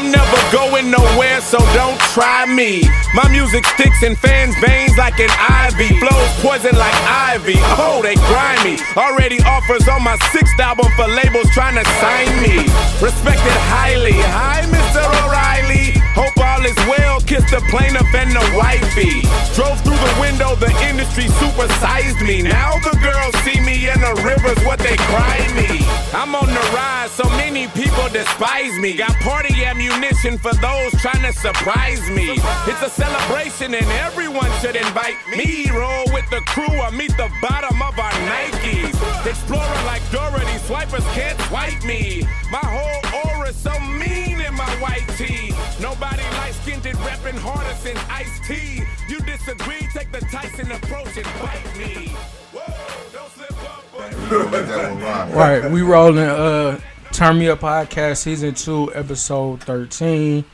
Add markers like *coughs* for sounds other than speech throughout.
I'm never going nowhere, so don't try me. My music sticks in fans' veins like an ivy. Flows poison like ivy. Oh, they grimy. Already offers on my sixth album for labels trying to sign me. Respected highly. Hi, Mr. O'Reilly. Hope all is well. Kiss the plaintiff and the wifey. Drove through the window, the industry supersized me. Now the girls see me in the rivers, what they cry me. I'm on the rise, so many people despise me. Got party ammunition for those trying to surprise me. It's a celebration and everyone should invite me. Roll with the crew or meet the bottom of our Nikes. Explorer like Dorothy, swipers can't swipe me. My whole aura's so mean in white tee. Nobody light skinned it, reppin' harder since Ice T. You disagree, take the Tyson approach and bite me. Whoa, don't slip up. boy. Let *laughs* that one ride. Right, we rolling. Uh, Turn Me Up podcast season two, episode thirteen.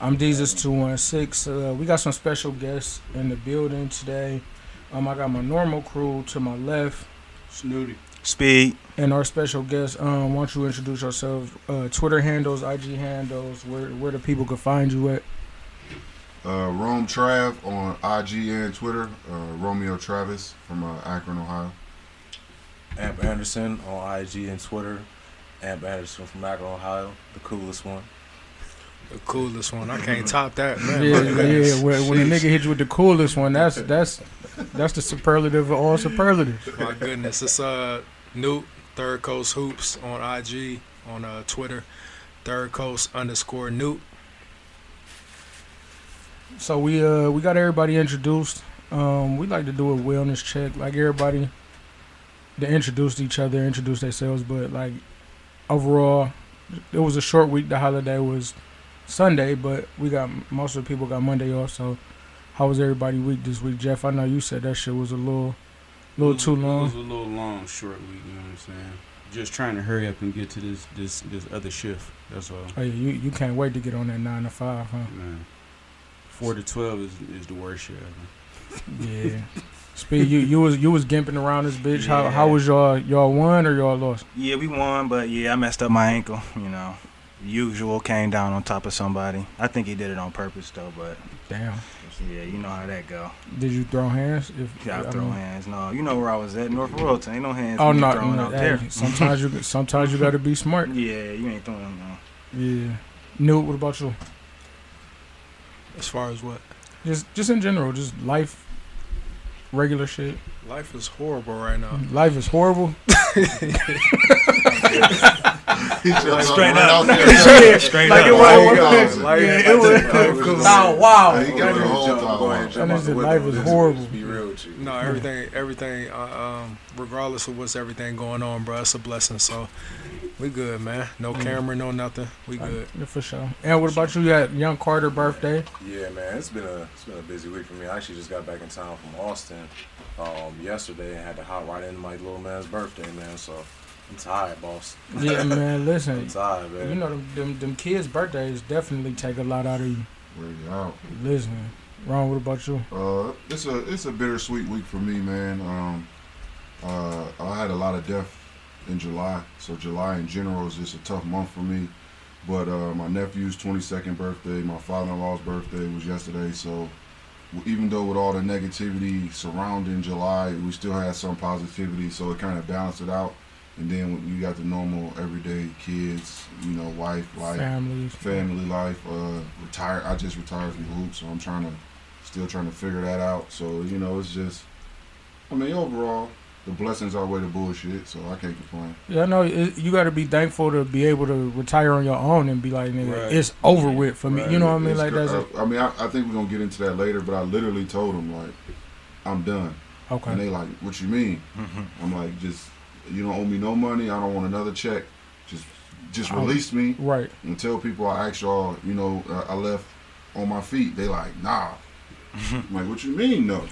I'm Jesus two one six. Uh, we got some special guests in the building today. Um, I got my normal crew to my left, Snooty. Speed. and our special guest. Um, why don't you introduce yourself? Uh, Twitter handles, IG handles, where where the people can find you at. Uh, Rome Trav on IG and Twitter. Uh, Romeo Travis from uh, Akron, Ohio. Amp Anderson on IG and Twitter. Amp Anderson from Akron, Ohio. The coolest one. The coolest one. I can't top that, man. Yeah, yeah. When, when a nigga hit you with the coolest one, that's that's that's the superlative of all superlatives. My goodness. It's uh Newt, Third Coast Hoops on IG, on uh Twitter. Third Coast underscore Newt. So we uh we got everybody introduced. Um, we like to do a wellness check, like everybody. They introduced each other, introduced themselves, but like overall, it was a short week. The holiday was Sunday, but we got most of the people got Monday off. So, how was everybody week this week, Jeff? I know you said that shit was a little, little too long. It was long. a little long, short week. You know what I'm saying? Just trying to hurry up and get to this this this other shift. That's all, Oh yeah, you you can't wait to get on that nine to five, huh? man. Four to twelve is is the worst shit ever. Yeah. Speed, you you was you was gimping around this bitch. How how was y'all y'all won or y'all lost? Yeah, we won, but yeah, I messed up my ankle. You know, usual came down on top of somebody. I think he did it on purpose though, but Damn. yeah, you know how that go. Did you throw hands? If Yeah, I I throw mean- hands. No, you know where I was at, North Royalton. Ain't no hands. Oh for me no, throwing no out hey, there. sometimes you sometimes you got to be smart. *laughs* Yeah, you ain't throwing them. No. Yeah. Newt, what about you? As far as what? Just just in general, just life, regular shit. Life is horrible right now. Life is horrible. *laughs* *laughs* He just Straight up. out. Straight Like up. it was- Whole Yeah, time. it was. Oh wow. Hey, he got the whole time. That nigga life is horrible. Be real with you. No, everything, everything. Uh, um, regardless of what's everything going on, bro, it's a blessing. So we good, man. No Mm. camera, no nothing. We good. Yeah, for sure. And what about you? You had young Carter birthday. Yeah, man, it's been a it's been a busy week for me. I actually just got back in town from Austin um, yesterday and had to hop right into my little man's birthday, man. So I'm tired, boss. Yeah, *laughs* man. I'm Listen, tired, man. you know them, them them kids' birthdays definitely take a lot out of you. Where you out? Listen, Ron, what about you? Uh, it's a it's a bittersweet week for me, man. Um, uh, I had a lot of death in July, so July in general is just a tough month for me. But uh, my nephew's 22nd birthday, my father-in-law's birthday was yesterday, so even though with all the negativity surrounding July, we still had some positivity, so it kind of balanced it out. And then you got the normal everyday kids, you know, wife, life, Families. family life. Uh, retired. I just retired from hoops, so I'm trying to still trying to figure that out. So you know, it's just. I mean, overall, the blessings outweigh the bullshit, so I can't complain. Yeah, I know it, you got to be thankful to be able to retire on your own and be like, nigga, Right. it's over with for me. You know what I mean? It's Like cr- that's a, I, I mean, I, I think we're gonna get into that later, but I literally told them like, I'm done, Okay. and they like, what you mean? Mhm. I'm like, just you don't owe me no money. I don't want another check. Just, just release me Right. and tell people I asked y'all. You know, uh, I left on my feet. They like, nah. I'm *laughs* like, what you mean, no?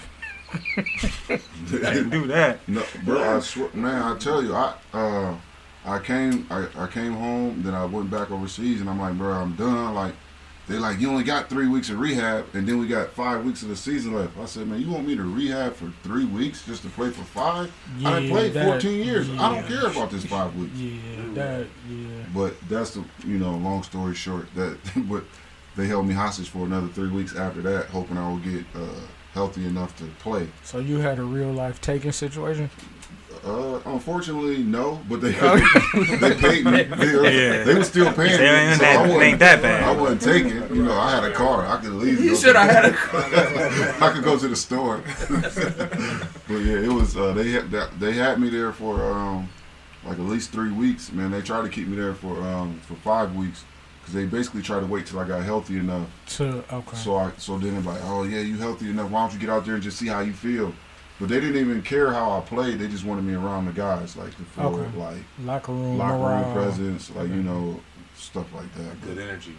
I didn't do that. *laughs* No, bro, I swear, man, I tell you, I uh, I came, I, I came home, then I went back overseas, and I'm like, bro, I'm done. Like, They like you only got three weeks of rehab, and then we got five weeks of the season left. I said, man, you want me to rehab for three weeks just to play for five? I done played that- 14 years. I don't care about this five weeks. *laughs* Yeah, that yeah. But that's the you know, long story short, that *laughs* but they held me hostage for another three weeks after that, hoping I would get uh, healthy enough to play. So you had a real life taking situation. Uh, unfortunately, no, but they *laughs* they paid me. They, were- Yeah. they were still paying me. ain't so I that- wasn't- ain't that bad. I wasn't taking. You know, I had a car. I could leave. You said I had a *laughs* car. I could go to the store. *laughs* but yeah, it was. Uh, they had they had me there for um, like at least three weeks. Man, they tried to keep me there for um, for five weeks because they basically tried to wait till I got healthy enough. To okay. So I so then they're like, oh yeah, you healthy enough. Why don't you get out there and just see how you feel? But they didn't even care how I played. They just wanted me around the guys, like the for Okay. like locker room, locker morale. room presence, like you know stuff like that. Good energy.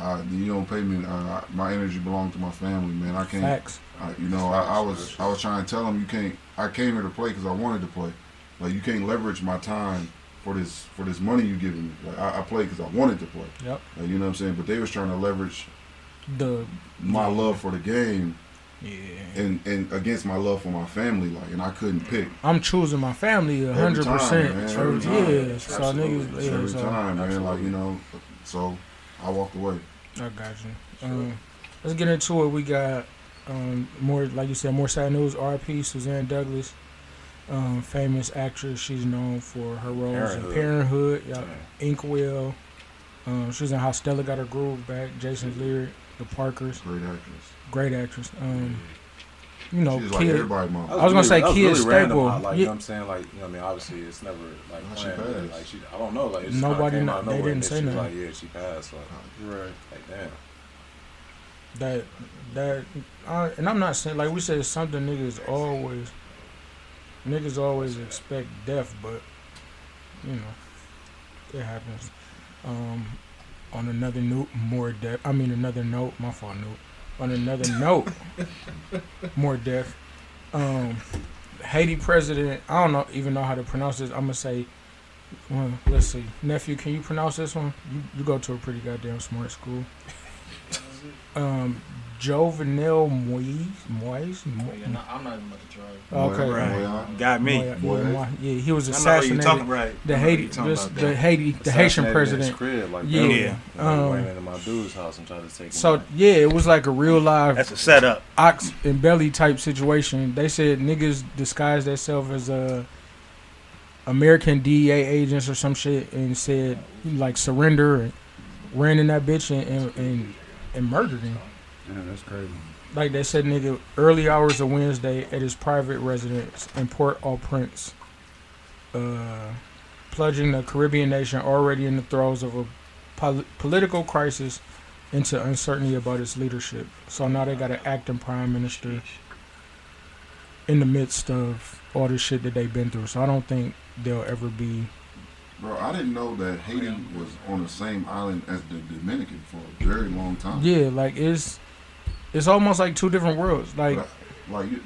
I, you don't pay me. Uh, my energy belongs to my family, man. I can't. Facts. I, you know, I, I was I was trying to tell them you can't. I came here to play because I wanted to play. Like you can't leverage my time for this for this money you giving me. Like I, I played because I wanted to play. Yep. Like, you know what I'm saying? But they was trying to leverage The my love for the game Yeah. and and against my love for my family. Like, and I couldn't pick. I'm choosing my family a Every hundred time, percent. man, Every every time. Yeah. So niggas, yeah. every so time, man. Like you know, so I walked away. I got you. Um, let's get into it. We got um, more, like you said, more sad news. R.P. Suzanne Douglas, um, famous actress. She's known for her roles in Parenthood. Parenthood, yeah, Inkwell. Um, she was in How Stella Got Her Groove Back. Jason's Lyric, The Parkers, Great actress. Great actress. Um, you know, She's like kid. everybody, mom. I was gonna say that was kid really staple. how, Like, Yeah. you know what I'm saying? Like, you know what I mean? Obviously, it's never, like, How'd she planned. but, pass? Like, she, I don't know. Like, it just Nobody Nobody came kn- out of they nowhere, didn't say then she was nothing. like, yeah, she passed. Like, Right. like damn. that that uh, and I'm not saying like we said something niggas always niggas always expect death, but you know it happens. Um, on another note, more death. I mean another note. My fault. Note. On another note, more death. Um, Haiti president. I don't know even know how to pronounce this. I'm gonna say. Well, let's see, nephew. Can you pronounce this one? You you go to a pretty goddamn smart school. Um, Jovenel Moise, Moise, Mo- Yeah, no, I'm not even about to try. Okay. Right. Got me. Moise, Moise. yeah, Moise. yeah, he was I know what you assassinated. talking right. The I know what Haiti, you talking this, about the. Haiti, the Haitian Assassinated in president. crib, like, Yeah. bro. Yeah. Like, Um, went into my dude's house and tried to take So out. yeah, it was like a real live That's a setup. ox and belly type situation. They said niggas disguised themselves as uh, American DEA agents or some shit and said like surrender and ran in that bitch and and, and, and murdered him. Yeah, that's crazy. Like they said, nigga, early hours of Wednesday at his private residence in Port-au-Prince, uh, plunging the Caribbean nation already in the throes of a pol- political crisis into uncertainty about its leadership. So now they got an acting prime minister in the midst of all the shit that they've been through. So I don't think they'll ever be. Bro, I didn't know that Haiti was on the same island as the Dominican for a very long time. Yeah, like it's it's almost like two different worlds. Like But, like, you-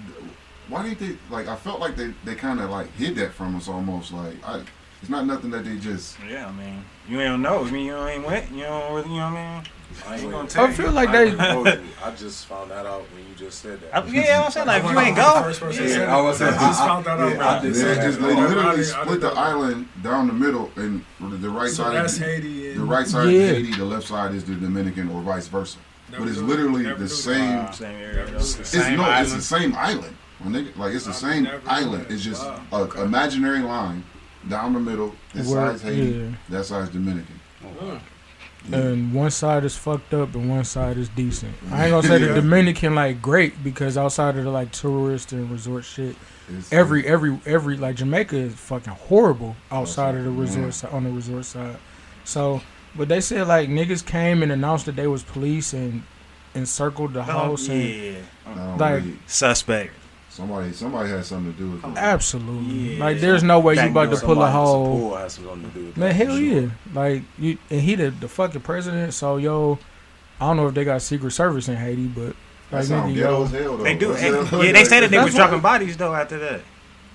why didn't they? Like, I felt like they, they kind of like hid that from us almost. Like, I, it's not nothing that they just. Yeah, I mean, you ain't know. I mean, you ain't wet. You don't really, you know what I mean? I ain't ain't gonna gonna tell I feel like they. ain't gonna hold you. I just found that out when you just said that. I, yeah, I'm saying like if you ain't go. First person Yeah, said I it. was- I I- just found that out. yeah, bro. I did They just they literally split the island down the middle, and the right So side that's is Haiti. the right side Yeah. is Haiti, the left side is the Dominican, or vice versa. Never but it's literally never the same. that. Same area. Never though. knew that. It's Same no, it's the same island. My nigga, like it's the I've same island. that. It's just Wow. a Okay. imaginary line down the middle. This Where- side's Haiti, yeah. that side's Dominican. Mm. and one side is fucked up and one side is decent. I ain't gonna *laughs* say the Dominican like great because outside of the like tourist and resort shit, It's- every every every like Jamaica is fucking horrible outside of the Yeah. resort side on the resort side. So, but they said like niggas came and announced that they was police and encircled the Oh, house and yeah. I like- really- Suspect. somebody somebody had something to do with oh, it. absolutely Yeah. like there's no way you Back about to door. pull a Somebody- whole. Some pool has something to do with Man, that, hell for yeah! Like you, and he the, the fucking president. So yo, I don't know if they got Secret Service in Haiti, but That like sound nigga, ghetto yo, as hell though. They do. That's- Hey, yeah, they say that they That's was what- dropping bodies though after that.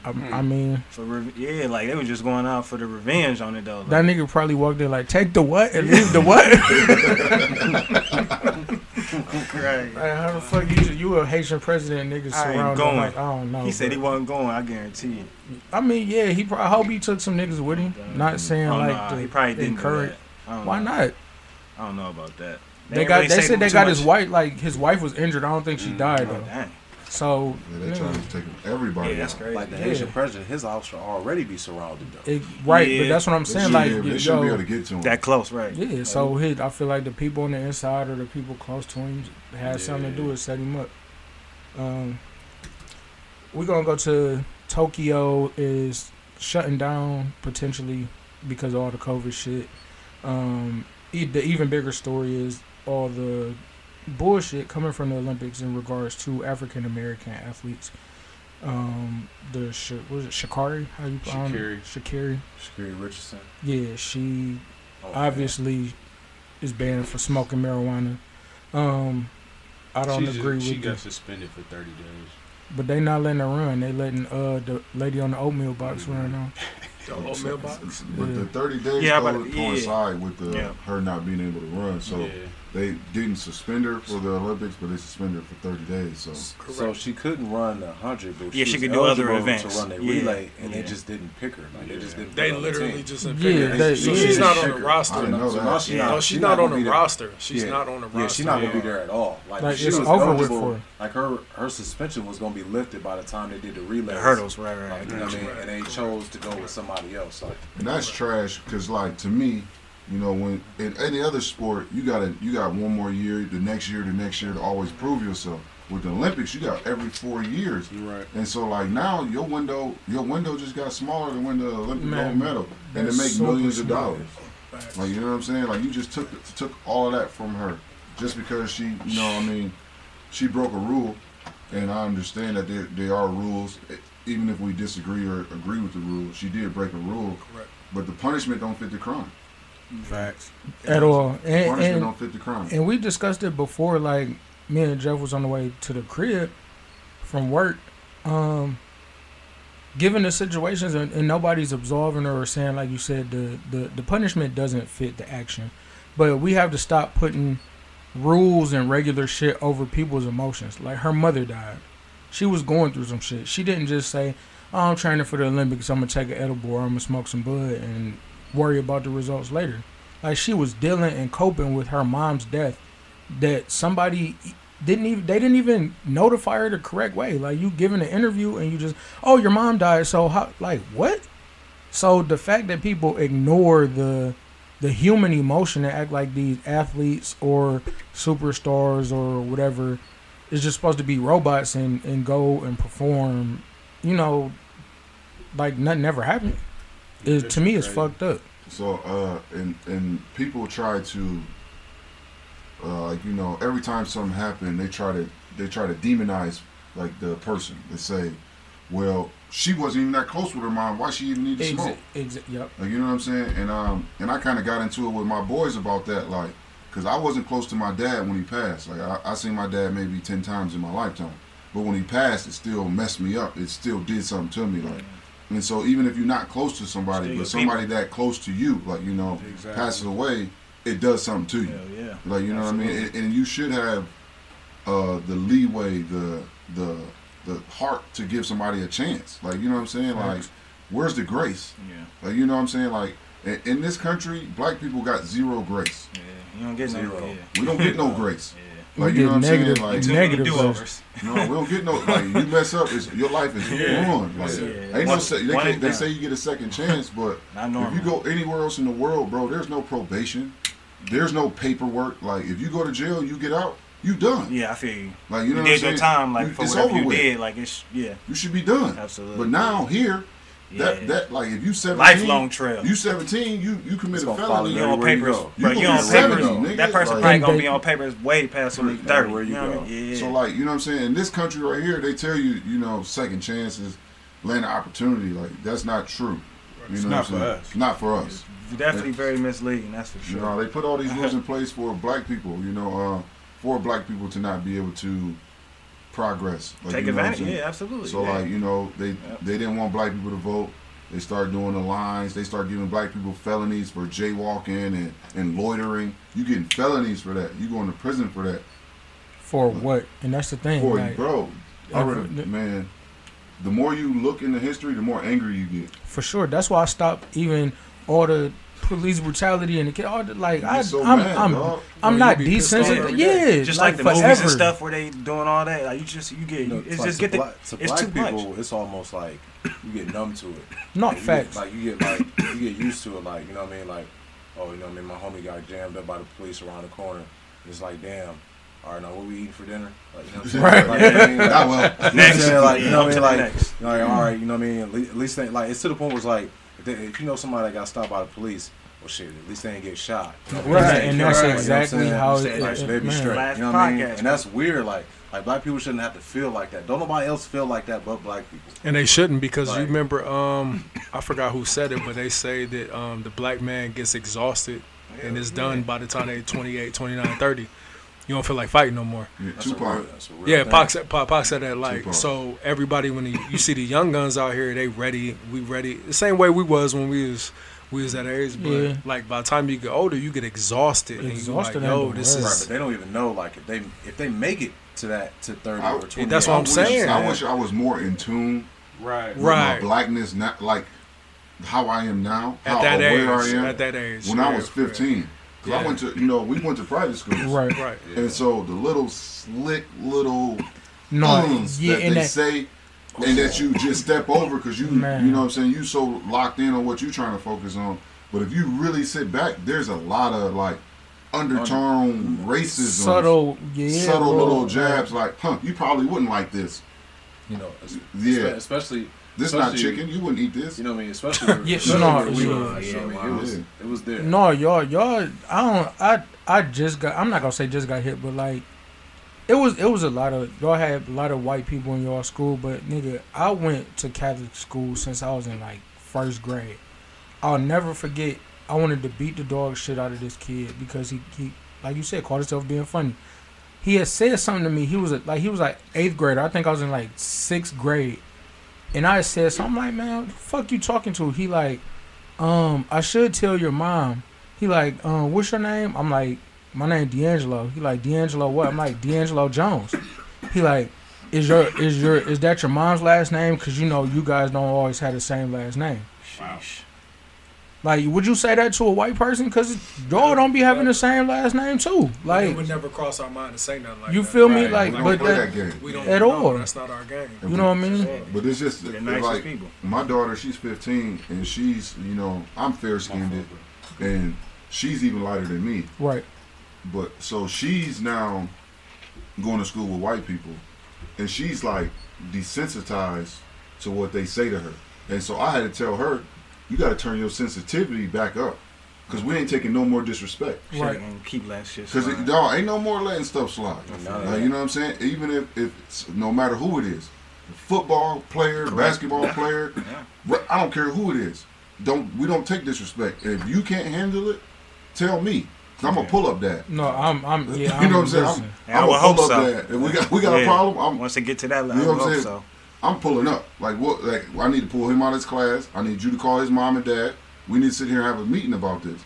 I, I hmm. mean, For re- yeah, like they was just going out for the revenge on it though. Like, that nigga probably walked in like, take the what and leave the what. *laughs* right. Like, how the fuck you just, you a Haitian president? Niggas I ain't going. Like, I don't know. He said he wasn't going. I guarantee you. I mean, yeah, he. Pro- I hope he took some niggas with him. Not saying Oh, like nah, to he probably didn't. do encourage. that. I don't Why know. not? I don't know about that. They, didn't got. really they said they got much. his wife. Like his wife was injured. I don't think she mm, died Oh, though. dang. So Yeah, they nigga, trying to take everybody. Yeah, that's out. crazy. Like the Yeah. Haitian president, his office should already be surrounded though. it, right, but that's what I'm saying. should- Like, yeah, they shouldn't be able to get to him. That close, right? Yeah, so he, I feel like the people on the inside or the people close to him had something to do with set him up. Um, we're gonna go to Tokyo is shutting down potentially because of all the COVID shit. Um, e- the even bigger story is all the bullshit coming from the Olympics in regards to African American athletes. Um, the Sh- was it Shakari? How you um, Sha'Carri. Shakari. Shakiri Richardson. Yeah, she Oh, obviously is banned for smoking marijuana. Um, I don't She just- agree She with got suspended for 30 days. but they not letting her run. They letting uh the lady on the oatmeal box run now. *laughs* The oatmeal box. But the 30 days Yeah, co- but- yeah. coincide with the Yeah. her not being able to run. So yeah. They didn't suspend her for the Olympics, but they suspended her for 30 days. So So she couldn't run the hundred, but Yeah, she, she was could do other eligible events. to run a Yeah, relay, and yeah. they just didn't pick her. Like they just didn't. They put her on the literally just didn't Yeah, pick her. they- so yeah. she's not on the roster. I didn't know that. now she Yeah. not, No, she's she not on the roster. She's Yeah. not on the roster. Yeah, she's not gonna be there at all. Like, Like, she was over with eligible- for her. Like her, her suspension was gonna be lifted by the time they did the relay The hurdles, right, right. Like, you know what I mean? And they chose to go with somebody else. Like, and that's trash because like to me, you know, when in any other sport, you got to you got one more year, the next year, the next year to always prove yourself. With the Olympics, you got every four years. Right. And so like now your window your window just got smaller than when the Olympic Man, gold medal. And that's to make super millions of smart. dollars. Like you know what I'm saying? Like you just took took all of that from her just because she, you know, what I mean, she broke a rule, and I understand that there there are rules, e- even if we disagree or agree with the rule. She did break a rule, Correct. but the punishment don't fit the crime. Facts. at all. And, punishment and don't fit the crime. and we discussed it before. Like me and Jeff was on the way to the crib from work. Um, given the situations and, and nobody's absolving her or saying like you said the, the the punishment doesn't fit the action, but we have to stop putting rules and regular shit over people's emotions. Like her mother died. She was going through some shit. She didn't just say, oh, I'm training for the Olympics. I'm gonna take an edible or I'm gonna smoke some bud and worry about the results later. Like she was dealing and coping with her mom's death that somebody didn't even they didn't even notify her the correct way. Like you giving an interview and you just oh your mom died so how like what? So the fact that people ignore the the human emotion and act like these athletes or superstars or whatever is just supposed to be robots and, and go and perform, you know, like nothing ever happened. It, to me, it's Crazy. fucked up. So, uh, and and people try to, uh, like you know, every time something happened, they try to they try to demonize like the person. They say, "Well, she wasn't even that close with her mom. Why she even need to smoke?" Exa- yep. Like you know what I'm saying? And um, and I kind of got into it with my boys about that, like, cause I wasn't close to my dad when he passed. Like I, I seen my dad maybe ten times in my lifetime, but when he passed, it still messed me up. It still did something to me, like. And so even if you're not close to somebody, Still but your somebody that close to you, like you know, Exactly. passes away, it does something to you. Hell yeah. Like you know what I mean, and, and you should have uh, the leeway, the the the heart to give somebody a chance. Like you know what I'm saying? Like, where's the grace? Yeah. Like you know what I'm saying? Like in, in this country, black people got zero grace. Yeah. You don't get no. Zero. Yeah. We don't get no *laughs* grace. Yeah. Like We you know what I'm get saying? negative- Like Too Negative do-overs. *laughs* no, we don't get no. Like you mess up, it's, your life is ruined. Like, Yeah. ain't no. One- Se- they, one can't- they say you get a second chance, but *laughs* if you go anywhere else in the world, bro, there's no probation. There's no paperwork. Like if you go to jail, you get out, you done. Yeah, I feel you. Like you know you what did I'm your saying? time, like You- for it's whatever over you with. did. Like it's yeah, You should be done. absolutely. But now here, that Yeah. that like if you 17, lifelong trail. You 17, you you commit a felony. You you on everywhere you papers, bro. You You on papers. nigga. That person Like- probably gonna they- be on papers way past when he's thirty. Everywhere you know what I go. mean? Yeah. So like, you know what I'm saying? In this country right here, they tell you, you know, second chances, land of opportunity. Like that's not true. You It's know not what I'm for saying? us. Not for us. definitely very misleading. That's for You sure. know, they put all these *laughs* rules in place for black people. You know, uh, for black people to not be able to progress. Like, Take you know advantage. Yeah, absolutely. So yeah. like you know they Yep. they didn't want black people to vote. They start doing the lines. They start giving black people felonies for jaywalking and, and loitering. You getting felonies for that. You going to prison for that. For what? And that's the thing. Boy, like, bro, I and really, man, the more you look into history, the more angry you get. For sure. That's why I stopped even all the police brutality and the kid. All the, like I, so I'm mad, I'm, dog. I'm not be desensitized. Yeah, Just like, like, the forever. movies and stuff where they doing all that. Like you just you get You know, it's it's like just to get the black, to it's black too people, much. it's almost like you get numb to it. Not Like, you facts. Get, like you get like you get used to it. Like you know what I mean. Like oh you know what I mean. My homie got jammed up by the police around the corner. It's like damn. All right, now what we eating for dinner? Like, you know what I'm saying? Right. Like, you know what I mean? Like, Not well. You know what I'm saying? Like, you know what I mean? Like, next. you know, like, all right, you know what I mean? At at least they, like, it's to the point where it's like, if, you know somebody that got stopped by the police, well, shit, at least they didn't get shot. You know what I mean? Right, At least they and that's killed. Like, you know what I'm exactly saying? how Like, it- like, it- baby man. straight. Last You know what I mean? And that's weird. Like, like black people shouldn't have to feel like that. Don't nobody else feel like that but black people. And they shouldn't because you remember, um, I forgot who said it, but they say that um, the black man gets exhausted and it's done by the time they 28, 29, 30. You don't feel like fighting no more. Yeah, That's Tupac. real, that's a real Yeah. Pac said, Pac, Pac said that like Tupac. so everybody when you, you see the young guns out here, they ready, we ready. The same way we was when we was we was that age, but Yeah. like by the time you get older, you get exhausted. and you Exhausted like, yo, ain't the this word. Right, is but they don't even know like if they if they make it to that to thirty I- or twenty. That's what I I'm wish- saying. I wish I was more in tune Right. with Right. my blackness, not like how I am now, at how that aware age. I am. At that age, when I was 15, because I went to, you know, we went to private schools, Right. Right. And so the little slick little No, ums yeah, that and they that, say, and that you just step over because you, Man. you know, what I'm saying you so locked in on what you're trying to focus on. But if you really sit back, there's a lot of like undertone racism, subtle, yeah, subtle bro. little jabs. Like, huh, you probably wouldn't like this. you know, Yeah. especially This not chicken. You wouldn't eat this. you know what I mean, especially *laughs* Yeah, especially no, where we yeah, were, yeah, you know what I wow. it was Yeah. it was there. No, y'all, y'all. I don't. I I just got. I'm not gonna say just got hit, but like, it was it was a lot of y'all had a lot of white people in y'all school. But nigga, I went to Catholic school since I was in like first grade. I'll never forget. I wanted to beat the dog shit out of this kid because he he like you said called himself being funny. He had said something to me. He was a, like he was like eighth grader. I think I was in like sixth grade. And I said so I'm like, man, fuck you talking to? He like, um, I should tell your mom. He like, um, what's your name? I'm like, my name D'Angelo. He like, D'Angelo what? I'm like, D'Angelo Jones. He like, is your is your is that your mom's last name? Cause you know you guys don't always have the same last name. Sheesh. Like, would you say that to a white person? Cause y'all don't be having the same last name too. Like, it would never cross our mind to say nothing like you that. feel me? Right. Like, we don't but play that, that game. we don't At no, all. That's not our game. you know what I mean? But it's just The nicest like people. my daughter. She's 15 and she's you know I'm fair skinned and she's even lighter than me. Right. But so she's now going to school with white people, and she's like desensitized to what they say to her. And so I had to tell her, you got to turn your sensitivity back up, because we ain't taking no more disrespect. Right. and keep that shit. Because slide. dog ain't no more letting stuff slide. No, Like, you know what I'm saying? Even if, if it's- no matter who it is, football player, basketball player, Yeah. I don't care who it is. Don't we don't take disrespect. If you can't handle it, tell me. i I'm gonna pull up that. No, I'm. I'm. Yeah. *laughs* you I'm, know what I'm saying? I'm, Yeah, I I'm gonna pull up so. that. If we got we got a problem, I'm Once they get to that You level, know what I'm saying? so. I'm pulling up. Like what? Like I need to pull him out of his class. I need you to call his mom and dad. We need to sit here and have a meeting about this.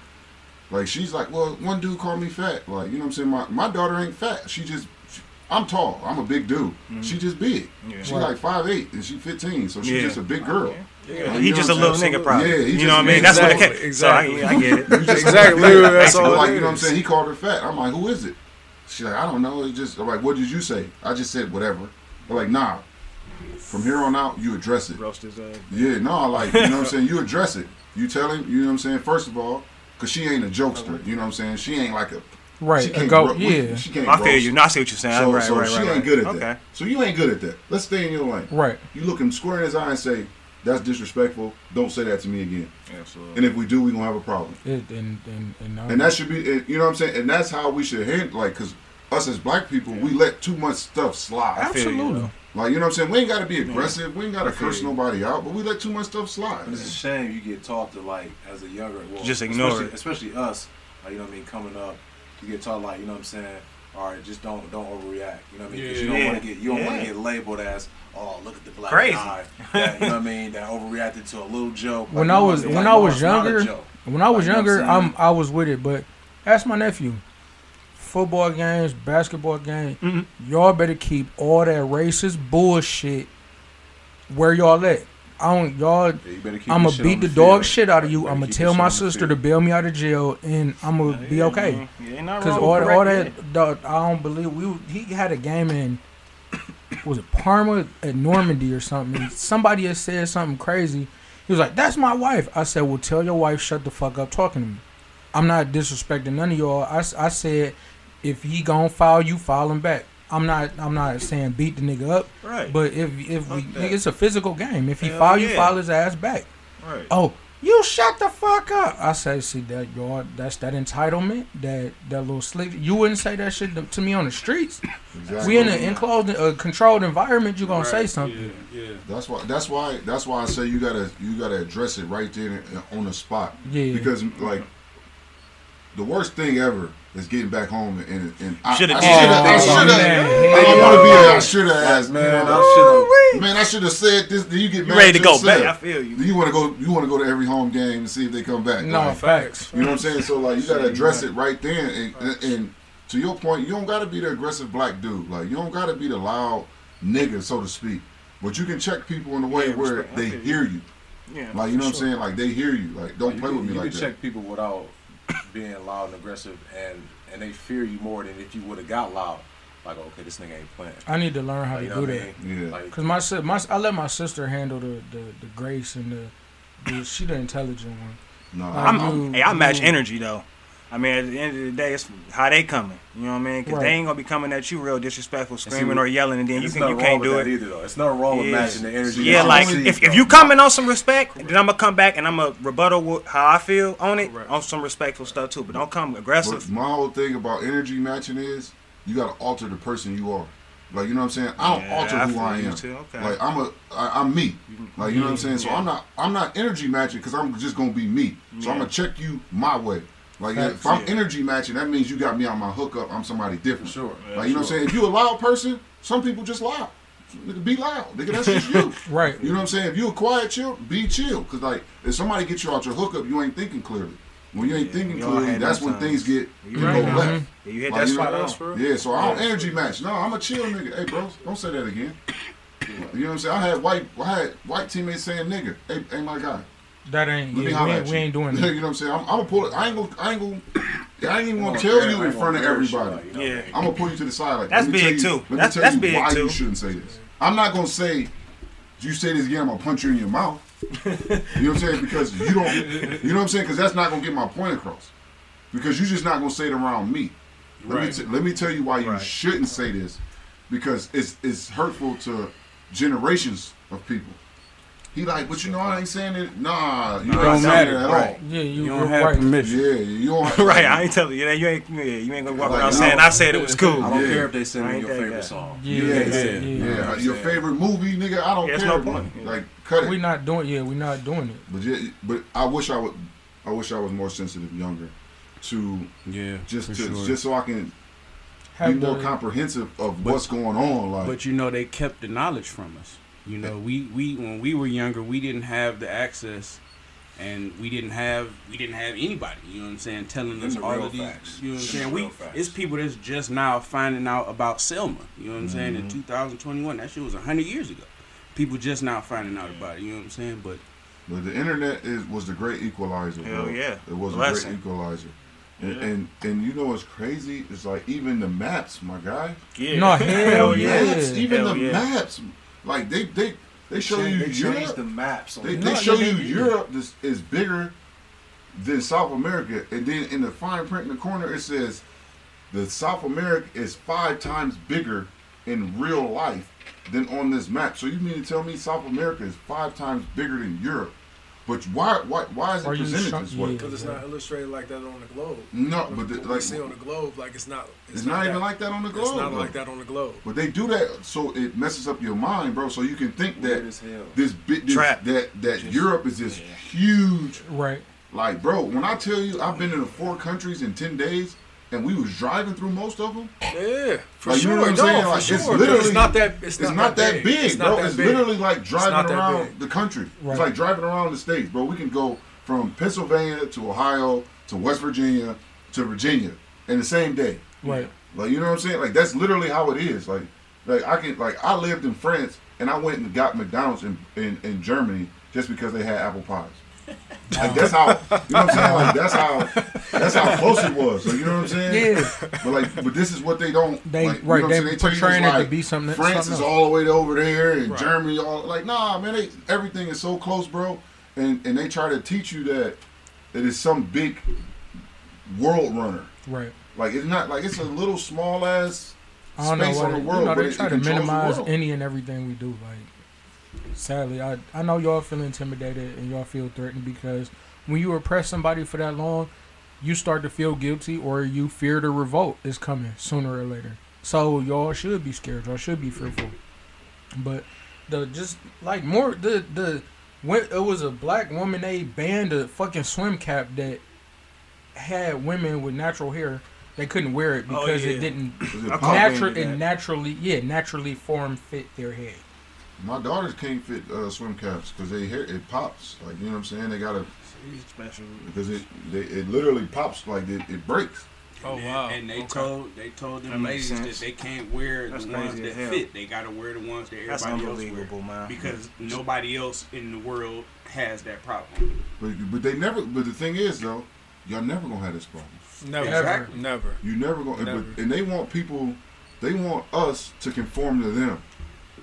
Like she's like, well, one dude called me fat. Like you know what I'm saying? My my daughter ain't fat. She just, she- I'm tall. I'm a big dude. Mm-hmm. She just big. Yeah. She Right. like five eight and she 15. So she's Yeah. just a big girl. Yeah. You he just a little nigga, probably. Yeah, you just- know what I mean? That's what it Exactly, So I, exactly. I get it. You just Exactly. Like, That's all like it you know what I'm saying? He called her fat. I'm like, who is it? She's like, I don't know. It's just I'm like, what did you say? I just said whatever. I'm like, nah. From here on out, you address it. Roast his ass. Yeah, no, I like you know what I'm *laughs* saying. You address it. You tell him. You know what I'm saying. First of all, because she ain't a jokester. You know what I'm saying. She ain't like a. Right, She Right. can't Go. ro- Yeah. She can't. I feel roast. you. No, I see what you're saying. So, right, so right, she right, ain't good at okay. that. So you ain't good at that. Let's stay in your lane. Right. You look him square in his eye and say, "That's disrespectful. Don't say that to me again." Absolutely. And if we do, we gonna have a problem. It, and and and, And that should be, and you know what I'm saying. And that's how we should handle, like, cause us as black people, we let too much stuff slide. I feel you, absolutely. Though. Like you know what I'm saying. We ain't got to be aggressive. We ain't got to I curse nobody out, but we let too much stuff slide. But it's a shame you get taught to like as a younger, well, Just ignore especially, it. especially us. Like, you know what I mean? Coming up, you get taught like you know what I'm saying. All right, just don't don't overreact. You know what I mean? 'Cause you don't Yeah. want to get you don't want to get labeled as oh look at the black Crazy. guy. *laughs* That, you know what I mean? That overreacted to a little joke. When Like, I was- what I mean? when Like, I was it's not a younger. When I was Like, you know what younger, I'm I'm I was with it, but ask my nephew. Football games, basketball games, Mhm. y'all better keep all that racist bullshit where y'all at. I don't y'all. Yeah, you better keep I'm gonna beat the the dog shit out of you. Better I'm gonna tell my shit on the sister to bail me out of jail, and I'm gonna be okay. Yeah, Cause all, all that, dog, I don't believe we. He had a game in, was it Parma at Normandy or something? Somebody had said something crazy. He was like, "That's my wife." I said, "Well, tell your wife shut the fuck up talking to me. I'm not disrespecting none of y'all." I, I said, if he gon' foul you, foul him back. I'm not I'm not saying beat the nigga up. Right. but if if we nigga, it's a physical game. If he Hell foul you, yeah. foul his ass back. right. Oh, you shut the fuck up. I say, see that y'all that's that entitlement, that that little slick. You wouldn't say that shit to, to me on the streets. Exactly. We in an enclosed, uh, controlled environment. You gonna say something? Yeah, yeah. That's why. That's why. That's why I say you gotta you gotta address it right there on the spot. Yeah. Because like the worst thing ever is getting back home and and I, I should Shoulda have. did I should Oh, have. man. I don't want to be. a I should have asked. Man, Man, I should man, I should have said this. Do you get You mad ready to go back? I feel you. You want to go? You want to go to every home game and see if they come back? No Like, facts. You know what I'm saying? So like, you gotta address it right then. And, and, and to your point, you don't gotta be the aggressive black dude. Like, you don't gotta be the loud nigga, so to speak. But you can check people in a way Yeah, where respect. They hear you. Yeah. Like, you know what I'm saying? Like, they hear you. Like, don't You play can- with me you like can that. check people without being loud and aggressive, and and they fear you more than if you would have got loud. Like, okay, this nigga ain't playing. I need to learn how Like, to you know do that. I mean? Yeah. Like, Cause my, si- my I let my sister handle the the, the grace and the, the she the intelligent one. No, I'm, I I'm- knew- hey, I match knew- energy though. I mean, at the end of the day, it's how they coming. You know what I mean? Because Right. they ain't gonna be coming at you real disrespectful, see, screaming or yelling, and then you There's can you can't do it. either, though. It's nothing wrong with Yeah. matching the energy. Yeah, like you if, see, if though. you coming on some respect, then I'm gonna come back and I'm gonna rebuttal with how I feel on it Correct. on some respectful stuff too. But don't come aggressive. But my whole thing about energy matching is you gotta alter the person you are. Like you know what I'm saying? I don't Yeah, alter I who I am. okay. Like I'm a I, I'm me. Like you know what I'm saying? So Yeah. I'm not I'm not energy matching because I'm just gonna be me. So I'm gonna check you my way. Like Facts, if I'm yeah. energy matching, that means you got me on my hookup. I'm somebody different. Sure. Like you know what I'm saying? If you a loud person, some people just loud. Nigga, be loud. Nigga, that's just you. *laughs* Right. You know what I'm saying? If you a quiet chill, be chill. Cause like if somebody gets you out your hookup, you ain't thinking clearly. When you ain't Yeah, thinking clearly, that's those when times. things get You you right. know Mhm. left. Yeah, you hit Like, that you know, spot on. That's. Yeah, so I don't energy match. No, I'm a chill nigga. Hey, bro, don't say that again. You know what I'm saying? I had white, I had white teammates saying nigga. Hey, hey, my guy. That ain't Let me yeah, we, ain't, we ain't doing *laughs* you that. know what I'm saying? I'm, I'm gonna pull it. I ain't gonna. I ain't gonna. *coughs* I ain't even gonna tell you in front of everybody. like, you know, Yeah. I'm gonna pull you to the side. Like that. That's let me tell big, you, too. Let me That's- tell that's you big, why too. you shouldn't say this. I'm not gonna say. You say this again, I'm gonna punch you in your mouth. *laughs* you know what I'm saying? Because you don't. You know what I'm saying? Because that's not gonna get my point across. Because you're just not gonna say it around me. Let me t- let me tell you why you Right. shouldn't say this. Because it's it's hurtful to generations of people. He like, but you know I ain't saying it. Nah, you It not don't saying matter, it at right. all. Yeah, you, You don't have right. permission. Yeah, you don't. *laughs* right, I ain't telling you that. You ain't yeah, you ain't gonna walk Like, around saying I said it was cool. I don't Yeah. care if they sing me your favorite guy. song. Yeah, Yeah, yeah, yeah, yeah. yeah. Yeah. Your favorite movie, nigga? I don't Yeah, it's care. no point. Like, cut it. We not doing. Yeah, we not doing it. But yeah, but I wish I would. I wish I was more sensitive, younger, to Yeah, just to sure. just so I can be more comprehensive of But- what's going on. Like, But you know, they kept the knowledge from us. You know, we, we when we were younger, we didn't have the access, and we didn't have we didn't have anybody. You know what I'm saying? Telling us all of these. facts. You know what I'm saying? We facts. it's people that's just now finding out about Selma. You know what I'm saying? Mm-hmm. In 2021, that shit was hundred years ago. People just now finding out about it. You know what I'm saying? But but the internet is was the great equalizer. Hell bro. yeah. it was a great equalizer. And, Yeah. and and you know what's crazy? It's like even the maps, my guy. Yeah. No, hell yeah. Maps, even Hell the yeah. maps, like they they they show you They changed Europe. the maps. On They, the- they No, show you did. Europe is, is bigger than South America, and then in the fine print in the corner it says the South America is five times bigger in real life than on this map. So you mean to tell me South America is five times bigger than Europe? But why why why is it Are presented this way? Because it's not illustrated like that on the globe. No, but the, like see on the globe, like it's not. it's not even that. like that on the globe. It's not though. like that on the globe. But they do that so it messes up your mind, bro. So you can think Weird that as hell. this bit this, Trap. that that Just- Europe is this yeah. huge Right. Like, bro, when I tell you I've been in the four countries in ten days, and we was driving through most of them, Yeah, for Like, you sure. know what I'm no, saying? for Like, it's sure. 'cause literally- it's not that. It's, it's, not, that big, It's bro. not that it's big. literally like driving around big. the country. Right. It's like driving around the states, bro. We can go from Pennsylvania to Ohio to West Virginia to Virginia in the same day. Right. Like you know what I'm saying? Like that's literally how it is. Like like I can like I lived in France and I went and got McDonald's in, in, in Germany just because they had apple pies. Like that's how you know what I'm saying? Like that's how that's how close it was. So you know what I'm saying? Yeah. But like but this is what they don't They- like, you right, know what they I'm saying? tell you it's portraying it to be something- France something is all the way over there and Right. Germany all like nah man they everything is so close, bro. And and they try to teach you that it is some big world runner. Right. Like it's not like it's a little small ass I don't know space what on the world, you know, but they try to minimize any and everything we do. Like, sadly, I I know y'all feel intimidated and y'all feel threatened because when you oppress somebody for that long, you start to feel guilty or you fear the revolt is coming sooner or later. So y'all should be scared. Y'all should be fearful. But the just like more the the when it was a black woman they banned a fucking swim cap that had women with natural hair. They couldn't wear it Oh, because yeah. it didn't Is it I pop? caught natural wind of and that. naturally yeah naturally form fit their head. My daughters can't fit uh, swim caps because they hair it pops. Like you know what I'm saying? They gotta special. because it they, it literally pops like it, it breaks. Oh And- wow. And they Okay. told they told them That makes ladies that they can't wear That's the ones that hell. fit. They gotta wear the ones that That's everybody else wear man. because nobody else in the world has that problem. But but they never. But the thing is though, y'all never gonna have this problem. Never. Exactly. Never. You never gonna. Never. But, and they want people. They want us to conform to them,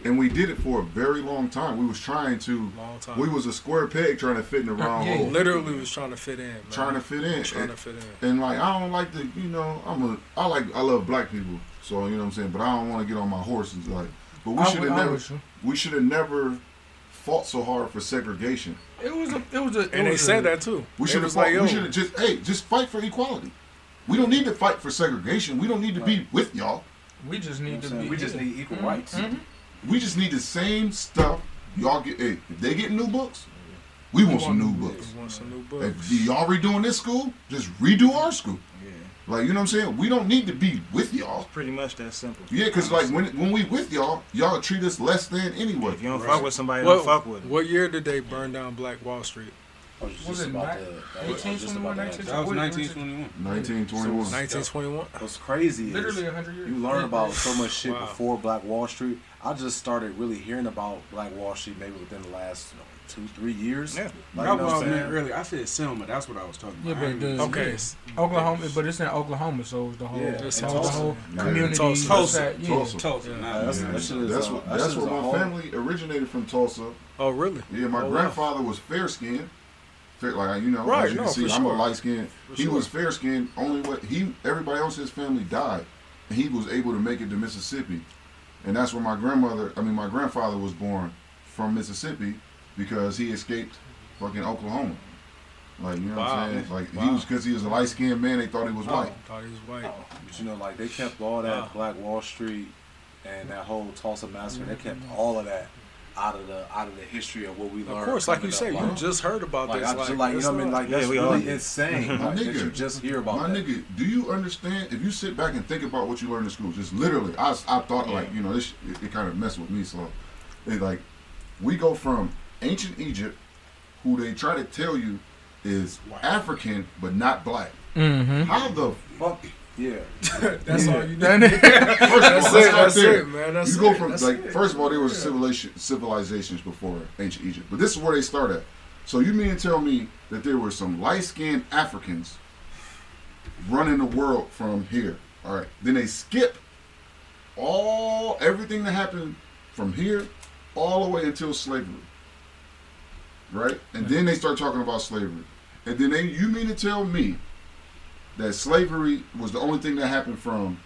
and we did it for a very long time. We was trying to. Long time. We was a square peg trying to fit in the round Yeah, hole. literally was trying to fit in. Man. Trying to fit in. Trying And- to fit in. And like I don't like the you know I'm a I like I love black people so you know what I'm saying but I don't want to get on my horses like but we should have never would we should have never fought so hard for segregation It was a it was a it And they was said that too. we should have was like, we should have just hey just fight for equality we don't need to fight for segregation we don't need to be with y'all We just need to be. we just need equal Mhm, rights. mhm. We just need the same stuff y'all get hey if they get new books we want some new books We want some new if books. y'all redoing this school just redo our school Yeah. like you know what I'm saying we don't need to be with y'all Pretty much that simple. Yeah, cause like when when we with y'all, y'all treat us less than anyway. If you don't Right. fuck with somebody, What, don't fuck with them. what year did they burn down Black Wall Street? I was Was it about nine- to. I was 18, just 21, about to 19? ask. That was 1921. Nineteen twenty one. 1921. What's crazy is Literally hundred years. you learn about so much shit Wow. before Black Wall Street. I just started really hearing about Black Wall Street maybe within the last you know, two, three years. Yeah. Like, That's you know what what I I'm saying? meant earlier. I said Selma. That's what I was talking Yeah, about. but I ain't the- Okay. Yes. Oklahoma, but it's in Oklahoma, so it's the whole, Yeah, it's the whole Yeah. community. Tulsa. what's Tulsa. that? Yeah. Tulsa. Tulsa. Yeah. nah, that's- Yeah. that shit is, that's uh, what that that's shit what is a my whole- family originated from Tulsa. Oh, really? Yeah, my Oh, wow. grandfather was fair skinned. Like you know, Right, as you no, can see, for I'm sure. a light skinned. For He sure. was fair skinned. Only what he everybody else in his family died, and he was able to make it to Mississippi, and that's where my grandmother. I mean, my grandfather was born from Mississippi because he escaped fucking Oklahoma. Like you know what I'm saying? Like he was because he was a light skinned man. They thought he was white. Thought he was white. But you know, like they kept all that Wow. Black Wall Street and that whole Tulsa massacre. They kept all of that out of the out of the history of what we learned. Of course, like you coming say, you Like, just heard about like, this. I just, like you know, what I mean, like Yeah, that's we really insane. *laughs* My like, that nigga, you just hear about My that. nigga, do you understand? If you sit back and think about what you learned in school, just literally, I, I thought like you know this it, it kind of messed with me. So, it like we go from ancient Egypt, who they try to tell you is African but not black. Mm-hmm. How the fuck? Yeah, *laughs* That's all you need. Then- *laughs* First That's it. That's it, man. That's you go from like it. first of all, there was Yeah. civilization, civilizations before ancient Egypt, but this is where they start at. So you mean to tell me that there were some light skinned Africans running the world from here? All right, then they skip all everything that happened from here all the way until slavery, right? And then they start talking about slavery, and then they you mean to tell me that slavery was the only thing that happened from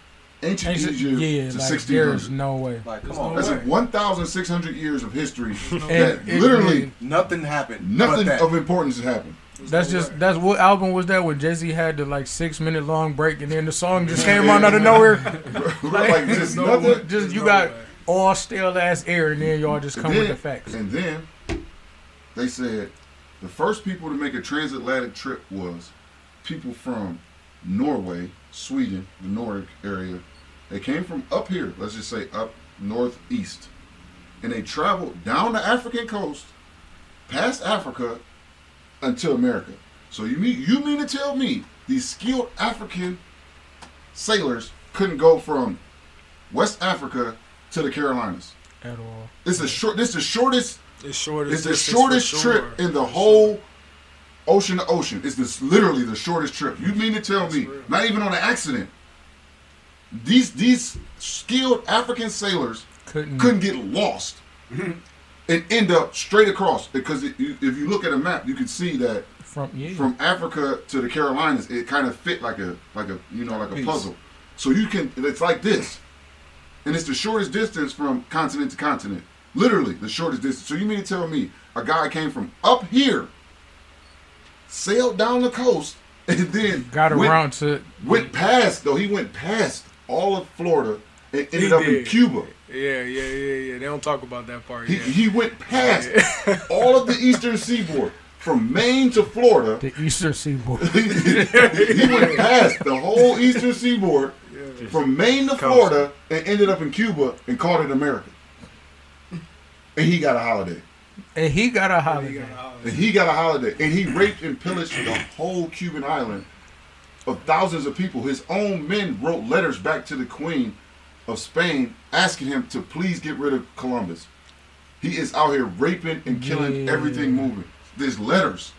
ancient Ancient- Egypt yeah, to like 1600? there's no way. like come on, no That's way. like 1,600 years of history And that it- literally nothing happened. nothing of importance has happened. That's just that's what album was that when Jay Z had the like six minute long break and then the song just came on out of nowhere. *laughs* like just no nothing. way. Just you no got way. all stale ass air and then y'all just come then, with the facts. And then they said the first people to make a transatlantic trip was people from Norway, Sweden, the Nordic area. They came from up here, let's just say up northeast, and they traveled down the African coast, past Africa, until America. So you mean you mean to tell me these skilled African sailors couldn't go from West Africa to the Carolinas. At all. It's a short. This is the shortest. It's shortest. It's the shortest trip sure. in the whole ocean to ocean. It's this literally the shortest trip. You mean to tell me, real. not even on an accident, these these skilled African sailors Couldn't. couldn't get lost mm-hmm. and end up straight across because it, you, if you look at a map, you can see that From yeah. from Africa to the Carolinas, it kind of fit like a like a you know like a Piece. puzzle. So you can it's like this, and it's the shortest distance from continent to continent. Literally the shortest distance. So you mean to tell me a guy came from up here, sailed down the coast, *laughs* and then got went, around to went past though he went past all of Florida and ended He up in. Cuba. Yeah, yeah, yeah, yeah. They don't talk about that part He, yet. he went past *laughs* all of the eastern seaboard from Maine to Florida. the Eastern Seaboard. *laughs* he went past the whole eastern seaboard from Maine to Florida and ended up in Cuba and called it America. And he got a holiday. And he got a holiday. And he got a holiday. And he raped and pillaged the whole Cuban island of thousands of people. His own men wrote letters back to the Queen of Spain asking him to please get rid of Columbus. He is out here raping and killing Yeah. everything moving. There's letters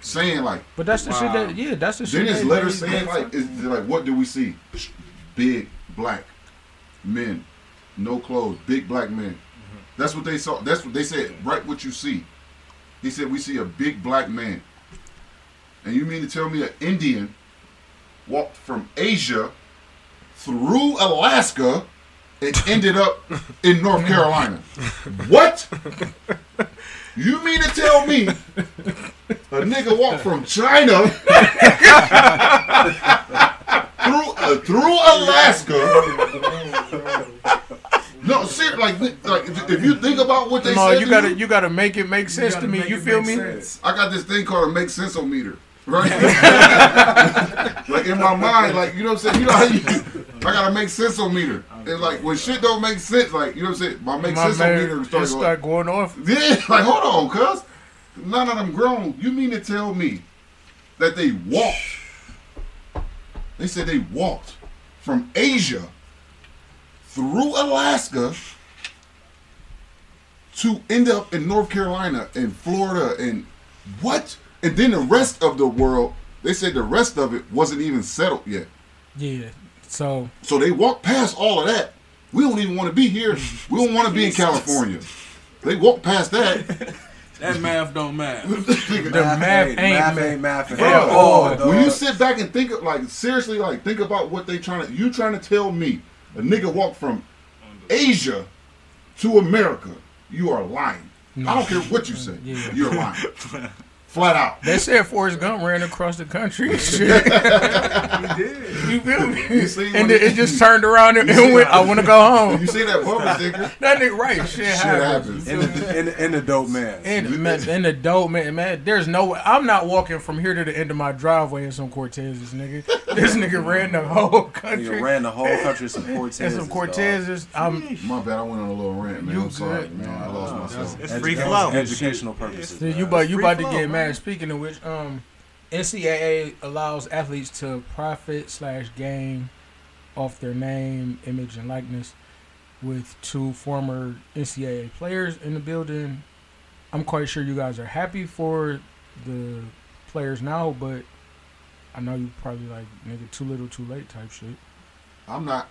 saying like But that's the shit that yeah, that's the shit. Then his letters saying like, is like, what do we see? Big black men, no clothes, big black men. That's what they saw. That's what they said. Right, what you see. He said we see a big black man. And you mean to tell me an Indian walked from Asia through Alaska and *laughs* ended up in North Carolina? What? You mean to tell me a nigga walked from China *laughs* through uh, through Alaska? No, ser- like like if if you think about what they say. No, said, you to gotta you gotta make it make sense gotta me. You feel me? sense. I got this thing called a make sense meter, right? *laughs* like in my mind, like you know what I'm saying. You know how you, *laughs* I gotta make sense meter. And like when shit don't make sense, like you know what I'm saying. My make My sense meter man, starts it going. start going off. Yeah, *laughs* like hold on, cuz none of them grown. You mean to tell me that they walked? They said they walked from Asia through Alaska to end up in North Carolina and Florida and what? And then the rest of the world, they said the rest of it wasn't even settled yet. Yeah. So So they walked past all of that. We don't even want to be here. We don't want to be in California. They walked past that. *laughs* That math don't matter. *laughs* the math ain't math ma- ain't math Bro, Hell, oh, when you sit back and think of like seriously, like think about what they trying to. You trying to tell me a nigga walked from Asia to America? You are lying. I don't care what you say. *laughs* Yeah. You're lying. *laughs* Flat out. They said Forrest Gump ran across the country. and *laughs* Shit. You feel me? You see and when then he- it just turned around and, You see went. I want to go home. You see that bumper sticker? *laughs* That nigga right. Shit, Shit happens. happens. in the, in the, dope man. And man, and the dope man, man, there's no way. I'm not walking from here to the end of my driveway in some Cortezes, nigga. *laughs* This nigga ran the whole country. Nigga ran the whole country some Cortez. and some Cortezes. I'm. My bad. I went on a little rant, man. You I'm sorry, man. I lost myself. It's free flow. Educational purposes. You man. about you about to get get man. Speaking of which, um, NCAA allows athletes to profit slash gain off their name, image, and likeness. With two former NCAA players in the building, I'm quite sure you guys are happy for the players now, but I know you probably like nigga too little, too late type shit. I'm not.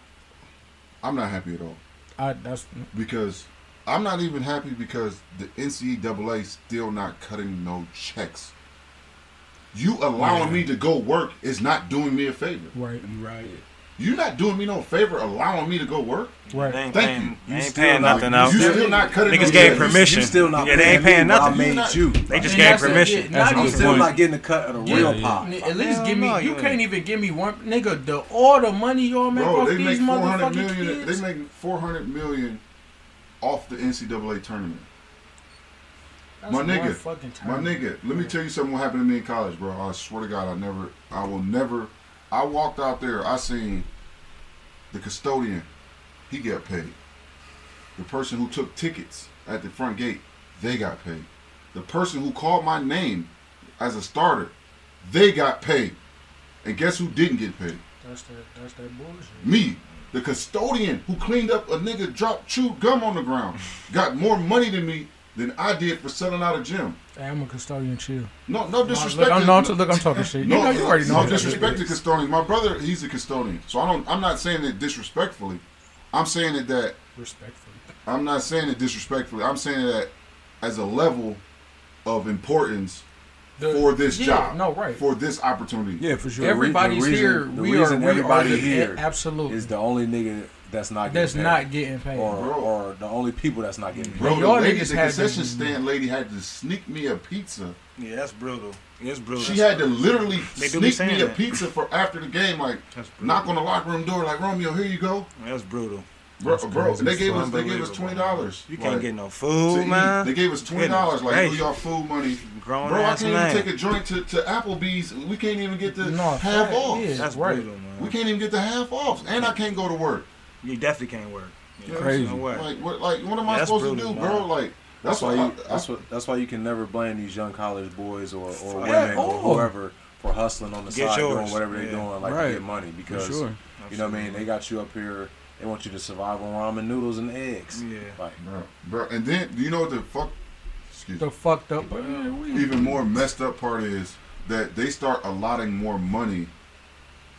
I'm not happy at all I that's because I'm not even happy because the NCAA still not cutting no checks. You allowing Yeah. me to go work is not doing me a favor. right, right. You're not doing me no favor allowing me to go work. right. They ain't Thank paying, you. You ain't still paying not- nothing you out. You still- still not cutting Niggas no gave checks. permission. You still not Yeah, they ain't paying what I nothing. made not- you. They just gave that's it, permission. yeah, That's not even- still point. not getting the cut of the real Yeah, pop. n- At least Hell give me. no, you you can't even give me one nigga. The all the money y'all make Bro, off these make 400 motherfucking million. kids. They make 400 million off the NCAA tournament. My nigga, My nigga, let me tell you something. What happened to me in college, bro? I swear to God, I never, I will never. I walked out there. I seen the custodian. He got paid. The person who took tickets at the front gate, they got paid. The person who called my name as a starter, they got paid. And guess who didn't get paid? That's that. That's that bullshit. Me, the custodian who cleaned up a nigga dropped chewed gum on the ground, got more money than me than I did for selling out a gym. Hey, I'm a custodian. Chill. No, no disrespect. Look, I'm, to- no, look, I'm talking shit. You No, know, you already know. no disrespect to custodians. My brother, he's a custodian, so I don't. I'm not saying it disrespectfully. I'm saying it that Respectfully. I'm not saying it disrespectfully. I'm saying that as a level of importance The- for this yeah, job. No, right. For this opportunity. Yeah, for sure. Everybody's the reason, here. The we reason are. We everybody are here Absolutely. is the only nigga that's not that's getting paid. not getting paid. or, Bro. or the only people that's not getting paid. Bro, the, Y'all lady, the had to- concession stand lady had to sneak me a pizza. Yeah, that's brutal. It's brutal. She had to literally They sneak me saying a pizza for after the game, like That's knock on the locker room door, like Romeo, here you go, That's brutal. Bro. That's bro they gave us they gave us twenty dollars. You can't get no food, man. They gave us twenty dollars, like Goodness do y'all food money. Grown Bro, I can't man. even take a joint to, to Applebee's. We can't even get the No, half fact, off. yeah. That's right. brutal, man. We can't even get the half off, and I can't go to work. You definitely can't work. Yeah, Crazy. No. Like what? Like what am I Yeah, that's supposed to do, brutal, bro? man. Like That's that's, why why you. That's what. That's why you can never blame these young college boys or, or women or whoever for hustling on the Get side, yours. doing whatever they're doing, like Right. to get money. Because sure. you know what I mean. They got you up here. They want you to survive on ramen noodles and eggs. Yeah. Like bro, bro. And then do you know what the fuck? Excuse me. The fucked up. But, even more messed up part is that they start allotting more money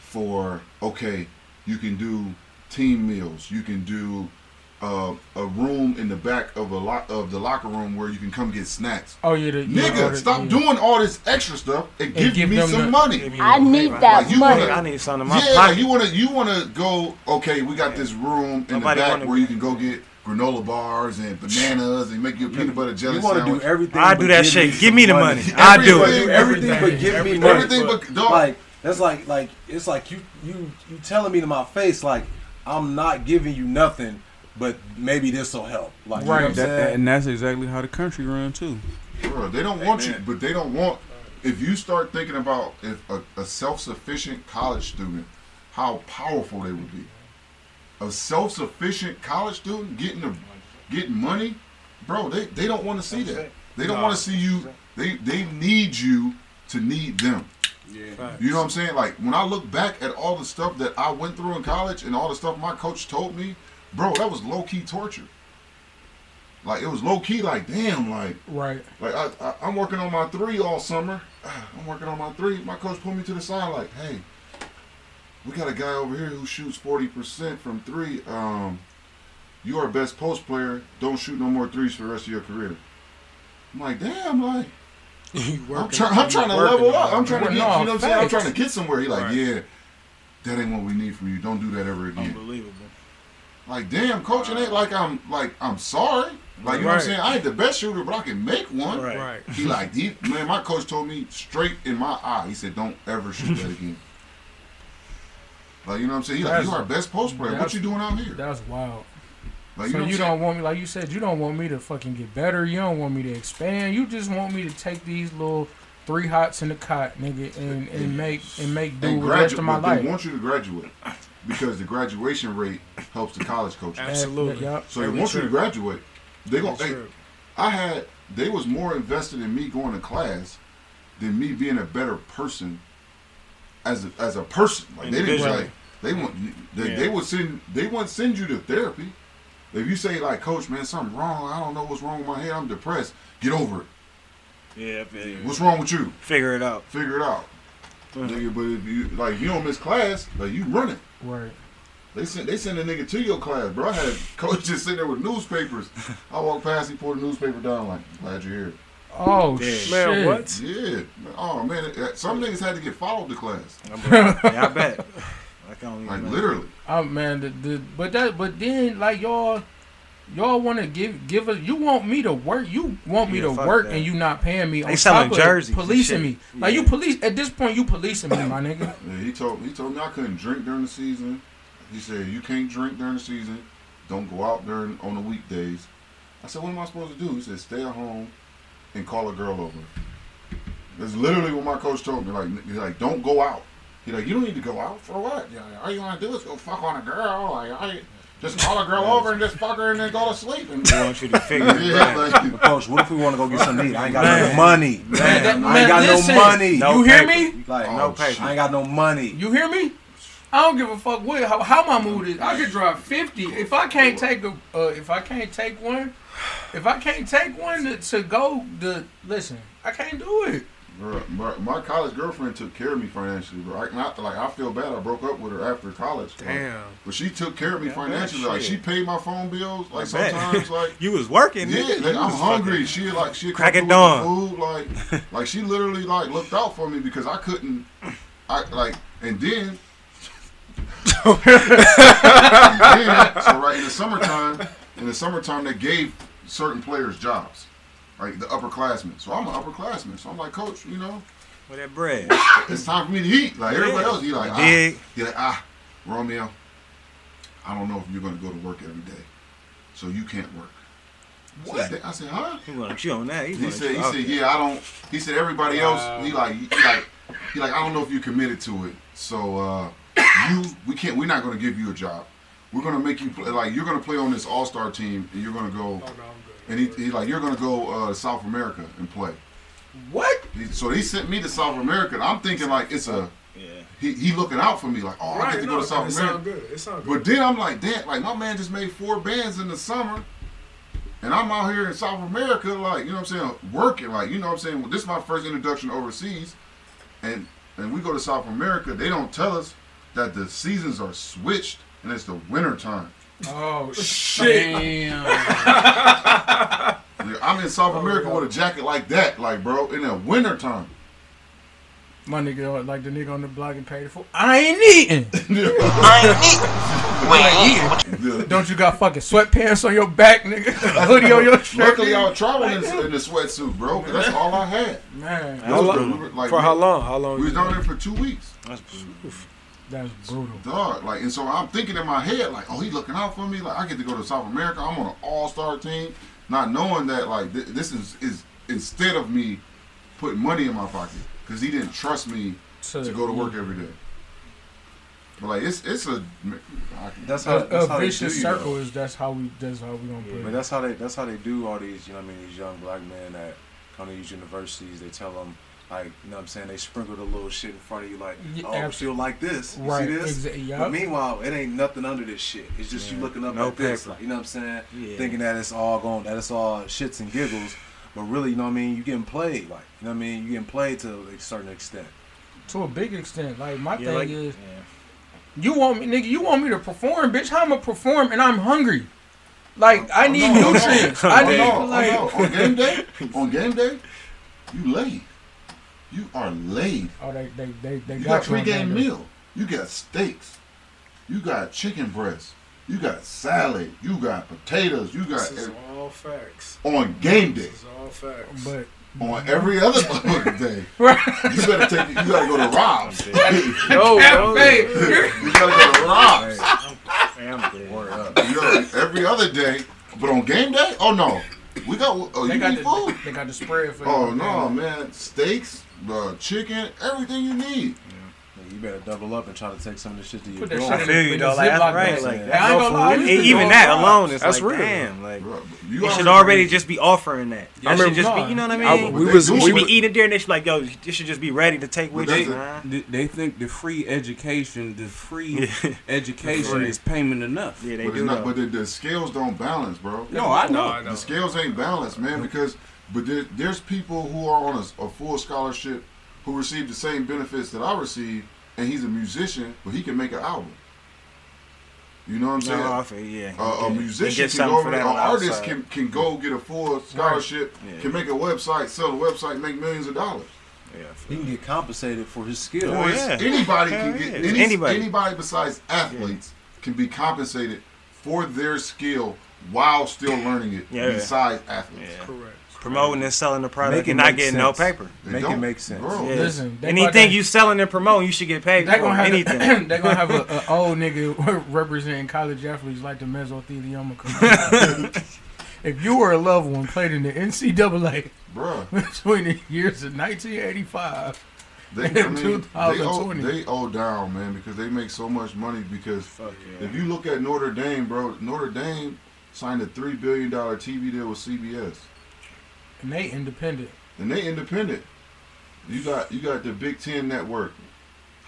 for okay, you can do team meals, you can do uh, a room in the back of a lot of the locker room where you can come get snacks. oh yeah, the, Nigga, the- stop yeah. doing all this extra stuff and, give, give me some the- money. Give I need paper. that Like, you money. wanna- I need something in my yeah, pocket. you wanna you wanna go okay, we got this room in Nobody the back wanna where you can go get granola bars and bananas and make you a peanut butter jelly you want to sandwich. do everything. I do that shit. me Give me the money. *laughs* I do Everything. it. Do everything, but give me money. Everything but dog. like that's like like it's like you you you telling me to my face like I'm not giving you nothing, but maybe this will help. Like you know Right. That, that- and that's exactly how the country run too. Bro, they don't want you, but they don't want. If you start thinking about if a, a self-sufficient college student, how powerful they would be. A self-sufficient college student getting the getting money, bro. They they don't want to see that. They don't Nah. want to see you. They they need you to need them. yeah. You know what I'm saying? Like when I look back at all the stuff that I went through in college and all the stuff my coach told me, bro, that was low key torture. Like it was low key. Like damn, like Right. like I, I, I'm working on my three all summer. *sighs* I'm working on my three. My coach pulled me to the side like, "Hey, we got a guy over here who shoots 40% from three. Um, you are best post player. Don't shoot no more threes for the rest of your career." I'm like, "Damn, like *laughs* I'm, try, I'm trying to level up. I'm trying to get, you know what I'm saying? I'm trying to get somewhere." He like, Right. "Yeah, that ain't what we need from you. Don't do that ever again." Unbelievable. Like, damn, coach, it ain't like I'm like I'm sorry. Like, you know what I'm saying? I ain't the best shooter, but I can make one. Right. Right. He like he man, my coach told me straight in my eye. He said, "Don't ever shoot that again." *laughs* Like you know what I'm saying? He like, "You are best post player. What you doing out here?" That's wild. Like you so know you don't want me, like you said, you don't want me to fucking get better. You don't want me to expand. You just want me to take these little three hots in the cot, nigga, and, and make and make do saying? And with the rest of my but they want you to graduate because the graduation rate helps the college coaches. Absolutely. Yeah, So they Very want you to graduate. They gonna. That's Hey. I had they was more invested in me going to class than me being a better person as a, as a person. Like they didn't like they want they, Yeah. they would send they wouldn't send you to therapy. If you say like, Coach, man, something wrong. I don't know what's wrong with my head. I'm depressed. Get over it. Yeah, yeah. What's wrong with you? Figure it out. Figure it out. Mhm. Nigga, but if you like you don't miss class, like you running. right. They send they send a nigga to your class, bro. I had *laughs* coaches sitting there with newspapers. I walked past, he pulled the newspaper down, like, glad you're here. Oh Yeah. shit, Man, what? Yeah. Oh man, it- it- some niggas had to get followed to class. *laughs* yeah, I bet. I can't even Like imagine. literally. Oh man, the, the but that but then like y'all y'all want to give give us you want me to work you want me Yeah, to work that. and you not paying me They on selling top jerseys and policing shit. me like you police at this point you policing me my nigga Yeah, he told he told me I couldn't drink during the season. He said you can't drink during the season. Don't go out during on the weekdays. I said, what am I supposed to do? He said, stay at home and call a girl over. That's literally what my coach told me. Like, he's like, don't go out. He's like, you don't need to go out for what? Yeah, all you want to do is go fuck on a girl. Like, I just call a girl over and just fuck her and then go to sleep. And I want you to figure it yeah, out. like, Coach, what if we want to go get some meat? I ain't got Man. no money. Man, that- I ain't got listen, no money. No you hear paper. me Like Oh, no shit. I ain't got no money. you hear me I don't give a fuck what how, how my mood is. I could drive fifty if I can't take a uh, if I can't take one. If I can't take one to, to go to listen, I can't do it. Bro, my, my college girlfriend took care of me financially, bro. I, not like I feel bad. I broke up with her after college. bro. Damn. But she took care of me Yeah, financially. Like she paid my phone bills. Like I bet. sometimes, *laughs* like You was working. yeah, like, You I'm hungry. She like she Crack come at through dawn. food. Like *laughs* like she literally like looked out for me because I couldn't. I like and then. *laughs* and then, so right in the summertime, in the summertime they gave certain players jobs, like the upperclassmen. So I'm an upperclassman. So I'm like, coach, you know, With that bread. it's time for me to eat. Like everybody else, he like, ah, Dig. he like, ah, Romeo, I don't know if you're gonna go to work every day, so you can't work. What? I said, huh? He want to chew on that. He, He wanna said, he chew- said, okay. yeah, I don't. He said everybody Wow. else, he like, he like, he like, I don't know if you're committed to it. So uh, you, we can't. We're not gonna give you a job. We're gonna make you play, like you're gonna play on this All Star team, and you're gonna go. No, I'm good. And he, he like, you're gonna go uh, to South America and play. What? He, so he sent me to South America. And I'm thinking like it's a Yeah. he, he looking out for me like oh I get to no, go to South it America. sound good. It sound But then I'm like, damn, like my man just made four bands in the summer. And I'm out here in South America, like, you know what I'm saying, working, like, you know what I'm saying? Well, this is my first introduction overseas. And and we go to South America, they don't tell us that the seasons are switched and it's the winter time. Oh *laughs* shit! Damn. Like, I'm in South America oh, with a jacket like that, like bro, in the winter time. My nigga, uh, like the nigga on the block and paid for. *laughs* *laughs* I ain't eating. Yeah. Don't you got fucking sweatpants on your back, nigga? A hoodie on your shirt. Luckily, I was traveling in, in the sweatsuit, bro, 'cause that's all I had. Man, How We long- were- like, For how long? How long? We was down there for two weeks. That's that's brutal. Dog, like, and so I'm thinking in my head, like, oh, he's looking out for me. Like, I get to go to South America. I'm on an all-star team, not knowing that, like, th- this is is instead of me putting money in my pocket, because he didn't trust me So, to go to work every day. But like, it's it's a I- That's A, how. That's a how they do vicious you, circle is that's how we that's how we gonna put But that's how they that's how they do all these you know what I mean these young black men that come to these universities they tell them like you know what I'm saying they sprinkle a little shit in front of you like Yeah, oh abs- feel like this you Right, see this exa- yup. but meanwhile it ain't nothing under this shit it's just you looking up No at this like, you know what I'm saying Yeah. thinking that it's all going that it's all shits and giggles but really you know what I mean you getting played like you know what I mean you getting played to a certain extent To a big extent, like my yeah, thing like, is, yeah. you want me, nigga, you want me to perform, bitch? How I'ma perform and I'm hungry? Like I oh, need no, no, nutrients. no, *laughs* oh, I no, need oh, no, like. on game day. *laughs* On game day, you laid. You are laid. Oh, they they they they You got, got you pregame game. meal. You got steaks. You got chicken breast. You got salad. You got potatoes. You got This is all facts. on game day. This is all facts. But On every other *laughs* day, right, you better take. You gotta go to Rob's. *laughs* *laughs* you no, bro. hey, gotta go to Rob's. Hey, I'm good. You know, every other day, but on game day, oh no, we got. Oh, they you got need the food. they got the spread for Oh no, man! Steaks, uh, chicken, everything you need. Like, you better double up and try to take some of this shit to your Put that I feel you in though. Like that's right. bag. Like Yeah, that's I ain't no gonna lie, I food. used to Even that to alone is That's like real. damn. Like Bro, you already should already just be offering that. I That should remember- just be. You know what I I, mean? we But was we should be eating there and they should like, yo, this should just be ready to take with But you. that's They think the free education, the free Yeah. *laughs* education is payment enough. Yeah, they But, do not, but the, the scales don't balance, bro. No, I know. No, I know. The scales ain't balanced, man. Because but there, there's people who are on a, a full scholarship who receive the same benefits that I receive, and he's a musician, but he can make an album. You know what I'm saying? No, I feel, yeah. a, a musician get can go something over for there. that An artist outside. can, can go get a full scholarship, Yeah. can make a website, sell a website, make millions of dollars. Yeah, He can get compensated for his skill. Oh, yeah. Anybody Hell can get yeah. any, Anybody. anybody. besides athletes can be compensated for their skill while still learning it. Yeah. Besides athletes, Yeah. correct. Promoting and selling the product Make it and not make getting no paper. They Make it don't. make sense. Bro, Yeah. Listen, Anything about to- you selling and promoting, you should get paid They for gonna have anything. A, *clears throat* they gonna have a, a old nigga *laughs* representing college athletes like the mesothelioma. community. *laughs* if you were a loved one played in the NCAA bro. *laughs* between the years of 1985, They, In I mean, they, owe, they owe down, man, because they make so much money. Because yeah. if you look at Notre Dame, bro, Notre Dame signed a three billion dollar TV deal with CBS, and they independent. and they independent. You got you got the Big Ten network,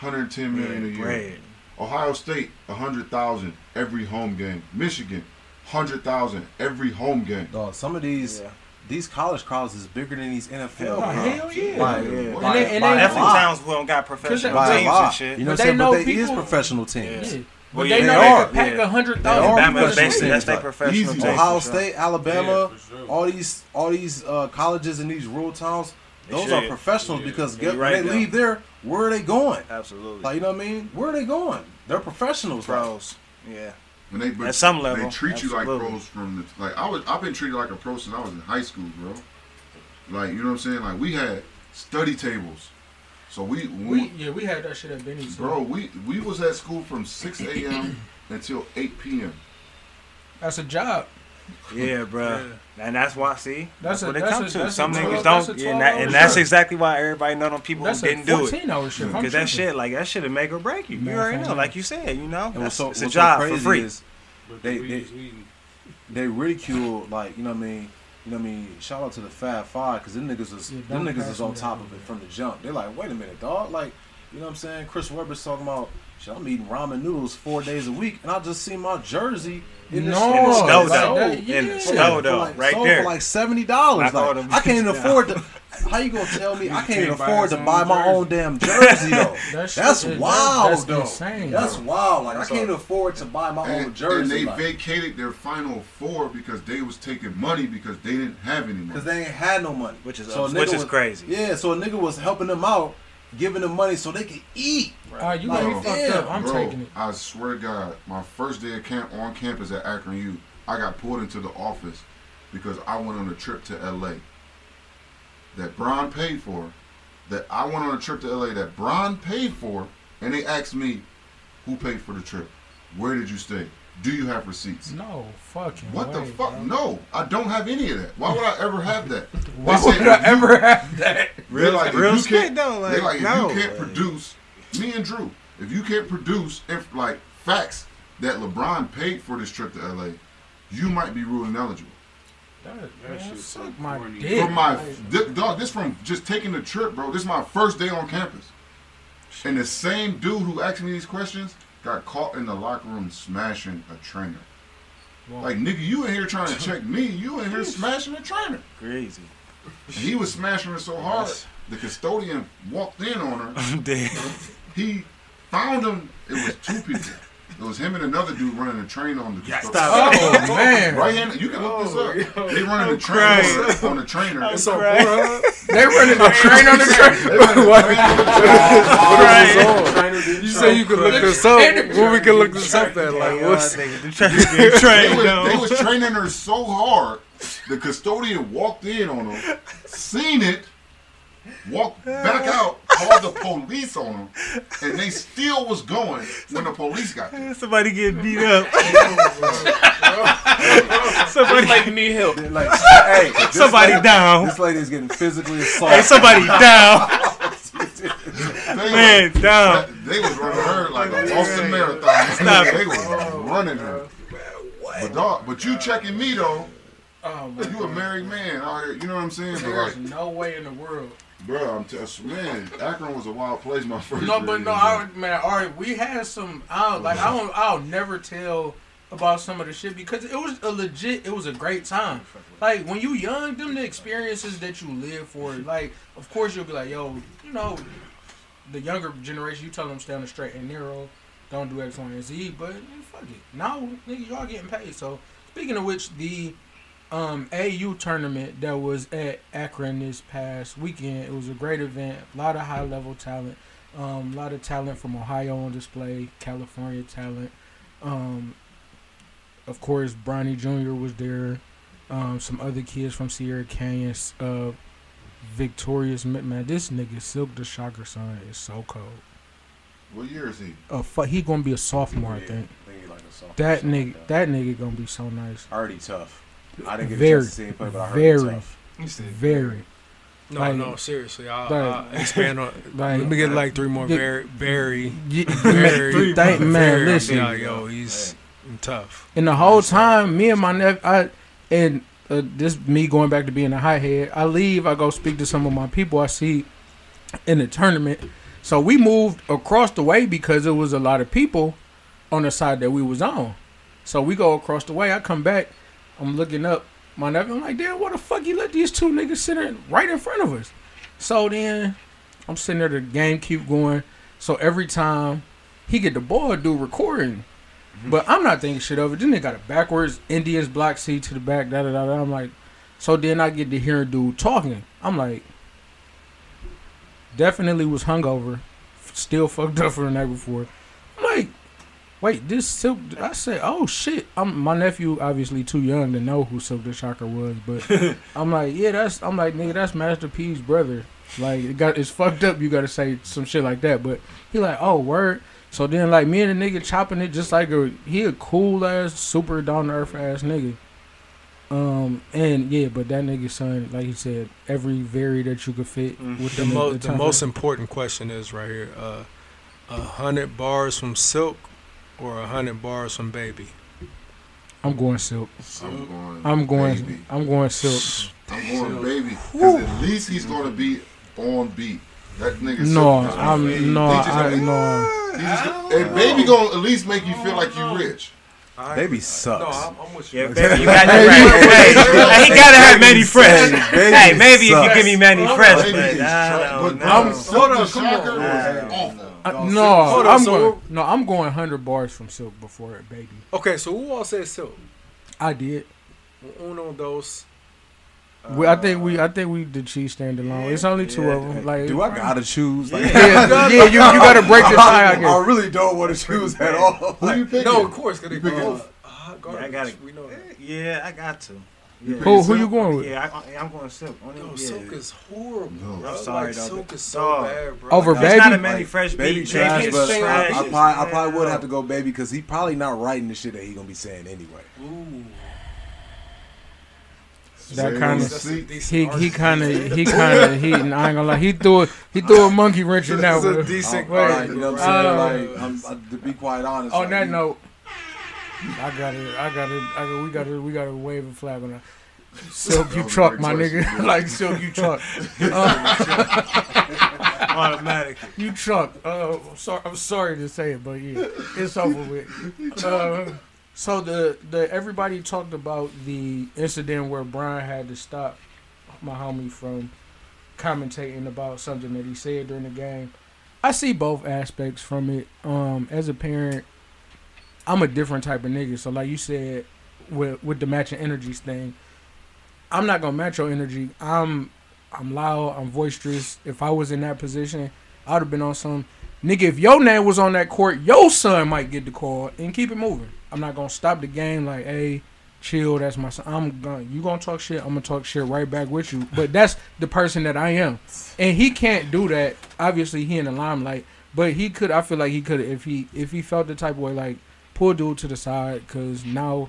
110 million a year. Bread. Ohio State, hundred thousand every home game. Michigan, hundred thousand every home game. Dog, some of these Yeah. these college crowds is bigger than these NFL. Oh, hell yeah. Like, Yeah. by- And they- and by they- a towns who don't got professional teams and shit. You know what I'm they saying? know But they is professional teams. Yeah. Well, But yeah, they know they they, are, could pack yeah. a hundred They thousand. are Alabama, professional they, teams, that's their professional easy. Ohio sure. State, Alabama, Yeah, sure. all these all these uh, colleges in these rural towns, those should. are professionals Yeah. because get, right, when they though. leave there, where are they going? Absolutely. Like you know what I mean? Where are they going? They're professionals, like. Pros. Yeah. And they, but At some level, they treat you like absolutely. pros from the like. I was I've been treated like a pro since I was in high school, bro. Like you know what I'm saying? Like we had study tables, so we, We, we yeah, we had that shit at Benny's. bro we we was at school from 6 a.m. *coughs* until 8 p.m. That's a job. Yeah, bro. And that's why, see, That's that's, a- what it comes to. Some niggas 12 don't, that's yeah, and, that, and that's exactly why everybody know them people That's who didn't do it. 14 hour shift. Because that tripping. shit, like that shit, will make or break you. You Man, already fam. know, like you said, you know, And that's, so, it's a what's so job for free. is They- they- they ridicule like you know what I mean. You know what I mean? Shout out to the Fab Five because them niggas was Yeah, them niggas pass is on top of it from the jump. They're like, wait a minute, dog. Like, you know what I'm saying? Chris Webber's talking about. Shit, I'm eating ramen noodles four days a week, and I just see my jersey in the No, store. In the store, Like, though. sold In the yeah. for store, like- though. like- Right there. for like seventy dollars. I Like, I can't even afford to. How you gonna tell me I can't can't afford to buy my jersey. own damn jersey though? *laughs* That shit That's is- wild, that's though. insane. That's wild. Like That's I can't all. afford to buy my own jersey. and they like. vacated their final four because they was taking money because they didn't have any money. Because they ain't had no money. Which is- a which is was- crazy. Yeah, so a nigga was helping them out, giving them money so they could eat. Ah, you Like, got me fucked up. I'm Bro, taking it. I swear to God, my first day of camp on campus at Akron U, I got pulled into the office because I went on a trip to LA that Bron paid for. That I went on a trip to LA that Bron paid for, and they asked me, "Who paid for the trip? Where did you stay? Do you have receipts?" No fucking. What the fuck? bro. No, I don't have any of that. Why would I ever have that? *laughs* Why They would said, I you- ever have that? *laughs* They're like, if real you shit, though, like, they're like, if no, you can't like- produce, me and Drew, if you can't produce, if like facts that LeBron paid for this trip to LA, you might be ruled ineligible. That, That man, shit's so suck my corny. dick. From my Like, thi- dog, this from just taking the trip, bro. This is my first day on campus, and the same dude who asked me these questions got caught in the locker room smashing a trainer. Like nigga, you in here trying to *laughs* check me, you in here smashing a trainer. Crazy. And he was smashing her so hard, the custodian walked in on her. *laughs* I'm dead. He found him. It was two people. *laughs* It was him and another dude running a train on the. stop. oh, oh man, Right hand, you can look this up. They running a train crying. on the, on the trainer. I'm So, crying. They running the *laughs* train on the train. They running *laughs* train the *laughs* Crying. you say you could look this up. Where we can look this up at? Like, what's The train They trained, was, they was training her so hard, the custodian walked in on her, seen it, walked back out, called the police on them, and they still was going when the police got there. Somebody getting beat up. Uh, somebody, Like need help. Like, hey, somebody lady, down. This lady is getting physically assaulted. Hey, assaulted. somebody down. They Man, was, down. They was running her like a Boston Marathon. Stop They was running her. But dog, but you checking me though? Oh man, You a married man out here? You know what I'm saying? There's like, no way in the world. Bro, I'm just man. Akron was a wild place. My *laughs* first. No, but no, man. I man, all right, we had some. I like I don't. I'll never tell about some of the shit because it was a legit. It was a great time. Like when you young, them the experiences that you live for. Like of course you'll be like, yo, you know, the younger generation. You tell them stay on the straight and narrow, don't do X, Y, and Z. But man, fuck it. Now nigga, y'all getting paid. So speaking of which, the um, AU tournament that was at Akron this past weekend. It was a great event. A lot of high level talent. Um, a lot of talent from Ohio on display. California talent. Um, of course, Bronny Jr. was there. Um, some other kids from Sierra Canyon. Uh, Vyctorius man, this nigga Silk the Shocker son is so cold. What year is he? Uh, fu- he gonna be a sophomore, I Yeah, think. I think he like a sophomore, That nigga, like that nigga gonna be so nice. Already tough. I didn't get Very, a chance to see him play, but I heard very. he tough. Very. no, Like- no, seriously. I'll, like- I'll expand on. *laughs* like- let me get like three more. Very, very, Ye- very. Thank- man, very- listen. Yeah, yo, he's tough. And the whole time, me and my nephew, I and uh, this me going back to being a high head. I leave, I go speak to some of my people I see in the tournament, So we moved across the way because it was a lot of people on the side that we was on. So we go across the way. I come back. I'm looking up my nephew. I'm like, damn, what the fuck you let these two niggas sit in right in front of us? So then I'm sitting there. The game keep going. So every time he get the ball, do recording. Mm-hmm. But I'm not thinking shit of it. Then they got it backwards. Indians block seat to the back. Da da da. da. I'm like, so then I get to hear a dude talking. I'm like, definitely was hungover, still fucked up from the night before. I'm like, wait, this Silk. I said, oh shit. I'm my nephew, obviously too young to know who Silk the Shocker was, but *laughs* I'm like, yeah, that's. I'm like, nigga, that's Master P's brother. Like, it got it's fucked up. You got to say some shit like that. But he like, oh word. So then, like me and the nigga chopping it just like a he a cool ass, super down to earth ass nigga. Um and yeah, but that nigga son, like he said, every very that you could fit The, within the, mo- the the most important question is right here: uh, a hundred bars from Silk or a hundred bars from Baby? I'm going silk. I'm going. I'm going. Baby. I'm going silk. I'm going baby. Because at least he's going to be on beat. That nigga. No, Silk I'm he no, just- I no. just- and baby gonna at least make you feel like you rich. Baby sucks. No, I'm, I'm with you. Yeah, baby, you got that right. Hey, he gotta have Mannie Fresh. Baby Hey, maybe if you give me Mannie Fresh, but is I trash. don't But know. I'm Silk Hold the on, come on. Shocker was awful. Uh, no, on, I'm so going. No, I'm going hundred bars from silk before it, baby. Okay, so who all said Silk? I did. Uno, dos. We, I think we. I think we did cheese stand alone. It's only two of them. Like, Do I gotta choose? Like, yeah, *laughs* yeah, you, you gotta break the tie. I I guess. really don't want to choose at all. Who you picking? No, of course, because they You picking- both hot garbage. Yeah, I gotta- We know that. Yeah, I got to. Yeah, Who who you going with? yeah I, I'm going silk. Only, Yo, yeah. Silk is horrible. No. bro. I'm sorry, like, though, Silk is so dog. bad, bro. Over Like, It's not a Baby? Mannie Like, Fresh Baby beat. trash, Baby but is I, trash. I, probably, I probably would have to go baby because he probably not writing the shit that he gonna be saying anyway. Ooh, That kind of the that's a seat. decent he he kind of he kind of he. *laughs* I ain't gonna lie. He threw a, he threw a monkey wrench in that This is a one. decent Wait, Like, you know what I'm uh, saying? like, I'm, I, to be quite honest. On like, that you- note, I got it. I got it. I got, we got to we got to wave a flag on that. Silk, you a truck, my nigga. *laughs* like silk, you truck. Automatic. *laughs* You truck. Uh, sorry. I'm sorry to say it, but yeah, it's over with. Uh, so the the everybody talked about the incident where Brian had to stop my homie from commentating about something that he said during the game. I see both aspects from it. Um, as a parent, I'm a different type of nigga. So like you said, with with the matching energies thing, I'm not gonna match your energy. I'm I'm loud. I'm boisterous. If I was in that position, I'd have been on some nigga. If your name was on that court, your son might get the call and keep it moving. I'm not gonna stop the game. Like, hey, chill. That's my son. I'm gonna you gonna talk shit. I'm gonna talk shit right back with you. But that's the person that I am, and he can't do that. Obviously, he in the limelight, but he could. I feel like he could if he if he felt the type of way like pull dude to the side because now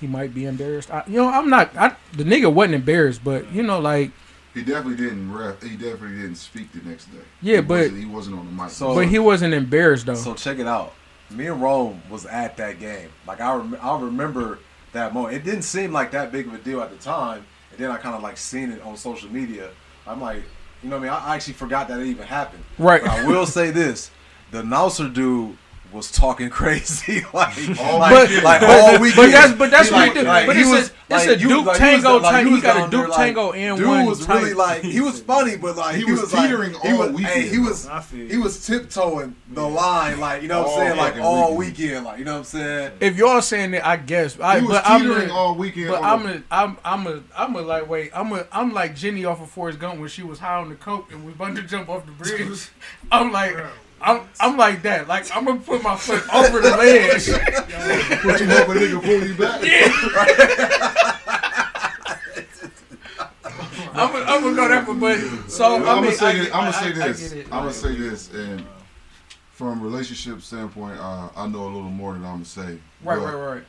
he might be embarrassed. I, you know, I'm not. I, the nigga wasn't embarrassed, but you know, like, He definitely didn't ref. He definitely didn't speak the next day. Yeah, He but- wasn't- he wasn't on the mic. So- but he wasn't embarrassed though. So check it out. Me and Rome was at that game. Like I, rem- I remember that moment. It didn't seem like that big of a deal at the time, and then I kind of like seen it on social media. I'm like, you know what I mean? I actually forgot that it even happened. Right. But I will say this: the Nauser dude was talking crazy, *laughs* like, All like, weekend. like but, all but, weekend. but that's but that's He what like- he did. like, but he it's was, a it's like, a Duke like, Tango. like, type. he He was got a down there, Duke like, Tango and Dude one. was type. really like he was funny, but like He he, was was, like, teetering he all was, weekend, Hey, he was he was tiptoeing the line, like you know what I'm saying, like all weekend. weekend, like you know what I'm saying. If y'all saying that, I guess. I, He was but I'm teetering a, all weekend. But I'm a, I'm I'm a I'm a lightweight. I'm a I'm like Jenny off of Forrest Gump when she was high on the coke and was about to jump off the bridge. *laughs* I'm like I'm I'm like that. Like I'm gonna put my foot over the ledge. *laughs* But you hope a nigga pull you back. I'm gonna, I'm gonna go that for but so I'm I gonna say this. I'm gonna say this. I'm gonna say this, and from relationship standpoint, uh, I know a little more than I'm gonna say. Right, but, right, right.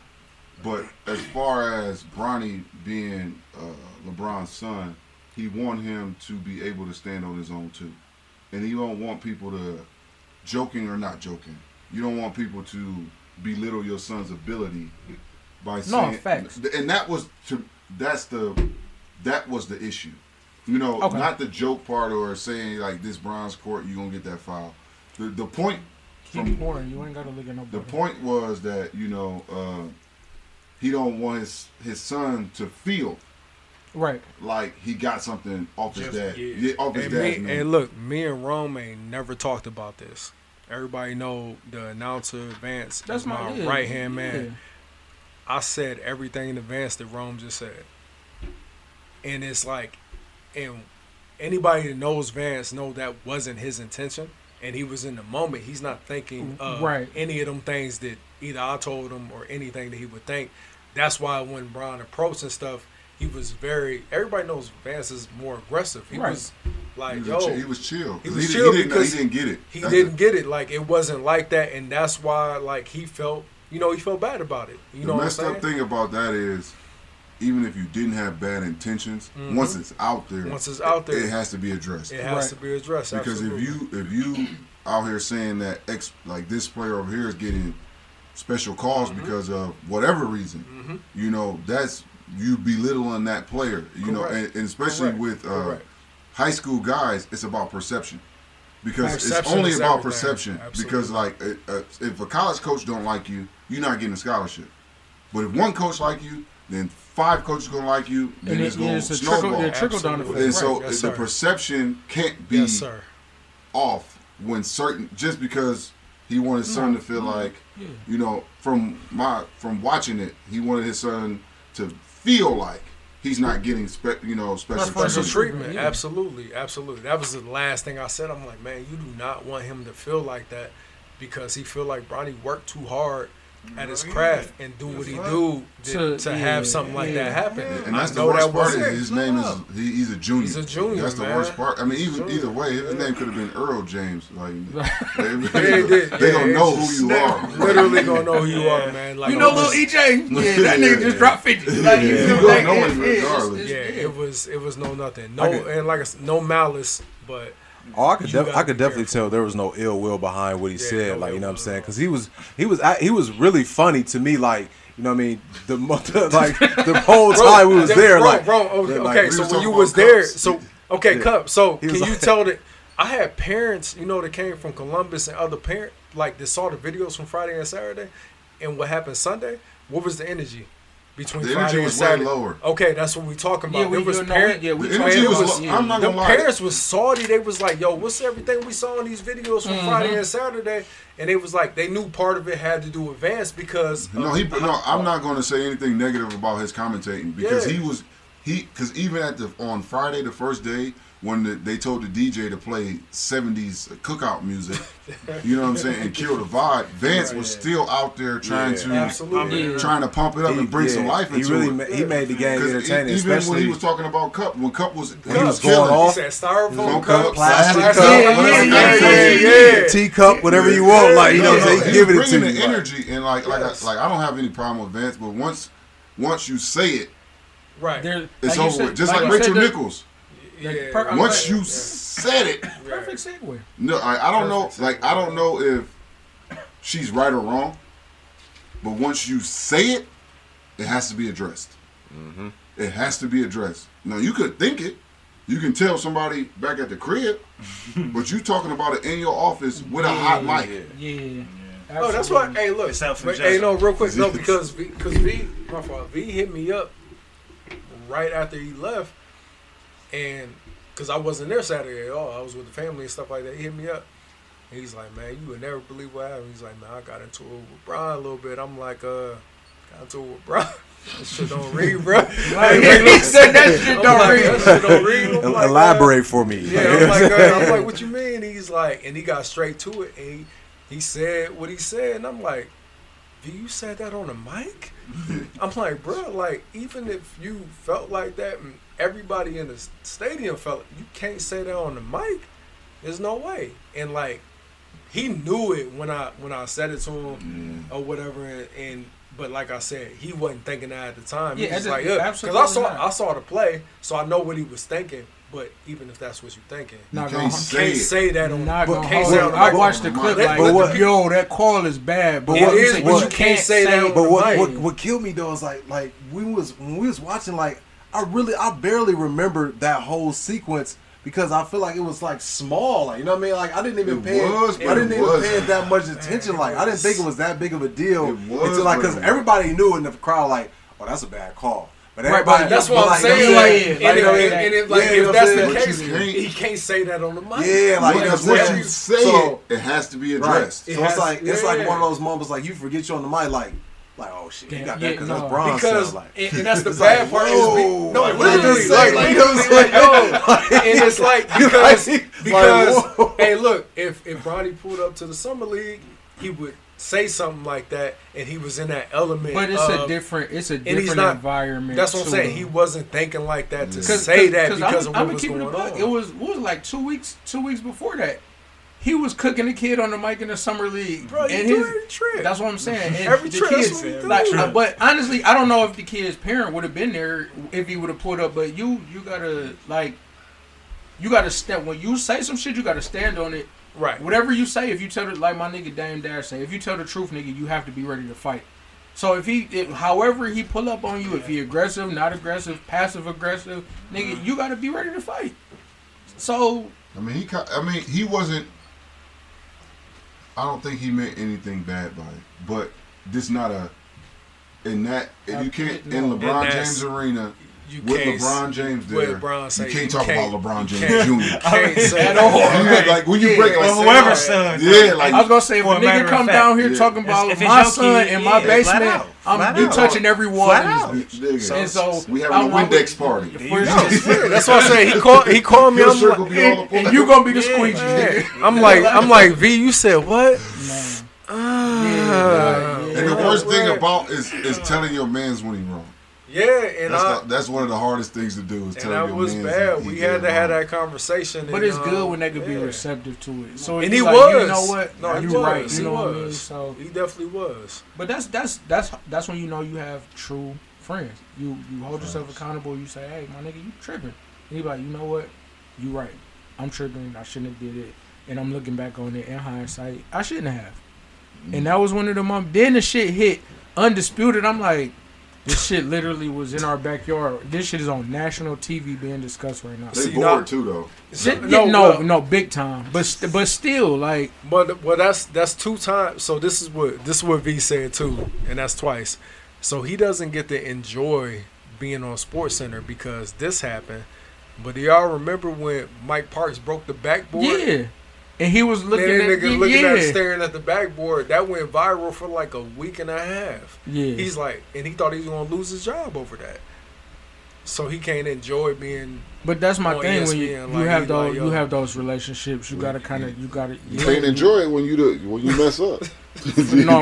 But as far as Bronny being uh, LeBron's son, he want him to be able to stand on his own too, and he don't want people to, joking or not joking, you don't want people to belittle your son's ability by saying facts. And that was to that's the that was the issue. You know, Okay. not the joke part or saying like this Bron's court, you gonna get that foul. The the point Keep from pouring. You ain't got to look at nobody. the point was that you know uh, he don't want his his son to feel Right. like he got something off his Just- dad, yeah. yeah, off his And, dad's me, name. and look, me and Rome ain't never talked about this. Everybody know the announcer Vance. That's is my my yeah, right hand man. yeah. I said everything in advance that Rome just said. And it's like, and anybody that knows Vance know that wasn't his intention. And he was in the moment. He's not thinking mm, of Right. any of them things that either I told him or anything that he would think. That's why when Brian approached and stuff, he was very. Everybody knows Vance is more aggressive. He Right. was like, he, was yo, chi- he was chill. He was didn't- chill didn't, because he didn't get it. he That's didn't the- get it. Like it wasn't like that, and that's why like he felt. You know, he felt bad about it. You the know what I'm messed up thing about that is, even if you didn't have bad intentions, Mhm. once it's out there, Once it's out there, it has to be addressed. It has Right. to be addressed because absolutely. if you if you out here saying that X like this player over here is getting special calls Mm-hmm. because of whatever reason, you know that's you belittling that player. You know, and, and especially Correct. with uh, Correct. high school guys, it's about perception. Because it's only about everything. perception. Absolutely. Because like, uh, if a college coach don't like you, you're not getting a scholarship. But if one coach like you, then five coaches gonna like you. Then And it's it, gonna it's a trickle, snowball. trickle down effect. And so yes, the sir. perception can't be yes, sir. off when certain just because he wanted his son to feel like Yeah. you know from my from watching it he wanted his son to feel like he's not getting spe- you know special Special Special treatment. treatment, Yeah. absolutely, absolutely. That was the last thing I said. I'm like, man, you do not want him to feel like that because he feel like Bronny worked too hard at his craft and do what he do to, To- to have something like that happen. and that's the worst that part. Is his name is he, he's a junior. He's a junior, That's the man. worst part. I mean, even either way, his name could have been Earl James. Like they, *laughs* Yeah, they, they Yeah, gonna know who you are. Literally gonna know who you are, man. Like You know, it little EJ. Yeah, that *laughs* nigga just dropped fifty. Like you Yeah. feel You like gonna know it- him it- regardless. Yeah, it was it was no nothing. No and like I said, no malice, but Oh, I could, def- I could definitely careful. tell there was no ill will behind what he Yeah, said. no like you know what I'm saying? Because he was he was I- he was really funny to me. Like you know what I mean? The mo- *laughs* like the whole time we was there. bro, like bro, okay, like, okay, we so when you was about there, cups. so okay, Yeah. cup. So can was you tell that I had parents, you know, that came from Columbus and other parent like that saw the videos from Friday and Saturday, and what happened Sunday? What was the energy between The Friday energy and was way Saturday? lower. Okay, that's what we talking about. Yeah, we there was you know, parent, yeah, we The energy was was- low. yeah. I'm not the gonna lie. parents was salty. They was like, "Yo, what's everything we saw in these videos from mm-hmm. Friday and Saturday?" And it was like they knew part of it had to do with Vance because No, he. how- No, I'm not going to say anything negative about his commentating because Yeah. he was he because even at the on Friday the first day when the, they told the DJ to play 70s cookout music, *laughs* you know what I'm saying, and kill the vibe. Vance was still out there trying Yeah. to Absolutely. Yeah. trying to pump it up and bring yeah, some life He into really it. ma- he made the game entertaining, even when he was talking about Cup, when Cup was when he was Going killing, off. He said styrofoam cup, cup, plastic plastic cup, cup, whatever yeah, kind of yeah, cup. yeah. teacup, whatever you want. Like you know, what I'm saying? giving it to bringing you. the energy and like like Yes. I, like I don't have any problem with Vance, but once once you say it, Right. It's like over said- with. Just like, you Rachel said, the- Yeah. per- Once like- you said it, Perfect segue. no, I, I don't know. Perfect. Like I don't know if she's right or wrong, but once you say it, it has to be addressed. Mm-hmm. It has to be addressed. Now you could think it. You can tell somebody back at the crib, *laughs* but you talking about it in your office with a hot mic. Yeah. Oh, that's why. Hey, look. Except for but, hey, no, real quick. No, *laughs* because because V, my fault. V hit me up right after he left, and because I wasn't there Saturday at all, I was with the family and stuff like that. He hit me up. And he's like, man, you would never believe what happened. He's like, man, I got into it with Brian a little bit. I'm like, uh, got into it with Brian. *laughs* That shit don't read, bro. *laughs* he said that shit I'm don't like, read. That shit don't read. I'm like, uh, Elaborate for me. yeah, I'm like, uh, I'm like, what you mean? He's like, and he got straight to it, and he, he said what he said, and I'm like, do you said that on the mic? *laughs* I'm like, bro, like even if you felt like that, and everybody in the stadium felt, you can't say that on the mic. There's no way, and like he knew it when I when I said it to him or whatever, and, and but like I said, he wasn't thinking that at the time. Yeah, he was it- like, because I saw not. I saw the play, so I know what he was thinking. But even if that's what you're thinking, Not You gonna, can't say can't say that on. not but can't say it. on the I watched the clip But like, what- yo, that call is bad. But It what, is, but but you you can't can't say say that. that But what, Right. what what killed me though is like like we was when we was watching like I really, I barely remember that whole sequence because I feel like it was like small, like you know what I mean. Like I didn't even It pay, was, I didn't it even wasn't. pay it that much attention. Like I didn't think it was that big of a deal It was, until like because everybody knew in the crowd, like, oh, that's a bad call. But Right, everybody, but That's but what I'm like, saying. yeah, Like, like, and, you it, know, and, and it, like, yeah, you know if that's the case, you can't- he can't say that on the mic. Yeah, like, because that's once what you say so- it, it has to be Right. addressed. It So it's has- like it's like one of those moments like you forget you on the mic, like like oh shit, he Damn, got yeah, that because no. that's Bronze. because cell, like, and, and *laughs* that's the bad like, part whoa. is be, no Like, what literally did you like, like, You know what I'm like *laughs* yo *laughs* and it's like because because hey look if if Bronny pulled up to the summer league he would say something like that and he was in that element But it's of- a different, it's a he's different not- environment. that's what I'm too, saying though. he wasn't thinking like that to mm. Cause- say that because I'm, of what I'ma was keep it a going on It was what was like two weeks, two weeks before that. He was cooking the kid on the mic in the summer league, bro and do his, every trip That's what I'm saying. And Every the trip, that's kids, what like, Trip. uh, but honestly, I don't know if the kid's parent would have been there if he would have pulled up. But you, you gotta like, you gotta step when you say some shit. You gotta stand on it. right Whatever you say, if you tell the like my nigga Dame Dash say, if you tell the truth, nigga, you have to be ready to fight. So if he, if, however he pull up on you, if he aggressive, not aggressive, passive aggressive, nigga, you gotta be ready to fight. So I mean, he. ki- I mean, he wasn't. I don't think he meant anything bad by it, but this not a. In that, if you uh, can't in LeBron James arena you with LeBron James with there, LeBron you say can't you talk can't- about LeBron you James can't- Jr. can't *laughs* say At all. Like when you break, like, Or whoever's son. yeah, like I was gonna say if For a a nigga come fact, down here yeah. talking about If my son kid, in my yeah, basement, I'm flat you out. touching everyone. Flat out. bitch. nigga, And so we I having a Windex party. *laughs* For No, sure. that's what I'm saying. He called. He called me. Your I'm like, be all up on and you gonna be the Yeah. squeegee. Yeah. *laughs* I'm like, I'm like, V. You said what? Man. Ah. Yeah, And the worst thing about is is telling your man's when he wrong. Yeah, and That's, I the, that's one of the hardest things to do is and telling that your was bad. he We had to have that conversation. But and, it's good um, when they could be receptive to it. So And if he like, was. you know what? No, he you was. right. He You know what I mean? was. So, He definitely was. but that's that's that's that's when you know you have true friends. You you hold yourself accountable. You say, hey, my nigga, you tripping. And he be like, you know what? You right. I'm tripping. I shouldn't have did it. And I'm looking back on it in hindsight. I shouldn't have. And that was one of the months. Then the shit hit undisputed. I'm like, this shit literally was in our backyard. This shit is on national TV being discussed right now. They See, bored now- too though. Shit, No, no, no, no. big time. But st- but still, like, But well, that's that's two times. So this is what this is what V said too, and that's twice. So he doesn't get to enjoy being on Sports Center because this happened. But do y'all remember when Mike Parks broke the backboard? yeah. And he was looking Looking at nigga looking yeah. at staring at the backboard. That went viral for like a week and a half. Yeah. He's like, and he thought he was gonna lose his job over that. So he can't enjoy being. But that's my on thing when you, ESPN, you have those like, you have those relationships. You gotta kind of you gotta. You can't enjoy it when you do when you mess up. *laughs* No, *laughs*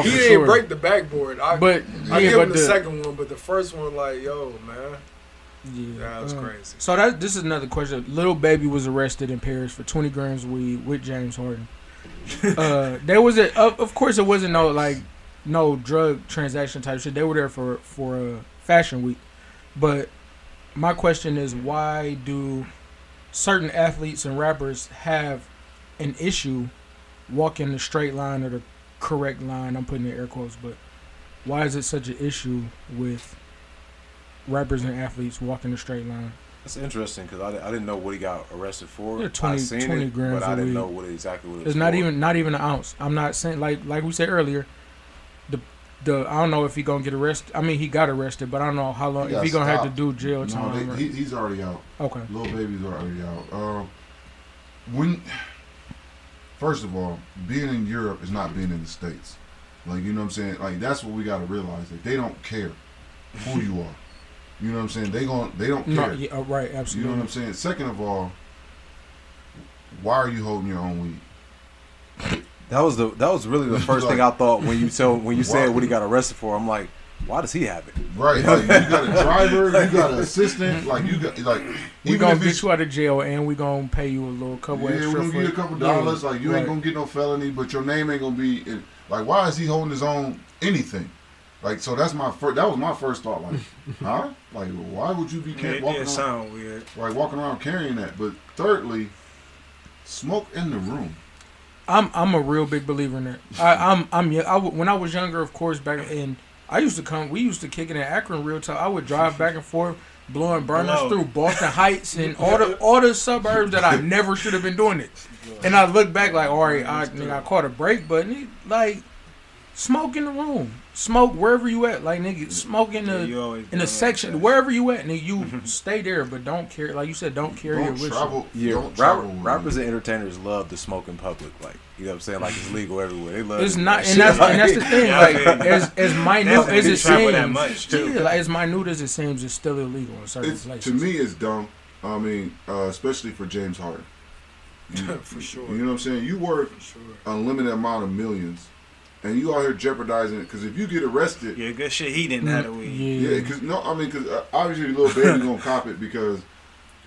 he for didn't sure. break the backboard. I, But I yeah, give but him the, the, second one, but the first one, like, yo, man, yeah, that was uh, crazy. So that this is another question. Lil Baby was arrested in Paris for 20 grams of weed with James Harden. *laughs* uh, there was a of, of course it wasn't no like no drug transaction type shit. They were there for for uh, fashion week, but my question is why do certain athletes and rappers have an issue walking the straight line or the correct line? I'm putting in air quotes, but why is it such an issue with rappers and athletes walking the straight line? That's interesting because I, I didn't know what he got arrested for. Yeah, I 20 seen 20 it, grams but I didn't know what exactly what it was. It's not for. even not even an ounce. I'm not saying like like we said earlier. The the I don't know if he gonna get arrested. I mean he got arrested, but I don't know how long He if got he gonna have to do jail No, time. they, or- he, he's already out. okay. Lil Baby's already out. Um, when first of all, being in Europe is not being in the states. Like you know what I'm saying. Like that's what we got to realize. That they don't care who you *laughs* are. You know what I'm saying. They gon' they don't No, care. yeah, uh, right, You know what I'm saying. Second of all, why are you holding your own weed? That was the that was really the *laughs* first thing I thought when you tell when you *laughs* said what he got arrested for. I'm like, why does he have it? Right. Like, you got a driver. You got an assistant. Like you got like. we even gonna if get you out of jail and we gonna pay you a little couple Yeah, we're gonna for, give you a couple Yeah, dollars. Like you right. ain't gonna get no felony, but your name ain't gonna be in, like. Why is he holding his own anything? Like so, that's my first. That was my first thought. Like, *laughs* huh? Like, why would you be Yeah, ca- it walking did around, sound weird. like walking around carrying that? But thirdly, smoke in the room. I'm I'm a real big believer in that. I, I'm I'm y- I w- when I was younger, of course, back in I used to come. We used to kick it in Akron real time. I would drive back and forth. blowing burners Blow. through Boston Heights and all the all the suburbs that I *laughs* never should have been doing it. And I look back like, all right, I, nigga, I caught a break, but nigga, like, smoke in the room, smoke wherever you at, like nigga, smoke in the you always in the section shit. wherever you at, nigga, you stay there, but don't carry, like you said, don't carry it Don't with travel. Yeah, don't rapper, rappers and entertainers love to smoke in public. Like you know what I'm saying? Like it's legal everywhere. They love. It's it. not, and that's and that's the *laughs* thing, Yeah, like I as as minute as it seems, that much, too. yeah, like as minute as it seems, it's still illegal in certain It's, places. to me, it's dumb. I mean, uh, especially for James Harden. *laughs* You, For sure. You know what I'm saying? You work For sure. unlimited amount of millions, and you out here jeopardizing it. Because if you get arrested, Yeah, good shit. He didn't have the weed. yeah, yeah, because no, I mean, because uh, obviously Lil Baby gonna cop it because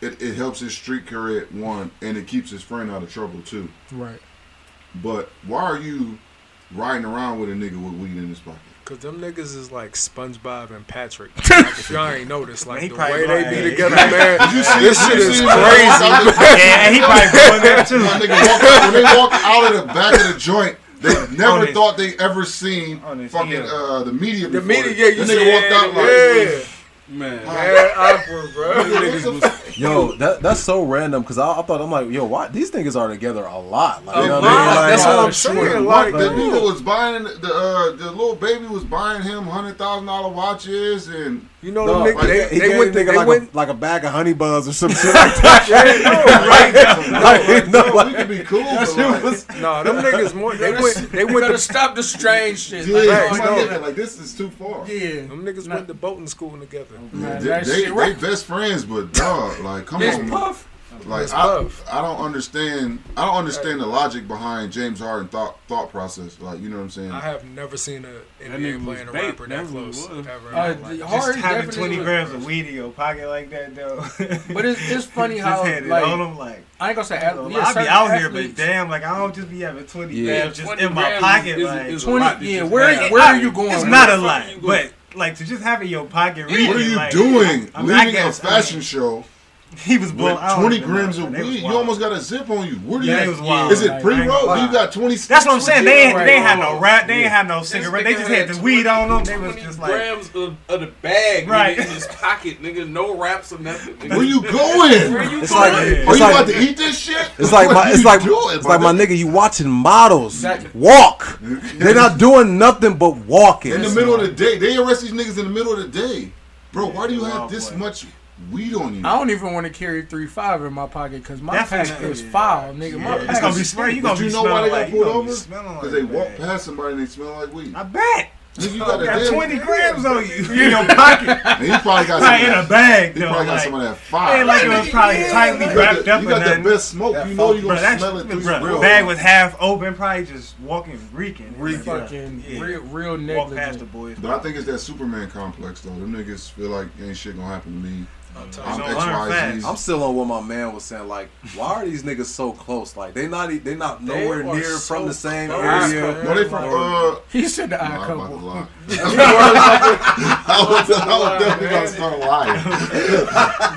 it, it helps his street career one, and it keeps his friend out of trouble too. right. But why are you riding around with a nigga with weed in his pocket? Cause them niggas is like SpongeBob and Patrick. *laughs* Like, if y'all ain't noticed, like He the way they be together, probably- *laughs* man. You see, This shit is see crazy. Yeah, and he probably doing that too. My nigga walk, when they walk out of the back of the joint, they *laughs* never this- thought they ever seen on fucking hill. uh, the media. Before. The media, yeah, you That see, nigga walked out like, yeah, Man, man, awkward, bro. *laughs* Niggas was- Yo, that that's so random because I, I thought I'm like, yo, why these niggas are together a lot? Like, A you know lot. what I mean? Like, That's what I'm saying. Mark, Like, the nigga was buying the uh, the Lil Baby was buying him hundred thousand dollar watches and you know, No, them like, niggas, he they, they gave went, nigga they like, went, a, like a bag of honey buzz or some *laughs* shit like that. *laughs* no, Like, no, no, like- we could be cool. That But shit like, was- *laughs* no, them niggas more. They went, they went gotta stop the strange shit. yeah, like, my no. like this is too far. yeah. Them niggas Nah. went to boating school together. Man, they, that they, shit they right. best friends, but dog, like, come This on, man. puff. Like It's I, tough. I don't understand. I don't understand the logic behind James Harden thought thought process. Like you know what I'm saying? I have never seen a NBA nigga playing a was bait. rapper that That was close what it was. ever. Uh, Like, Just having 20 grams of weed in your pocket like that, though. *laughs* But it's, it's funny just how had it like on him, like. I ain't gonna say I ath- yeah, be certain out here, but damn, like I don't just be having 20 Yeah. grams just 20 in my grams pocket. is- like, is a lot to yeah, where where are you going? It's not a fuck lot, but like to just have it in your pocket, what are you like, doing? I mean, Leaving guess, a I fashion mean, show He was blowing with 20 grams of man. They was weed. You almost got a zip on you. Where do Yeah, you? they was wild. Is it Like, pre I ain't roll? You got 20. That's what I'm saying. They ain't, they ain't had no Right. rap. They ain't had no This cigarette. They just had the 20 weed on them. They was just like, grams of, of the bag Right. in his pocket, nigga. No wraps or nothing. Nigga. Where you going? Where you It's going? like- Are you like- about to eat this shit? It's like my, it's like, doing, it's like my nigga. You watching models walk. They're not doing nothing but walking. In the middle of the day, they arrest these niggas in the middle of the day, bro. Why do you have this much weed on you? I don't even want to carry three five in my pocket because my Definitely pack not. is Yeah. foul, nigga. My Yeah. pack it's gonna be is smelling. You But gonna you be know why smelling they got like, you pulled gonna be over? smelling Because like they walk bad. past somebody and they smell like weed. I bet. Nigga, you got a got damn- 20 grams on you *laughs* in your *laughs* pocket. And he probably got Probably in some. a bag He though. probably got like, some of that fire. ain't like it was probably tightly You got wrapped the- up You got the nothing. best smoke. That You know you Bro, gonna that smell it through bro, your the bag was half open, probably just walking, reeking. Reeking. fucking Yeah. real real Walk past the negligent. boys. But I think it's that Superman complex though. Them niggas feel like ain't shit gonna happen to me. I'm I'm telling So you. learn XYZ. I'm still on what my man was saying. Like, why are these niggas so close? Like, they not they not They nowhere are near so from the same close, area. man. No, they from uh. He said the Nah, odd I'm about to couple. *laughs* *laughs* I was, I was definitely about to start lying.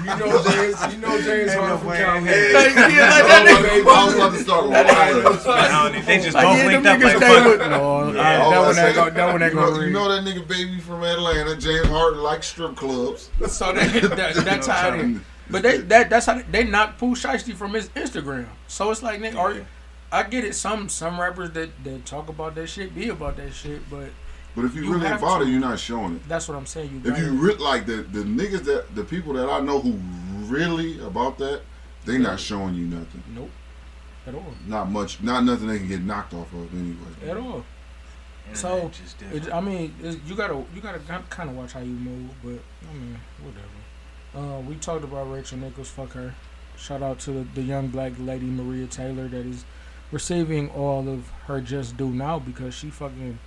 You know James. You know James Ain't Harden from way. Calhoun. Like, yeah, like I that was about to start lying. They just both linked up like stay fuck. No, Yeah, that one ain't gonna. That one ain't you know, gonna you know that nigga baby from Atlanta, James Harden, like strip clubs. So that, that, that's how they. But they that that's how they, they knocked Pooh Shiesty from his Instagram. So it's like, nigga, are you? I get it. Some some rappers that, that talk about that shit be about that shit, but But if you, You really have about to. it, you're not showing it. that's what I'm saying. You If you re- like the the niggas that the people that I know who really about that, they not showing you nothing. nope at all Not much. Not nothing they can get knocked off of anyway. at all. So, just. It, I mean, you gotta you gotta kind of watch how you move, but I mean, whatever. Uh, we talked about Rachel Nichols. Fuck her. Shout out to the, the young black lady Maria Taylor that is receiving all of her just due now because she fucking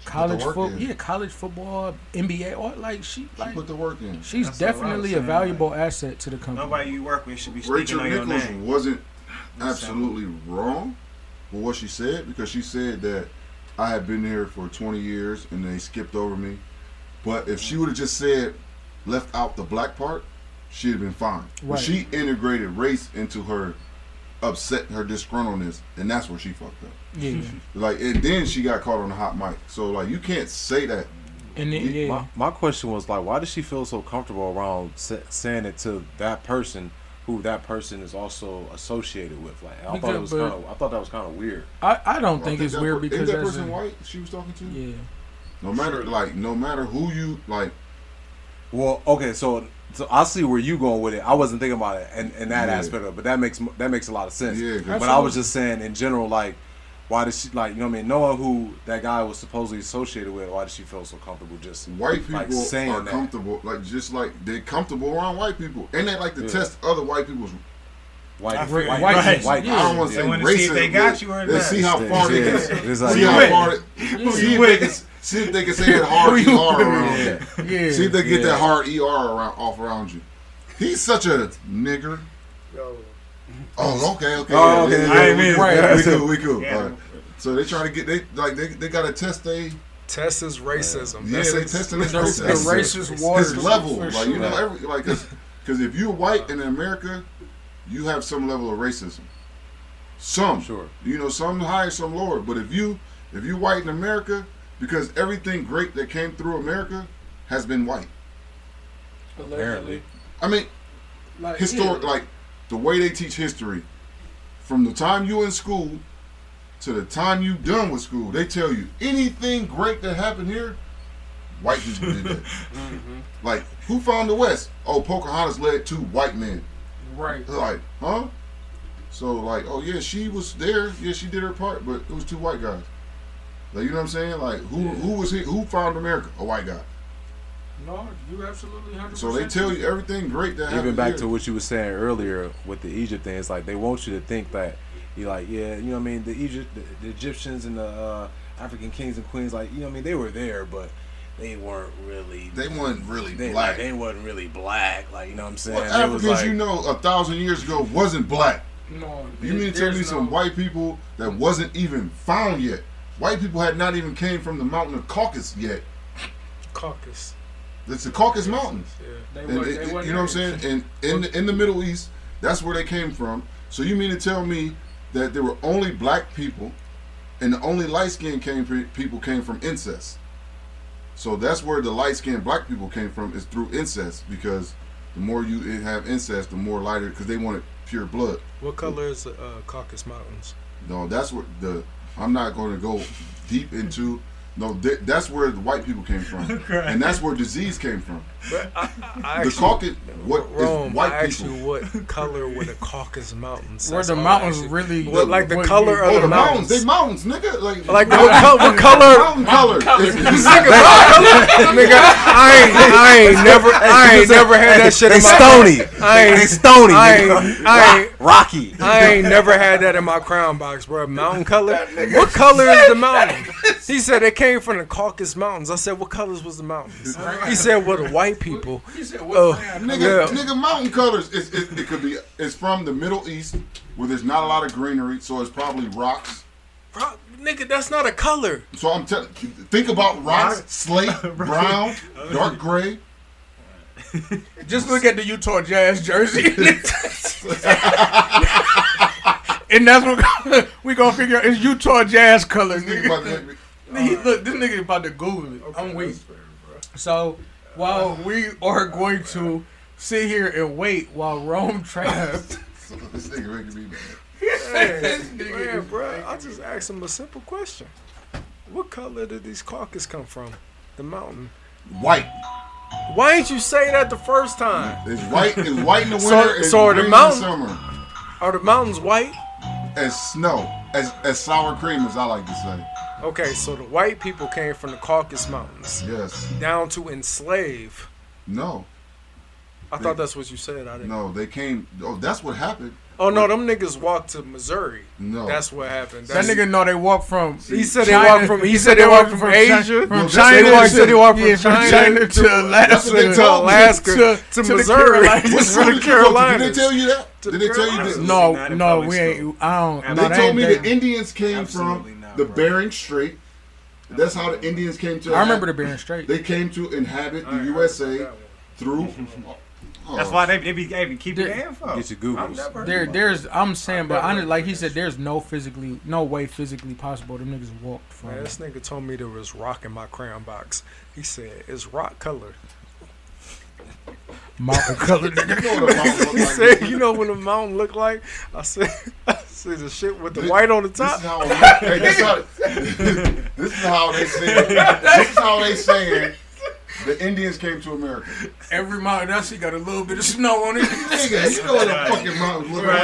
She college work football, yeah, college football, NBA, all like she She like put the work in. she's That's what I was definitely a saying, valuable asset to the company. Nobody you work with should be speaking Rachel on your Nichols name. wasn't absolutely wrong with what she said because she said that I had been here for 20 years and they skipped over me. But if she would have just said left out the black part, she'd have been fine. But she integrated race into her upset, her disgruntledness, and that's where she fucked up. Yeah, *laughs* Like, and then she got caught on the hot mic. So like, you can't say that And then, yeah, My, my question was like, why does she feel so comfortable around saying it to that person who that person is also associated with? Like, I thought it was kind of, I thought that was kind of weird. I, I don't I think it's that weird per- because that person a- white she was talking to? yeah. No matter like no matter who you like. Well, okay, so so I see where you going with it. I wasn't thinking about it in, in that Yeah. aspect of it, but that makes that makes a lot of sense. Yeah, but I was just saying in general, like, why does she like you know what I mean? Knowing who that guy was supposedly associated with, why does she feel so comfortable just White people like saying are that? comfortable, like just like they're comfortable around white people, and they like to Yeah. test other white people's. White, I white, feel- white, Right. white, Yeah. I don't want to say wanna see if they got but you or not. Let's see how far they Yeah. can. It's like- See how with? far. They, see if they can. See if they can say that hard ER around you. Yeah. See if they get Yeah. that hard ER around off around you. He's such a nigger. Yo, Oh, okay, okay. Oh, yeah, okay. yeah, I yeah, we, mean, right. we cool, we cool. Yeah. All right. So they trying to get they like they they got to test they test his racism. yeah That's they testing his The, the racism. racist waters his level like you know every like because if you're white in America, you have some level of racism. Some Sure. you know some higher, some lower. But if you if you white in America, because everything great that came through America has been white. Apparently. I mean, Like, historic yeah. like the way they teach history from the time you in school to the time you done with school they tell you anything great that happened here white people did that *laughs* mm-hmm. like who found the west oh pocahontas led two white men right. Like huh so like oh yeah she was there yeah she did her part but it was two white guys like you know what i'm saying like who who was he who found america a white guy No, you absolutely 100%. so they tell you everything great that Even happened back here. to what you were saying earlier with the Egypt thing, it's like they want you to think that you're like, yeah, you know what I mean? The Egypt, the, the Egyptians and the uh, African kings and queens, like, you know what I mean? They were there, but they weren't really. they weren't really they, black Like, they wasn't really black, like you know what I'm saying? What It was Africans like, you know a thousand years ago wasn't black? No, You mean to tell me there's some white people that wasn't even found yet? White people had not even came from the mountain of Caucasus yet. Caucasus. It's the Caucasus Mountains. Yeah. They And wa- it- they it- wasn't you know what I'm saying? And in the, in the Middle East, that's where they came from. So you mean to tell me that there were only black people, and the only light skinned came people came from incest? So that's where the light skinned black people came from is through incest because the more you have incest, the more lighter because they wanted pure blood. What color is the uh, Caucasus Mountains? No, that's what the. I'm not going to go deep into. No, th- that's where the white people came from, *laughs* and that's where disease came from. But I, I, I The asked Caucasus, what is Rome, white I asked people? you what color were the Caucasus Mountains? Where the mountains asked you. really. What, like the what color you- of Oh, the the mountains. mountains. They mountains, nigga. Like, Like what, col- what color? mountain color. It's- it's- Nigga, I ain't, I ain't never, I ain't never had that shit they in my stony. I ain't, They stony. I nigga. ain't, I ain't, Rocky. I ain't never had that in my crown box, bro. Mountain color? What color is the mountain? He said it came from the Caucasus Mountains. I said, what colors was the mountains? *laughs* He said, well, the white people. *laughs* Oh, nigga, yeah. nigga, mountain colors. It's, it, it could be. It's from the Middle East where there's not a lot of greenery, so it's probably rocks. Bro, nigga, that's not a color. So I'm telling. Think about rocks, slate, *laughs* brown, dark gray. Just look at the Utah Jazz jersey. and that's what we gonna figure out. It's Utah Jazz colors, nigga. About that. He, look, this nigga about to Google it. I'm waiting. So while oh. we are going to sit here and wait while Rome *laughs* tries. This nigga making me mad. Hey, *laughs* Man, bro, I just asked him a simple question. What color did these Caucasus come from? The mountain. White. Why didn't you say that the first time? It's white. It's white in the *laughs* winter. So- so are the green mountain- in the summer. Are the mountains white? As snow, as as sour cream, as I like to say. Okay, so the white people came from the Caucasus Mountains Yes. down to enslave. No. I thought that's what you said. I didn't. No. They came. Oh, that's what happened. Oh no, them niggas walked to Missouri. No. That's what happened. That nigga know they walk from. He said they walked from. He said they walked from Chi- Asia. From No, that's- China. they walked- said they walked from yeah, China China to That's Alaska. to. Alaska To- to, to Missouri. To the did you go to? Did they tell you that? Did the they tell you Carolinas. this? No, no, we ain't. I don't. They no, They that told me the Indians came from not, the bro. Bering Strait. That's how the Indians came to. I remember the Bering Strait. They came to inhabit the USA Through. Oh, *laughs* That's why they, they be able to keep There- the info. Get your Googles. never There, there's. I'm saying, but I've I never like he said, there's no physically, no way physically possible. Them niggas walked from. Man, this nigga told me there was rock in my crayon box. He said it's rock colored. Mountain color. You know what a mountain look like? said, "You know what a mountain look like?" I said, "I said the shit with the This- white on the This top." is how, hey, this, how this is how they say. This is how they saying the Indians came to America. Every mountain I see got a little bit of snow on it. Nigga, you know what a fucking mountain look like.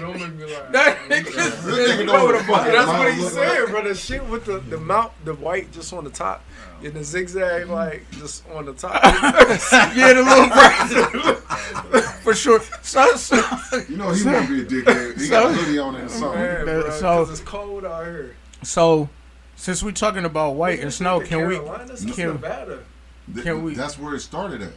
Don't make me laugh. That nigga This said, nigga you know know what what a a fucking That's what mountain he look said, like. bro. The shit with the the mount, the white just on the top, and the zigzag like just on the top. *laughs* yeah, the little person. For sure. So, so, You know he won't be a dickhead. He got a hoodie on and something. Man, bro, so- it's cold out here. so, since we're talking about white and snow, can we? Can- Nevada. Th- Can we- That's where it started at.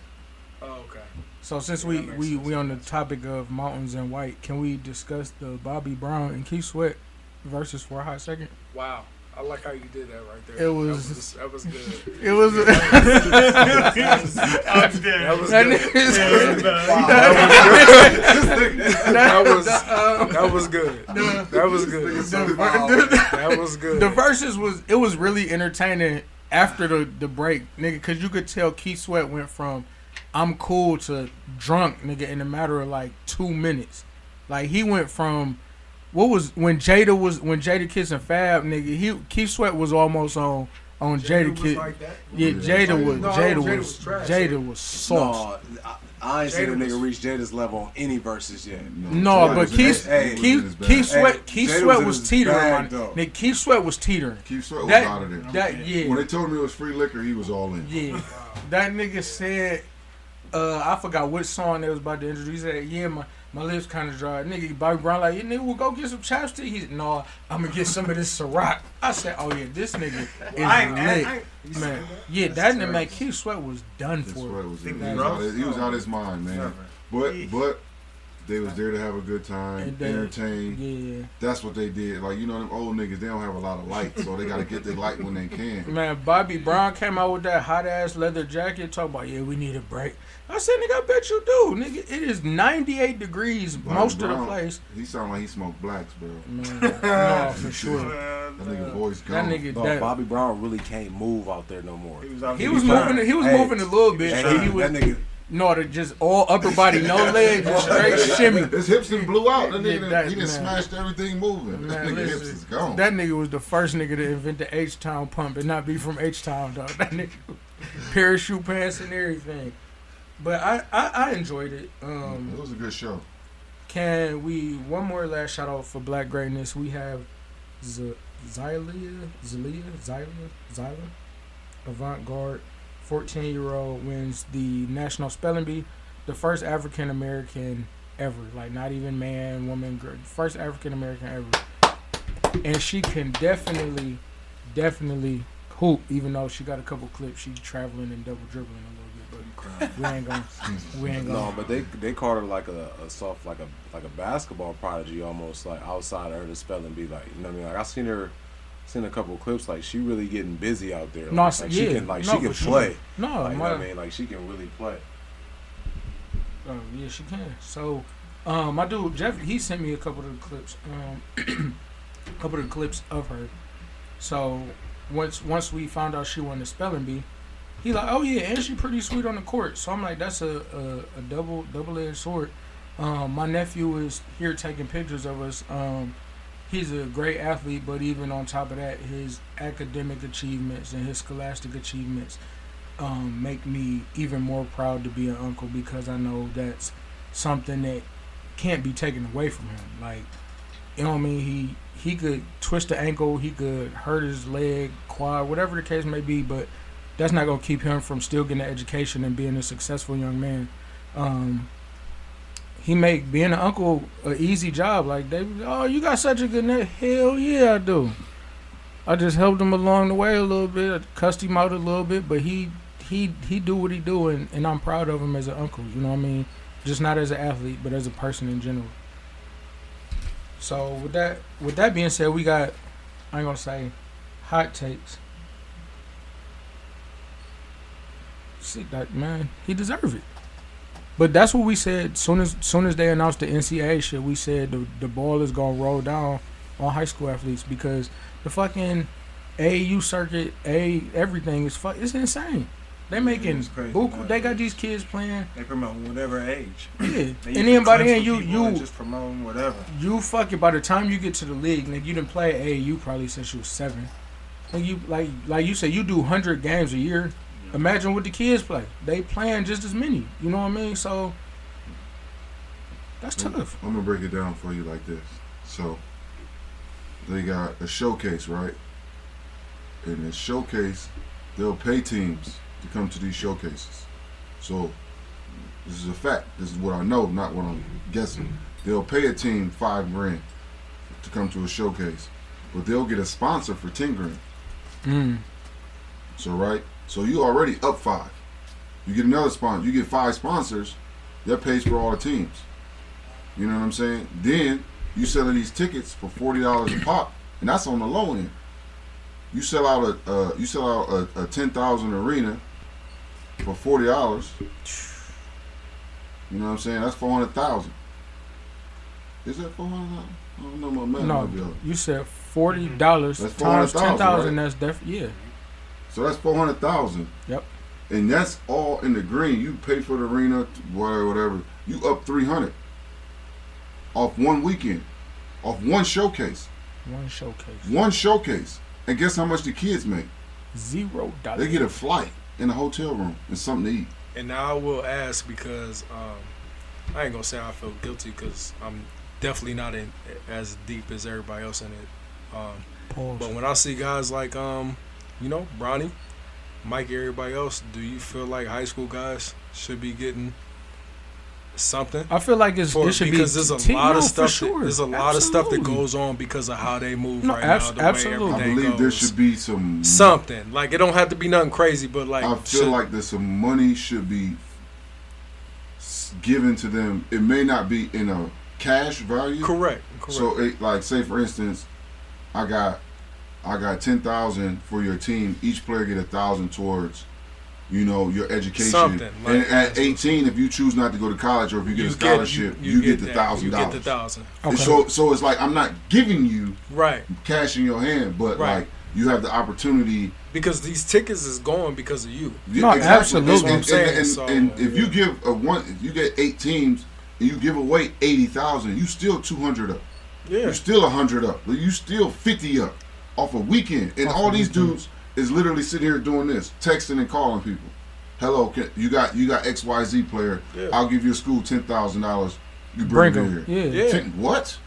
Oh, okay. So since we we we on the topic of mountains and white, can we discuss the Bobby Brown and Keith Sweat versus for a hot second? Wow. I like how you did that right there. It was- that was, that was good. *laughs* It was. That was That good. nigga's- That was that was good. That was good. the, That was good. the verses was it was really entertaining after the the break, nigga, because you could tell Keith Sweat went from I'm cool to drunk, nigga, in a matter of like two minutes. Like he went from what was when Jada was when Jada kissing Fab, nigga. He Keith Sweat was almost on on Jada, was Kiss. like yeah, Yeah, Jada Jada was No, Jada, Jada was was trash. Jada was sauce. No, I, I ain't seen a nigga was- reach Jada's level on any verses yet. No, Jada but was in Keith hey, he Keith. Keith Sweat Hey, Keith Jada Sweat was in was teetering bag, on though. Nick Keith Sweat was teetering. Keith Sweat was That- out of there. That yeah. When they told me it was free liquor, he was all in. Yeah, that nigga said, uh, I forgot which song they was about to introduce. He said, "Yeah, my, my lips kind of dry." Nigga, Bobby Brown like, "Yeah, nigga, we'll go get some chapstick." He said, "No, I'm gonna get some of this Ciroc." I said, "Oh yeah, this nigga *laughs* is I ain't- I lit, ain't- man." Yeah, that nigga, man, Keith Sweat was done Keith for. Sweat was, he, was out his, he was out his mind, man. But but they was there to have a good time, they- entertain. Yeah, That's what they did. Like you know, them old niggas, they don't have a lot of light, so they got to get their light when they can. *laughs* man. Bobby Brown came out with that hot ass leather jacket, talking about, "Yeah, we need a break." I said, "Nigga, I bet you do, nigga. It is 98 degrees Bobby most of the place." He sound like he smoked blacks, bro. Man, *laughs* no, for sure. That nigga voice gone. That nigga, No, that, Bobby Brown really can't move out there no more. He was, out He was trying. moving. He was Hey, moving a little bit. And and he, he was that nigga, no, to just all upper body, no *laughs* legs, just straight shimmy. His hips done blew out. That nigga, that- he just smashed everything moving. that Man, nigga hips is gone. that nigga was the first nigga to invent the H Town pump and not be from H Town, dog. That nigga *laughs* parachute pants and everything. But I, I, I enjoyed it. Um, it was a good show. Can we one more last shout out for Black Greatness? We have Z- Zylia, Zelia, Zylia, Zyla, avant garde, fourteen year old wins the national spelling bee, the first African American ever, like not even man, woman, girl, first African American ever, and she can definitely, definitely hoop. Even though she got a couple clips, she's traveling and double dribbling a little *laughs* we ain't gonna, we ain't gonna. no, but they they called her like a, a soft like a like a basketball prodigy almost like outside of her to spell and be like you know what I mean like I seen her seen a couple clips like she really getting busy out there No, like, like, she yeah, can like no, she can for sure. play No, like, you know what I mean like she can really play Oh, yeah, she can. So, um, my dude Jeff, he sent me a couple of the clips, um, a *clears throat* couple of the clips of her. So, once once we found out she won the spelling bee, he like, oh yeah, and she pretty sweet on the court. So I'm like, that's a a, a double double edged sword. Um, my nephew is here taking pictures of us. Um, he's a great athlete, but even on top of that, his academic achievements and his scholastic achievements um, make me even more proud to be an uncle because I know that's something that can't be taken away from him. Like, you know what I mean? He he could twist the ankle, he could hurt his leg, quad, whatever the case may be, but that's not gonna keep him from still getting an education and being a successful young man. Um, he make being an uncle a easy job. Like they, oh, you got such a good neck. Hell yeah, I do. I just helped him along the way a little bit, I cussed him out a little bit, but he he he do what he do, and, and I'm proud of him as an uncle. You know what I mean? Just not as an athlete, but as a person in general. So with that with that being said, we got I ain't gonna say hot takes. See that man, he deserve it. But that's what we said. Soon as soon as they announced the NCAA shit, we said the the ball is gonna roll down on high school athletes because the fucking AAU circuit, A everything is fuck. It's insane. They making it's crazy, buku. They got these kids playing. They promote whatever age. Yeah, and then by the end, you for people and you just promoting whatever. you fucking by the time you get to the league, like you didn't play AAU probably since you was seven. Like you like like you said, you do hundred games a year. Imagine what the kids play. They playing just as many. You know what I mean? So that's tough. I'm gonna break it down for you like this. So they got a showcase, right? In this showcase, they'll pay teams to come to these showcases. So this is a fact. This is what I know, not what I'm guessing. They'll pay a team five grand to come to a showcase, but they'll get a sponsor for ten grand. Mm. So right, so you already up five. You get another sponsor. You get five sponsors. That pays for all the teams. You know what I'm saying? Then you selling these tickets for forty dollars a pop, and that's on the low end. You sell out a uh, you sell out a, a ten thousand arena for forty dollars. You know what I'm saying? That's four hundred thousand. Is that four hundred? I don't know my math. No, might be off. you said forty dollars times ten 400,000, thousand. right? That's def yeah. So that's four hundred thousand. Yep. And that's all in the green. You pay for the arena, whatever, whatever. You up three hundred off one weekend, off one showcase, One showcase. one showcase. And guess how much the kids make? Zero dollars. They get a flight in a hotel room and something to eat. And now I will ask because um, I ain't gonna say I feel guilty because I'm definitely not in as deep as everybody else in it. Um, but when I see guys like um, you know, Bronny, Mike, everybody else, do you feel like high school guys should be getting something? I feel like it's, For, it should because be there's a t- lot of stuff. Sure. That, there's a lot of stuff that goes on because of how they move No, right abs- now. The absolutely. way I everything believe there should be some. something like it don't have to be nothing crazy, but like I feel should- like there's some money should be given to them. It may not be in a cash value. correct, correct. So, it, like, say for instance, I got, I got ten thousand for your team. Each player get a thousand towards, you know, your education. Something, like and at eighteen, if you choose not to go to college or if you get a You scholarship, you, get, the that. thousand You get the dollars. thousand. And Okay. So, so it's like I'm not giving you Right. cash in your hand, but Right. like you have the opportunity. Because these tickets is going because of you. No, absolutely. And, That's what I'm and- saying, and- so, and if you give a one, if you get eight teams and you give away eighty thousand, you still two hundred up. Yeah. You're still hundred up. But You still fifty up off a weekend. And Off all these weekend. dudes is literally sitting here doing this, texting and calling people. Hello, can, you got you got X Y Z player. Yeah. I'll give your school ten thousand dollars. You bring, Bring it them. here. Yeah. Yeah. Ten- what?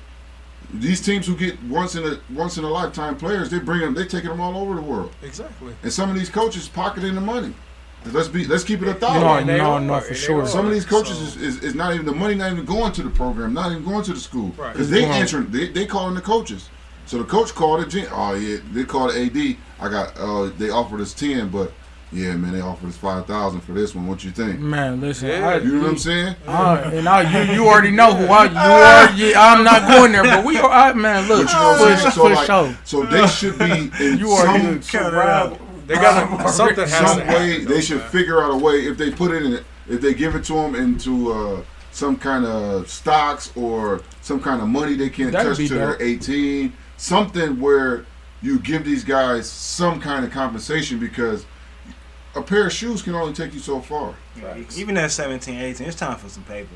These teams who get once in a once in a lifetime players, they bring them. They taking them all over the world. Exactly. And some of these coaches pocketing the money. Let's be let's keep it a No, thousand. And they no, no, and for they sure. are. Some of these coaches So- is, is, is not even the money, not even going to the program, not even going to the school. Right. Because they It's answering, they they calling the coaches. So the coach called it. gen- Oh yeah, they called it AD. I got. Uh, they offered us ten, but yeah, man, they offered us five thousand for this one. What you think? Man, listen. Yeah. I, You know what I'm saying? Uh, and I, you, you already know who I. You *laughs* are. Yeah, I'm not going there, but we. Are, I, man, look But you know what I'm for, saying? So for like, sure. so they should be in *laughs* You are some good. They got something has some to way happen, they should man. figure out a way if they put it in if they give it to them into uh, some kind of stocks or some kind of money they can't That'd touch be till they're 18 something where you give these guys some kind of compensation because a pair of shoes can only take you so far Even at 17, 18, it's time for some paper.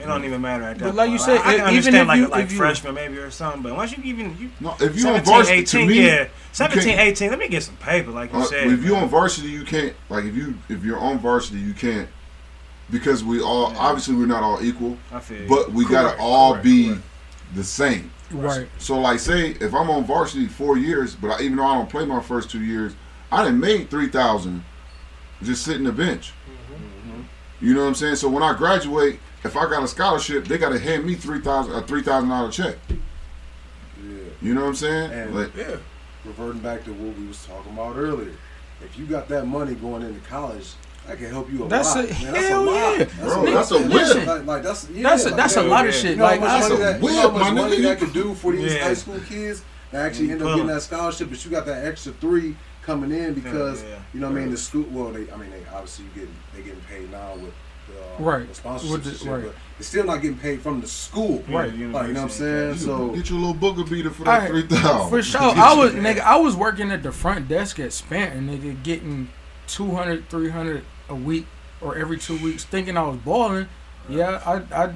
It don't even matter at that But like point. you said, I, I can even understand if like, you- like if you- freshman maybe or something, but once you even you no if you on varsity 18, to me yeah, 17, 18, let me get some paper, like you uh, said. if you man. on varsity you can't like if you if you're on varsity you can't because we all Yeah. obviously we're not all equal I feel but we gotta all correct, be correct. the same right. So like, say if I'm on varsity four years, but I, even though I don't play my first two years, I done made three thousand just sitting the bench. Mm-hmm. You know what I'm saying? So when I graduate, if I got a scholarship, they got to hand me three thousand a three thousand dollar check. Yeah. You know what I'm saying? And- Like, Yeah. Reverting back to what we was talking about earlier, if you got that money going into college, that can help you a That's lot. a- Man, that's hell a lot. yeah. Bro, that's a Listen, win. Like, like that's yeah, That's a, like, that's a yeah, lot of shit. You know Like how much I, That's a that, you know whip, how much my money nigga. that could do for these Yeah. high school kids that actually end up getting that scholarship, but you got that extra three coming in because yeah. you know what I mean the school. Well, they I mean they obviously getting they getting paid now with the, uh, Right. the sponsorships With the- shit, right. but they're still not getting paid from the school. Right. Like, you know what I'm saying? So get your little booger beater for that three thousand. For sure. I was nigga, I was working at the front desk at Spanton, nigga, getting 200, 300 a week or every two weeks, thinking I was balling. Yeah, I I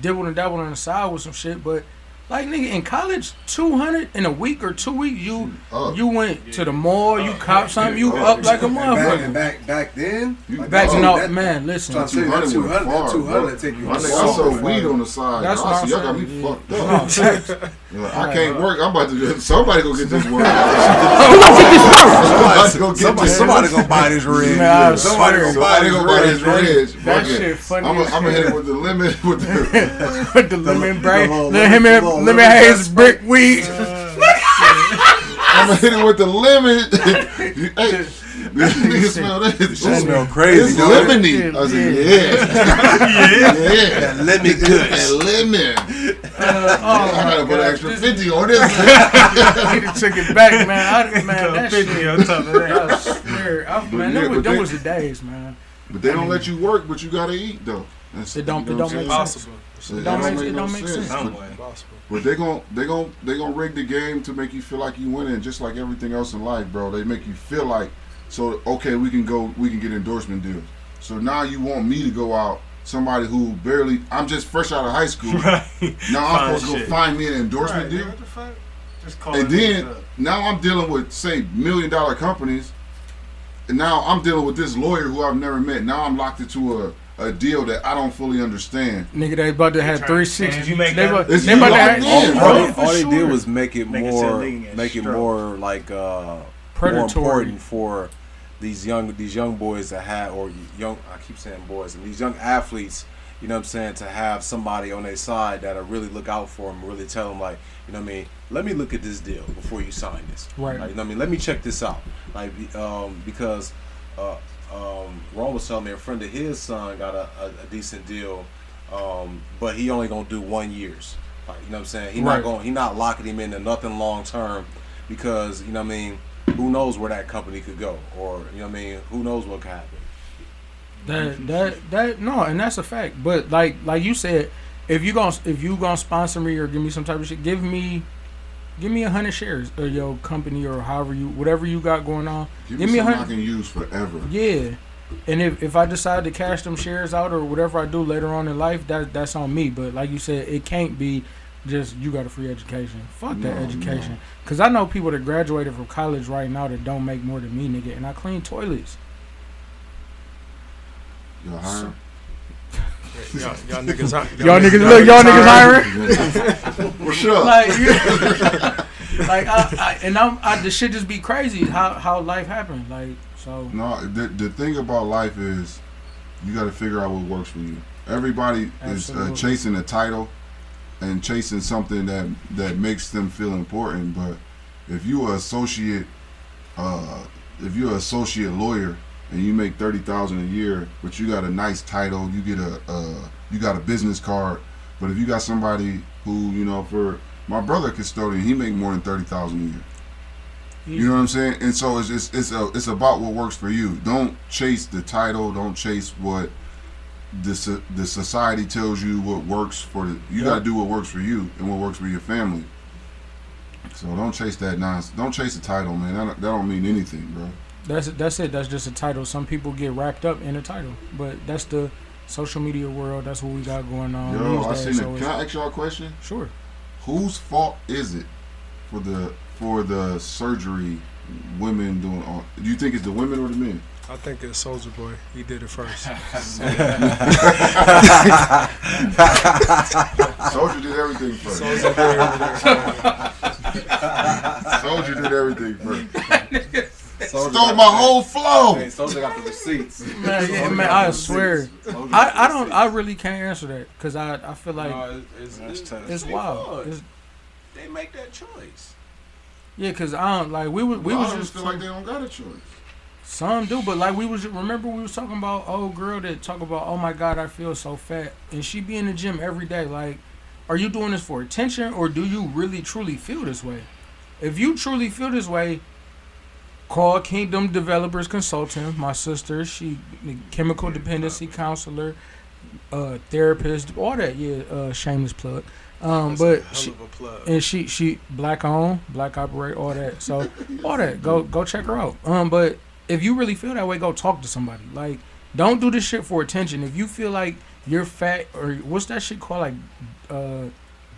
dibbled and dabbled on the side with some shit, but like nigga in college, two hundred in a week or two weeks, you Up. you went to the mall, you cop something, you Yeah. up like a and back, and back back then, like, Back Oh, to that- no that- man, listen. Trying to say that 200 two went hundred, far, that two bro. hundred take you. My nigga, so I sold weed on the side. That's Y'all what I'm see, y'all got me yeah. fucked up. facts. *laughs* You're like, I can't work. I'm about to get somebody go get this *laughs* work. Somebody, Somebody go get somebody, this. somebody gonna buy this red. Man, I somebody gonna buy Somebody this go buy red. this red. That shit funny I'm as gonna hit it with the limit *laughs* with the. With the lemon break, little- let him the in, little let me lemon have grass his brick weed. I'm gonna hit it with the lemon. *laughs* hey, *laughs* nigga smell this. That smell crazy, It's don't lemony. I said, yeah, yeah. That lemon good. That lemon. Uh, oh I my gotta put God. extra fifty on this. I need to took it back, man. I, *laughs* man, that shit. on top of that. I swear, I, man, yeah, them, was, them was the days, man. But they don't let you work, but you gotta eat though. That's- It don't- you it don't make sense. Possible. It don't don't make- make it no don't make sense. Some But- way. Possible. But they gon' they gon' they gon' rig the game to make you feel like you winning, just like everything else in life, bro. They make you feel like so okay, we can go, we can get endorsement deals. So now you want me to go out, somebody who barely, I'm just fresh out of high school. *laughs* Right. Now I'm Fine supposed to go shit. find me an endorsement deal, What the fuck? Just call and it then up. now I'm dealing with say million dollar companies, and now I'm dealing with this lawyer who I've never met. Now I'm locked into a. A deal that I don't fully understand. Nigga, they about to have trying- three man, sixty. you make they that- about, It's they about to locked have in, all, all, all they did was make it Make it more, illegal and make it stroke. more like uh, Predatory. more important for these young these young boys that have or young I keep saying boys and these young athletes. You know what I'm saying to have somebody on their side that'll really look out for them, really tell them like, you know what I mean. Let me look at this deal before you sign this. Right. Like, you know what I mean. Let me check this out. Like um, because uh, um, Ron was telling me a friend of his son got a, a, a decent deal, um, but he only gonna do one years. Like, you know what I'm saying? He Right. not going. He not locking him into nothing long term because you know what I mean. Who knows where that company could go, or you know what I mean? Who knows what could happen? That that that no, and that's a fact. But like like you said, if you gonna if you gonna sponsor me or give me some type of shit, give me give me a hundred shares of your company or however you whatever you got going on. Give, Give me a something I can use forever. Yeah. And if, if I decide to cash them shares out or whatever I do later on in life, that that's on me. But like you said, it can't be just you got a free education. Fuck that No, education. Cause I know people that graduated from college right now that don't make more than me, nigga, and I clean toilets. Y'all hiring? *laughs* Y'all, y'all niggas, *laughs* Y'all niggas look, y'all niggas hiring. For sure. *laughs* like, you, like I, I, and I'm, I, the shit just be crazy how how life happened. Like, so No, the, the thing about life is you got to figure out what works for you. Everybody is uh, chasing a title and chasing something that that makes them feel important. But if you are associate, uh, if you're associate lawyer and you make thirty thousand a year, but you got a nice title, you get a you got a business card. But if you got somebody who you know, for my brother custodian, he make more than thirty thousand a year. You know what I'm saying? And so it's it's it's, a, it's about what works for you. Don't chase the title. Don't chase what the the society tells you what works for the. You got to do what works for you and what works for your family. So don't chase that nonsense. Don't chase the title, man. That, don't- that don't mean anything, bro. That's that's it. That's just a title. Some people get wrapped up in a title, but that's the social media world. That's what we got going on. Yo, I seen so it. Can I ask y'all a question? Sure. Whose fault is it for the for the surgery women doing? On, do you think it's the women or the men? I think it's Soldier Boy. He did it first. *laughs* Soldier did everything first. Soldier did everything. Soldier did everything first. Stole my whole flow. Hey, Soldier got the receipts. Man, yeah, man, I swear, I, I don't, I really can't answer that because I, I feel like No, it's, That's it's, it's wild. It's, They make that choice. yeah, because I don't like we was we We was just just feel like they don't got a choice. Some do, but like we was remember we was talking about old girl that talk about oh my god I feel so fat and she be in the gym every day. Like, are you doing this for attention or do you really truly feel this way? If you truly feel this way, call Kingdom Developers Consulting. My sister, she chemical dependency counselor, uh, therapist, all that. Yeah, uh, shameless plug. Um, but she, of a plug. and she she black owned, black operate, all that. So all that. Go go check her out. Um, but if you really feel that way, go talk to somebody. Like, don't do this shit for attention. If you feel like you're fat or what's that shit called? Like, uh,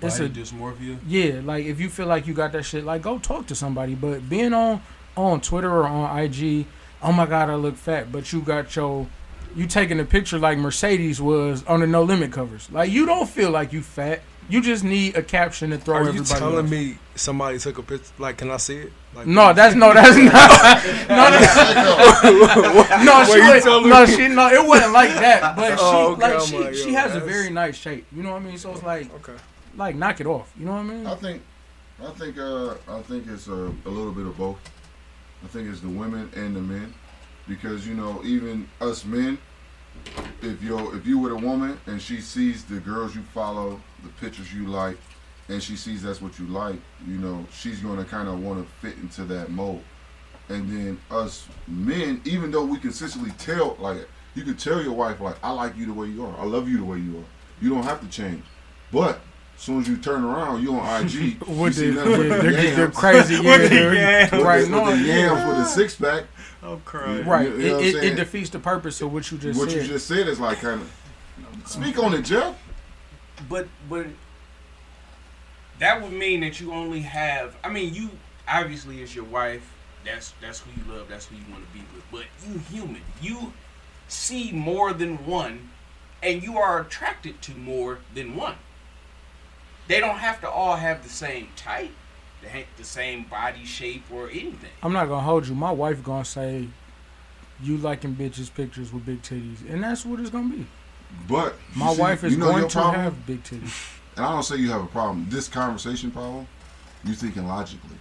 it's Body a dysmorphia. yeah. Like if you feel like you got that shit, like go talk to somebody. But being on on Twitter or on IG, oh my god, I look fat, but you got your you taking a picture like Mercedes was on the No Limit covers. Like you don't feel like you fat. You just need a caption to throw Are you everybody. telling else. me somebody took a picture? Like, can I see it? Like, No, that's no, that's *laughs* not. no, that's, *laughs* no, she Wait, you was, telling no, me? she no, it *laughs* wasn't like that. But she, Oh, okay, like, I'm she, like, she yo, has a that's- very nice shape. You know what I mean? So it's like, Okay. like, knock it off. You know what I mean? I think, I think, uh, I think it's a, a little bit of both. I think it's the women and the men, because you know, even us men, if you if you with a woman and she sees the girls you follow, the pictures you like, and she sees that's what you like, you know, she's gonna kind of want to fit into that mold. And then us men, even though we consistently tell, like, you can tell your wife, like, I like you the way you are, I love you the way you are. You don't have to change, but as soon as you turn around, you on IG. *laughs* you With see the, nothing but yeah, the they're, they're crazy. *laughs* Yeah, With the they're- yams. With right? the, No, with the yeah. with the six pack. Oh, I'm crying. Right. You- you know it, it, it defeats the purpose of what you just what said. you just said is like kind of. Speak on it, Jeff. But but that would mean that you only have. I mean, you obviously is your wife. That's that's who you love. That's who you want to be with. But you human. You see more than one, and you are attracted to more than one. They don't have to all have the same type, the the same body shape or anything. I'm not gonna hold you. My wife gonna say, "You liking bitches pictures with big titties," and that's what it's gonna be. But My see- wife is you know going to problem? have big titties. And I don't say you have a problem. This conversation problem, you're thinking logically.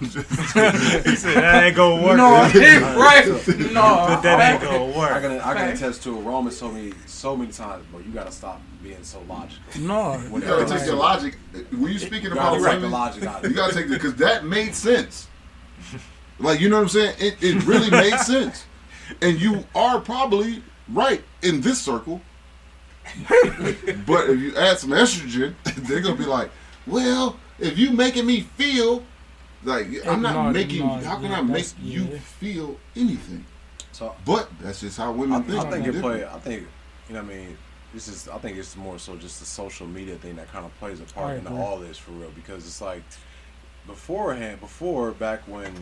He said that ain't gonna work. No, it, *laughs* right? No, But that ain't gonna I work. can I can attest to it. Rome has told me so many times, bro. You gotta stop being so logical. No, when You gotta take your logic when you speaking You about gotta take the logic out of You gotta take it because that made sense. Like you know what I'm saying? It it really made *laughs* sense, and you are probably right in this circle. But if you add some estrogen, *laughs* they're gonna be like, "Well, if you making me feel like I'm not No, making, no, how can yeah, I make you yeah. feel anything?" So But that's just how I, women I think. think it play. I think you know. what I mean, this is. I think it's more so just the social media thing that kind of plays a part into agree. all this for real. Because it's like beforehand, before back when,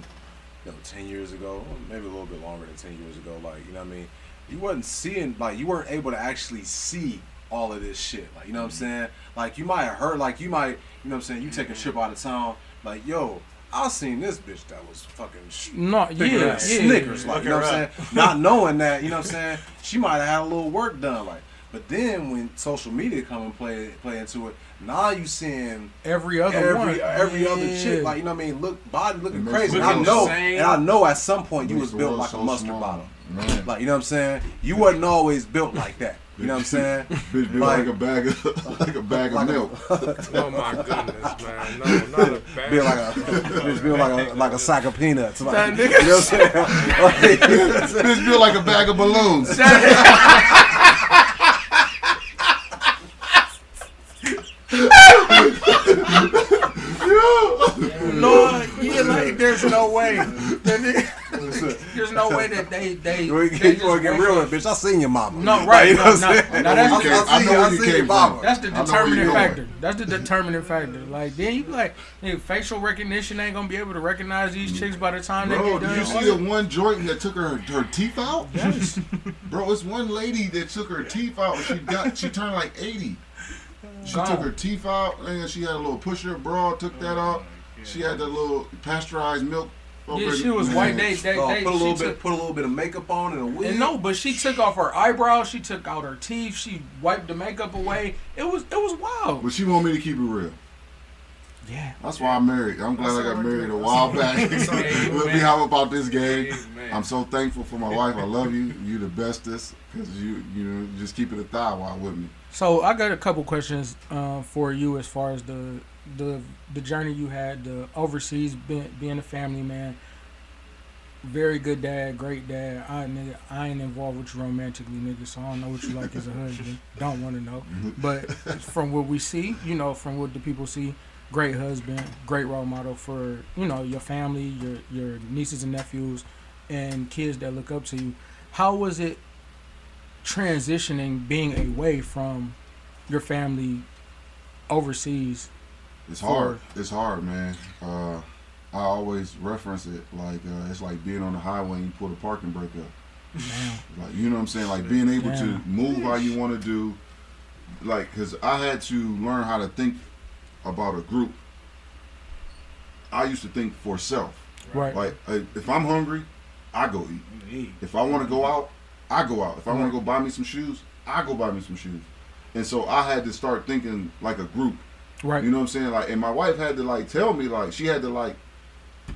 you know, ten years ago, maybe a little bit longer than ten years ago. Like you know, what I mean, you wasn't seeing like you weren't able to actually see all of this shit. Like you know what I'm saying? Like you might have heard. Like you might. You know what I'm saying? You take a trip out of town. Like yo. I seen this bitch that was fucking sh- no, picking yeah, up yeah. Snickers, like you know what I'm saying, not *laughs* knowing that, you know what I'm saying, she might have had a little work done, like. But then when social media come and play play into it, now you seeing Every other every one, every other chick, like you know what I mean, look body looking crazy. the And I know, same. and I know at some point you was built like a mustard small. bottle, Man. like you know what I'm saying. You wasn't always built like that. You know what I'm saying? *laughs* Bitch be *laughs* like, a bag of like a bag Like a- of milk. *laughs* Oh my goodness, man. No, not a bad. Be like a, bitch be like a like a sack of peanuts. Like, That you know what I'm saying? Like, Bitch built like a bag of balloons. no, yeah, like there's no way. That nigga- there's no way that they they. *laughs* You they ain't just gonna get real with it, bitch. I seen your mama. No, *laughs* right? you know No, no, I'm no, saying? that's I the, came- I know where you came from. that's the I know where determining factor. That's the determining factor. Like then you be like, nigga, facial recognition ain't gonna be able to recognize these chicks by the time they Bro, get did done. you see the one joint that took her her teeth out? Yes. *laughs* Bro, it's one lady that took her teeth out. She got she turned like eighty. She Gone. took her teeth out, and she had a little pusher bra. Took that out. She had the little pasteurized milk. Yeah, over she was man. white. *laughs* They they Oh, they put a little bit, took- put a little bit of makeup on and a wig. And no, but she took off her eyebrows. She took out her teeth. She wiped the makeup away. It was it was wild. But she want me to keep it real. Yeah. That's why I'm married. I'm glad I got married a while back. That's all right. Let me have about this game. Amen. I'm so thankful for my wife. I love you. You the bestest because you you know just keep it a thigh while with me. So I got a couple questions uh, for you as far as the the the journey you had, the overseas being, being a family man. very good dad, great dad. I nigga, I ain't involved with you romantically, nigga. So I don't know what you like as a *laughs* husband. Don't want to know. Mm-hmm. But from what we see, you know, from what the people see, great husband, great role model for you know your family, your your nieces and nephews, and kids that look up to you. How was it transitioning, being away from your family overseas? It's hard. It's hard, man. Uh, I always reference it like uh, it's like being on the highway and you pull the parking brake up. Damn. Like you know what I'm saying? Like being able to move how you want to do. Like, cause I had to learn how to think about a group. I used to think for self. Right. Like, uh, if I'm hungry, I go eat. If I want to go out, I go out. If I want to go buy me some shoes, I go buy me some shoes. And so I had to start thinking like a group. Right. You know what I'm saying? Like, and my wife had to like tell me like she had to like,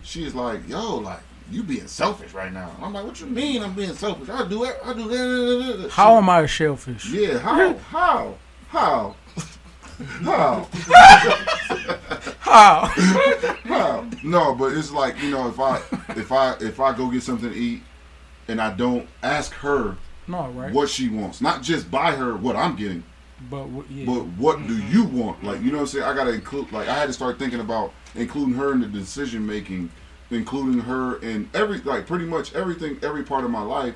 she's like, yo, like you being selfish right now. I'm like, what you mean I'm being selfish? I do it. I do that. How am I a shellfish? Yeah. How? *laughs* How? How? How? How? *laughs* How? No, but it's like you know, if I if I if I go get something to eat, and I don't ask her No, right. what she wants, not just buy her what I'm getting, But wh- yeah. but what do mm-hmm. you want? Like you know what I'm saying? I gotta include like I had to start thinking about including her in the decision making, including her in every like pretty much everything, every part of my life.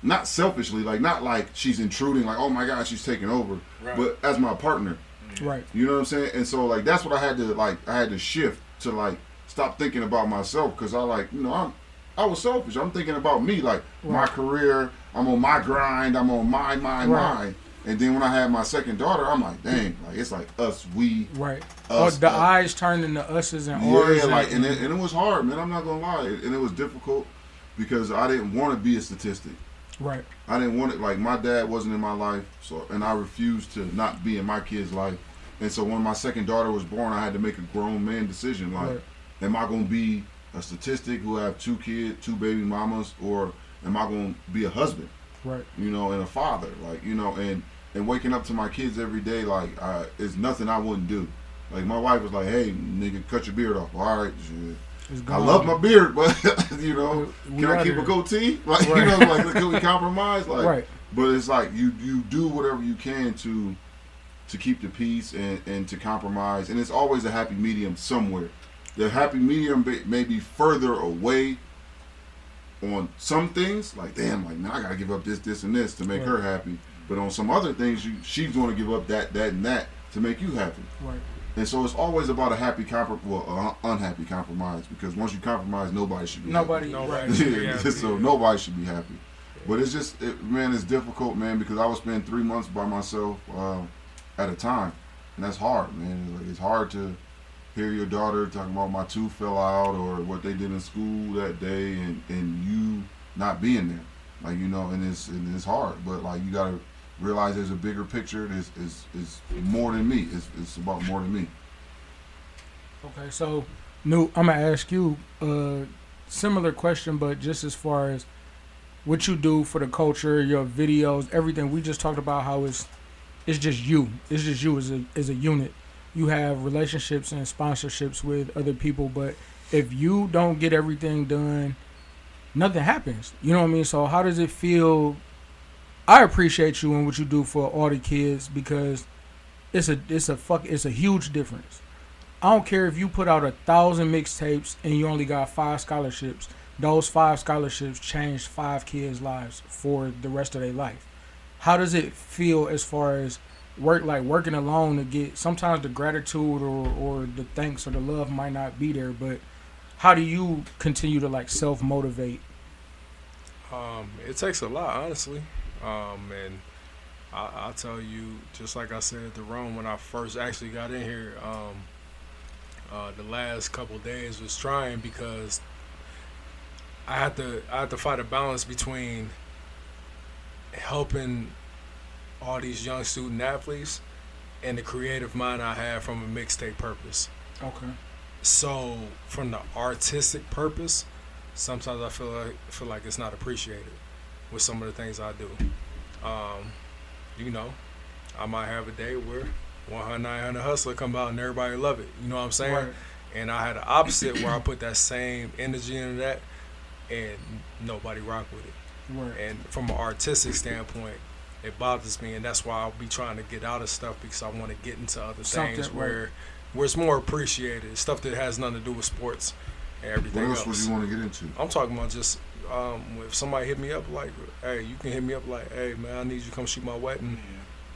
Not selfishly, like not like she's intruding, like oh my god, she's taking over, Right. but as my partner. Mm-hmm. right. You know what I'm saying? And so like that's what I had to like I had to shift to like stop thinking about myself because I like you know I'm I was selfish. I'm thinking about me like my career. I'm on my grind. I'm on my my Right. my. And then when I had my second daughter, I'm like, dang, like it's like us, we, Right. Oh, us. the uh, eyes turned into us's and ours. yeah, like and and, it, and it was hard, man. I'm not gonna lie, and it was difficult because I didn't want to be a statistic. right. I didn't want it. Like my dad wasn't in my life, so and I refused to not be in my kid's life. And so when my second daughter was born, I had to make a grown man decision. Like, Right. am I gonna be a statistic who have two kids, two baby mamas, or am I gonna be a husband? Right. You know, and a father. Like, you know, and and waking up to my kids every day, like, I, it's nothing I wouldn't do. Like my wife was like, "Hey, nigga, cut your beard off." All right. I love my beard, *laughs* but you know, We can I keep here. a goatee? *laughs* Like you know, like can we compromise? *laughs* Like, Right. but it's like you you do whatever you can to to keep the peace and and to compromise, and it's always a happy medium somewhere. The happy medium may- be further away on some things. Like damn, like man, I gotta give up this, this, and this to make her happy. But on some other things, you she's going to give up that, that, and that to make you happy. Right. And so it's always about a happy comprom well, uh, unhappy compromise because once you compromise, nobody should be Nobody. Nobody. Right. should be Happy. happy. so nobody should be happy. But it's just, it, man, it's difficult, man, because I was spending three months by myself uh, at a time, and that's hard, man. Like, it's hard to hear your daughter talking about my tooth fell out or what they did in school that day, and, and you not being there, like you know, and it's and it's hard. But like you gotta realize there's a bigger picture. It's is it's more than me. It's, it's about more than me. Okay, so new. I'm gonna ask you a similar question, but just as far as what you do for the culture, your videos, everything. We just talked about how it's it's just you. It's just you as a as a unit. You have relationships and sponsorships with other people, but if you don't get everything done, nothing happens. You know what I mean? So how does it feel? I appreciate you and what you do for all the kids because it's a it's a fuck it's a huge difference. I don't care if you put out a thousand mixtapes and you only got five scholarships. Those five scholarships changed five kids' lives for the rest of their life. How does it feel as far as work like working alone to get sometimes the gratitude or, or the thanks or the love might not be there, but how do you continue to like self motivate? Um, it takes a lot, honestly. Um, and I, I'll tell you, just like I said to Rome when I first actually got in here, um, uh, the last couple days was trying because I had to I had to fight a balance between helping all these young student athletes and the creative mind I have from a mixtape purpose. Okay. So from the artistic purpose, sometimes I feel like feel like it's not appreciated with some of the things I do. Um, you know, I might have a day where 100 900 hustler come out and everybody love it. You know what I'm saying? Right. And I had the opposite where I put that same energy into that, and nobody rock with it. Right. And from an artistic standpoint, it bothers me, and that's why I'll be trying to get out of stuff because I want to get into other Something, things right. where where it's more appreciated, stuff that has nothing to do with sports and What everything else would else. you want to get into? I'm talking about just um, if somebody hit me up like, hey, you can hit me up like, hey man, I need you to come shoot my wedding.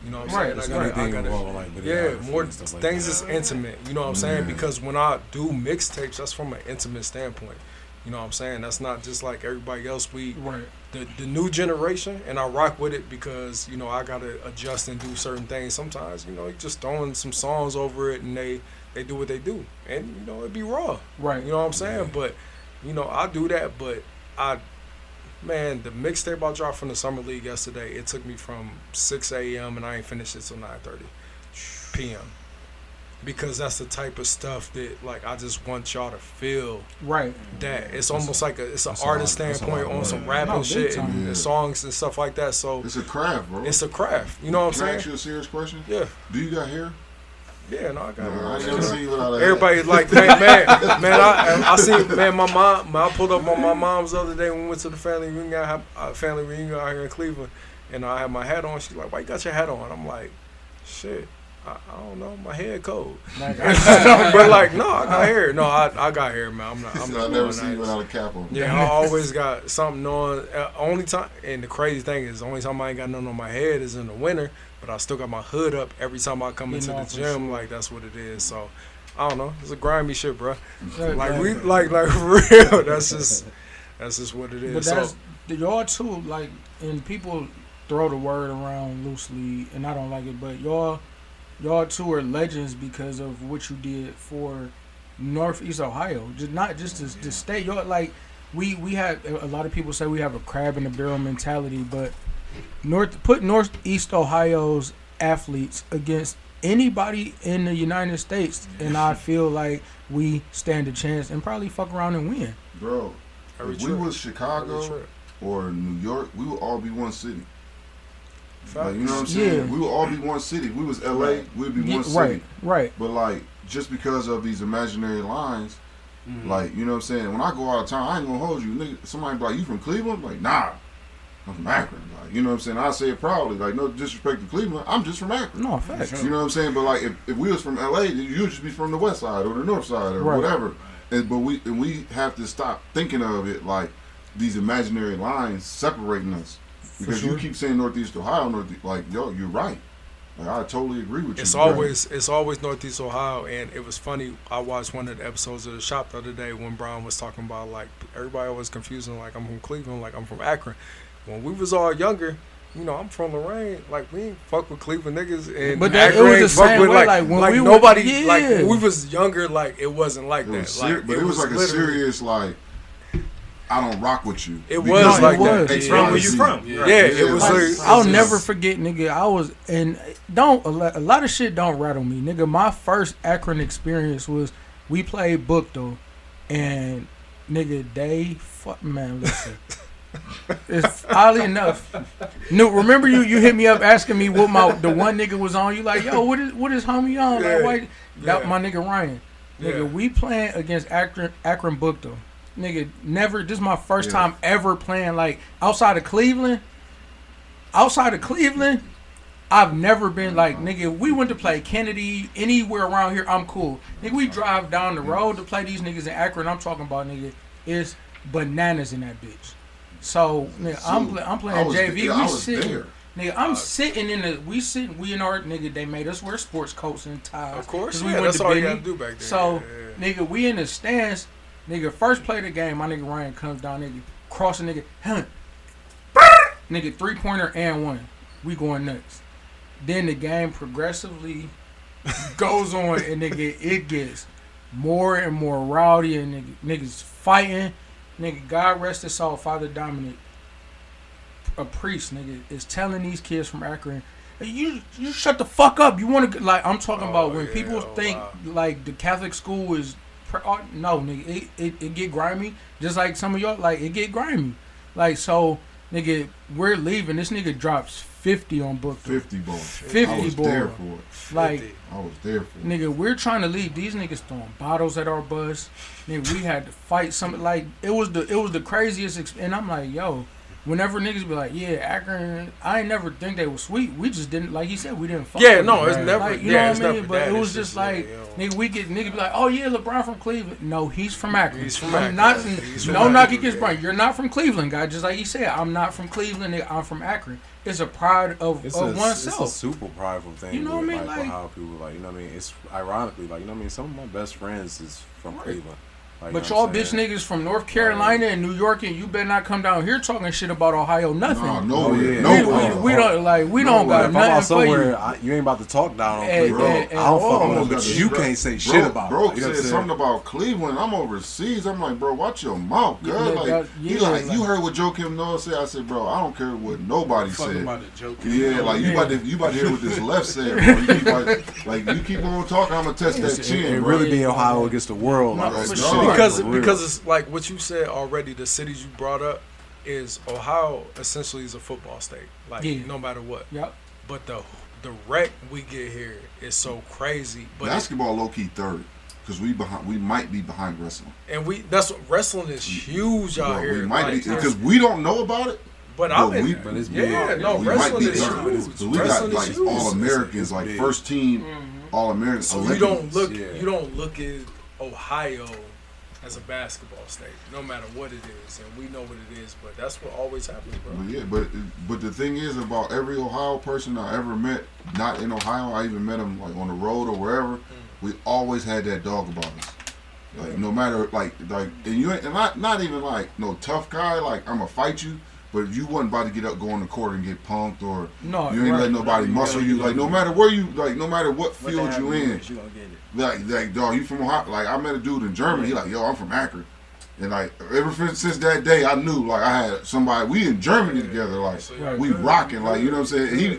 You know what I'm Right, saying? that's I gotta, Anything I gotta, like yeah, more like things that. that's intimate. You know what I'm saying? Yeah. Because when I do mixtapes, that's from an intimate standpoint. You know what I'm saying? That's not just like everybody else. We Right. the the new generation, and I rock with it because you know I gotta adjust and do certain things. Sometimes you know you just throwing some songs over it, and they they do what they do, and you know it be raw. Right. You know what I'm saying? But you know I do that, but I man the mixtape I dropped from the summer league yesterday. It took me from 6 a.m. and I ain't finished it till 9:30 p.m. Because that's the type of stuff that like I just want y'all to feel Right. that it's almost like a it's an artist lot- a standpoint lot on some work. rapping No, shit time. and, Yeah. songs and stuff like that. So It's a craft, bro. it's a craft. You know what Can I I'm ask saying? you a serious question? Yeah, Do you got hair? Yeah. No, I got No, I it. ain't never seen you without a hat. Like man, man, man. I I seen man. My mom, I pulled up on my mom's the other day when we went to the family reunion. I have a family reunion out here in Cleveland, and I had my hat on. She's like, "Why you got your hat on?" I'm like, "Shit, I, I don't know. My head cold." Like, *laughs* but like, no, I got hair. No, I, I got hair, man. I'm not. I'm I've not never doing seen you without a cap on. Yeah, I always got something on. Uh, only time, and the crazy thing is, the only time I ain't got nothing on my head is in the winter. But I still got my hood up every time I come You into the gym. sure. Like that's what it is. So I don't know. It's a grimy shit, bro. Like, we, like, like *laughs* for real. That's just, that's just what it is. But so that's y'all too. Like, and people throw the word around loosely, and I don't like it. But y'all, y'all two are legends because of what you did for Northeast Ohio. Just not just the, the state. Y'all like we we had a lot of people say we have a crab in the barrel mentality, but North put Northeast Ohio's athletes against anybody in the United States, and I feel like we stand a chance and probably fuck around and win. Bro, every if we trip, was Chicago or New York, we would all be one city. Like, you know what I'm saying? Yeah. We would all be one city. If we was LA, Right. we'd be Yeah, one city. right, right. But like, just because of these imaginary lines, Mhm. like, you know what I'm saying? When I go out of town, I ain't gonna hold you. Nigga, somebody be like, you from Cleveland? Like, nah. I'm from Akron. Like, you know what I'm saying? I say it proudly. Like, no disrespect to Cleveland. I'm just from Akron. No facts. You know what I'm saying? But like, if, if we was from LA, you'd just be from the west side or the north side or Right. whatever. And but we and we have to stop thinking of it like these imaginary lines separating us. Because sure. you keep saying Northeast Ohio, Northeast, like yo, you're right. Like, I totally agree with you. It's bro. always it's always Northeast Ohio, and it was funny. I watched one of the episodes of the shop the other day when Bron was talking about like everybody was confusing like I'm from Cleveland, like I'm from Akron. When we was all younger, you know, I'm from Lorain. Like we ain't fuck with Cleveland niggas, and But that- it Akron was the fuck same with, way, like, like, when like we were- nobody like when we was younger. Like it wasn't like It that. was ser- like, but it was, like a serious like. I don't rock with you. It Because was like it that. was. X, From where you from? Yeah, Right. it was. like- like, I'll never forget, nigga. I was and don't a lot, a lot of shit don't rattle me, nigga. My first Akron experience was we played Buchtel, and nigga they fuck man. Listen, *laughs* it's oddly enough. No, remember you you hit me up asking me what my the one nigga was on. You like yo, what is what is homie on? Yeah, Like, why, that my nigga Ryan. Nigga, Yeah. we playing against Akron Akron Buchtel. Nigga, never. This is my first Yeah. time ever playing like outside of Cleveland outside of Cleveland, I've never been like mm-hmm. nigga. We went to play Kennedy anywhere around here. I'm cool. Nigga, we drive down the road to play these niggas in Akron. I'm talking about nigga. It's bananas in that bitch. So nigga, I'm So, pla- I'm I playing was- JV. yeah, we I was sitting. there. Nigga, I'm sitting in the. We sitting. We in our nigga. They made us wear sports coats and ties. Of course, yeah, went that's to all you Benny. gotta do back then. So Yeah, yeah. nigga, we in the stands. Nigga, first play of the game, my nigga Ryan comes down, nigga, crossing nigga, huh? nigga, three pointer and one. We going nuts. Then the game progressively *laughs* goes on, and nigga, it gets more and more rowdy, and nigga, niggas fighting. Nigga, God rest his soul, Father Dominic, a priest, nigga, is telling these kids from Akron, "Hey, you you shut the fuck up. You want to like I'm talking Oh, about when yeah, people oh, think wow. like the Catholic school is pre- oh, no nigga, it, it it get grimy just like some of y'all like it get grimy, like so Nigga, we're leaving. This nigga drops fifty on book. Fifty ball. I 50 was ball. there for it. Like I was there for it. nigga, we're trying to leave. These niggas throwing bottles at our bus. Nigga, we had to fight something like it was the it was the craziest. Ex- and I'm like, yo, whenever niggas be like, yeah, Akron, I ain't never think they was sweet. We just didn't like he said we didn't. Fuck Yeah, with no, them. it's never- Like, you yeah, know what I mean. never But it was just just, yeah, like you nigga, we get nigga be like, oh yeah, LeBron from Cleveland. No, he's from Akron. He's from I'm Akron. Not, He's from no knock Akron, against yeah. Brian. You're not from Cleveland, guy. Just like he said, I'm not from Cleveland. Nigga, I'm from Akron. It's a pride of, It's of a, oneself. It's a super prideful thing. You know what I mean? Like, Like- how people like, you know what I mean? It's ironically like, you know what I mean? Some of my best friends is from Cleveland. Like, But you know y'all bitch niggas from North Carolina and New York, and you better not come down here talking shit about Ohio. Nothing. No Oh, nowhere, yeah. we, nowhere. we, we don't like. We No, don't like, got If I'm out nothing for somewhere, you. I, you ain't about to talk down on At- Cleveland. at- at I don't fuck with them, but you distracted. can't say Bro, shit about Bro it. You know said something about Cleveland. I'm overseas. I'm like, bro, watch your mouth, Yeah, girl. like, that- he yeah, like, like- you heard what Joakim Noah said. I said, bro, I don't care what nobody Fuck said. about. Yeah, like you about to you about to hear what this left said, bro. Like, like you keep on talking, I'm gonna touch that chin, it bro. really be Ohio against the world. No, Like, for this sure. shit is because for real. because it's like what you said already. The cities you brought up is Ohio essentially is a football state. Like Yeah. no matter what. Yep. But the the wreck we get here is so crazy. But Basketball low key third, because we behind we might be behind wrestling. and we that's what wrestling is mm-hmm. huge out Bro, here. we might Like, be because we don't know about it. but but I've been, we- But it's yeah, no, we might wrestling be is third. huge. So we got Wrestling is like huge. all Americans, like big. first team mm-hmm. all Americans. So you don't look yeah. you don't look at Ohio as a basketball state, no matter what it is, and we know what it is. But that's what always happens, bro. But yeah, but but the thing is about every Ohio person I ever met, not in Ohio, I even met them like on the road or wherever. Mm. We always had that dog about us. Like no matter like like and you ain't and not not even like no tough guy like I'm gonna fight you, but you wasn't about to get up go on the court and get punked or No, you ain't right. let nobody muscle you. Like no matter where you like no matter what What field that you in, is, You gonna get it. like like dog, you from Ohio? Like I met a dude in Germany. He like, yo, I'm from Akron, and like ever since, since that day, I knew like I had somebody. We in Germany together, like So Right. we rocking, like you know what I'm saying. He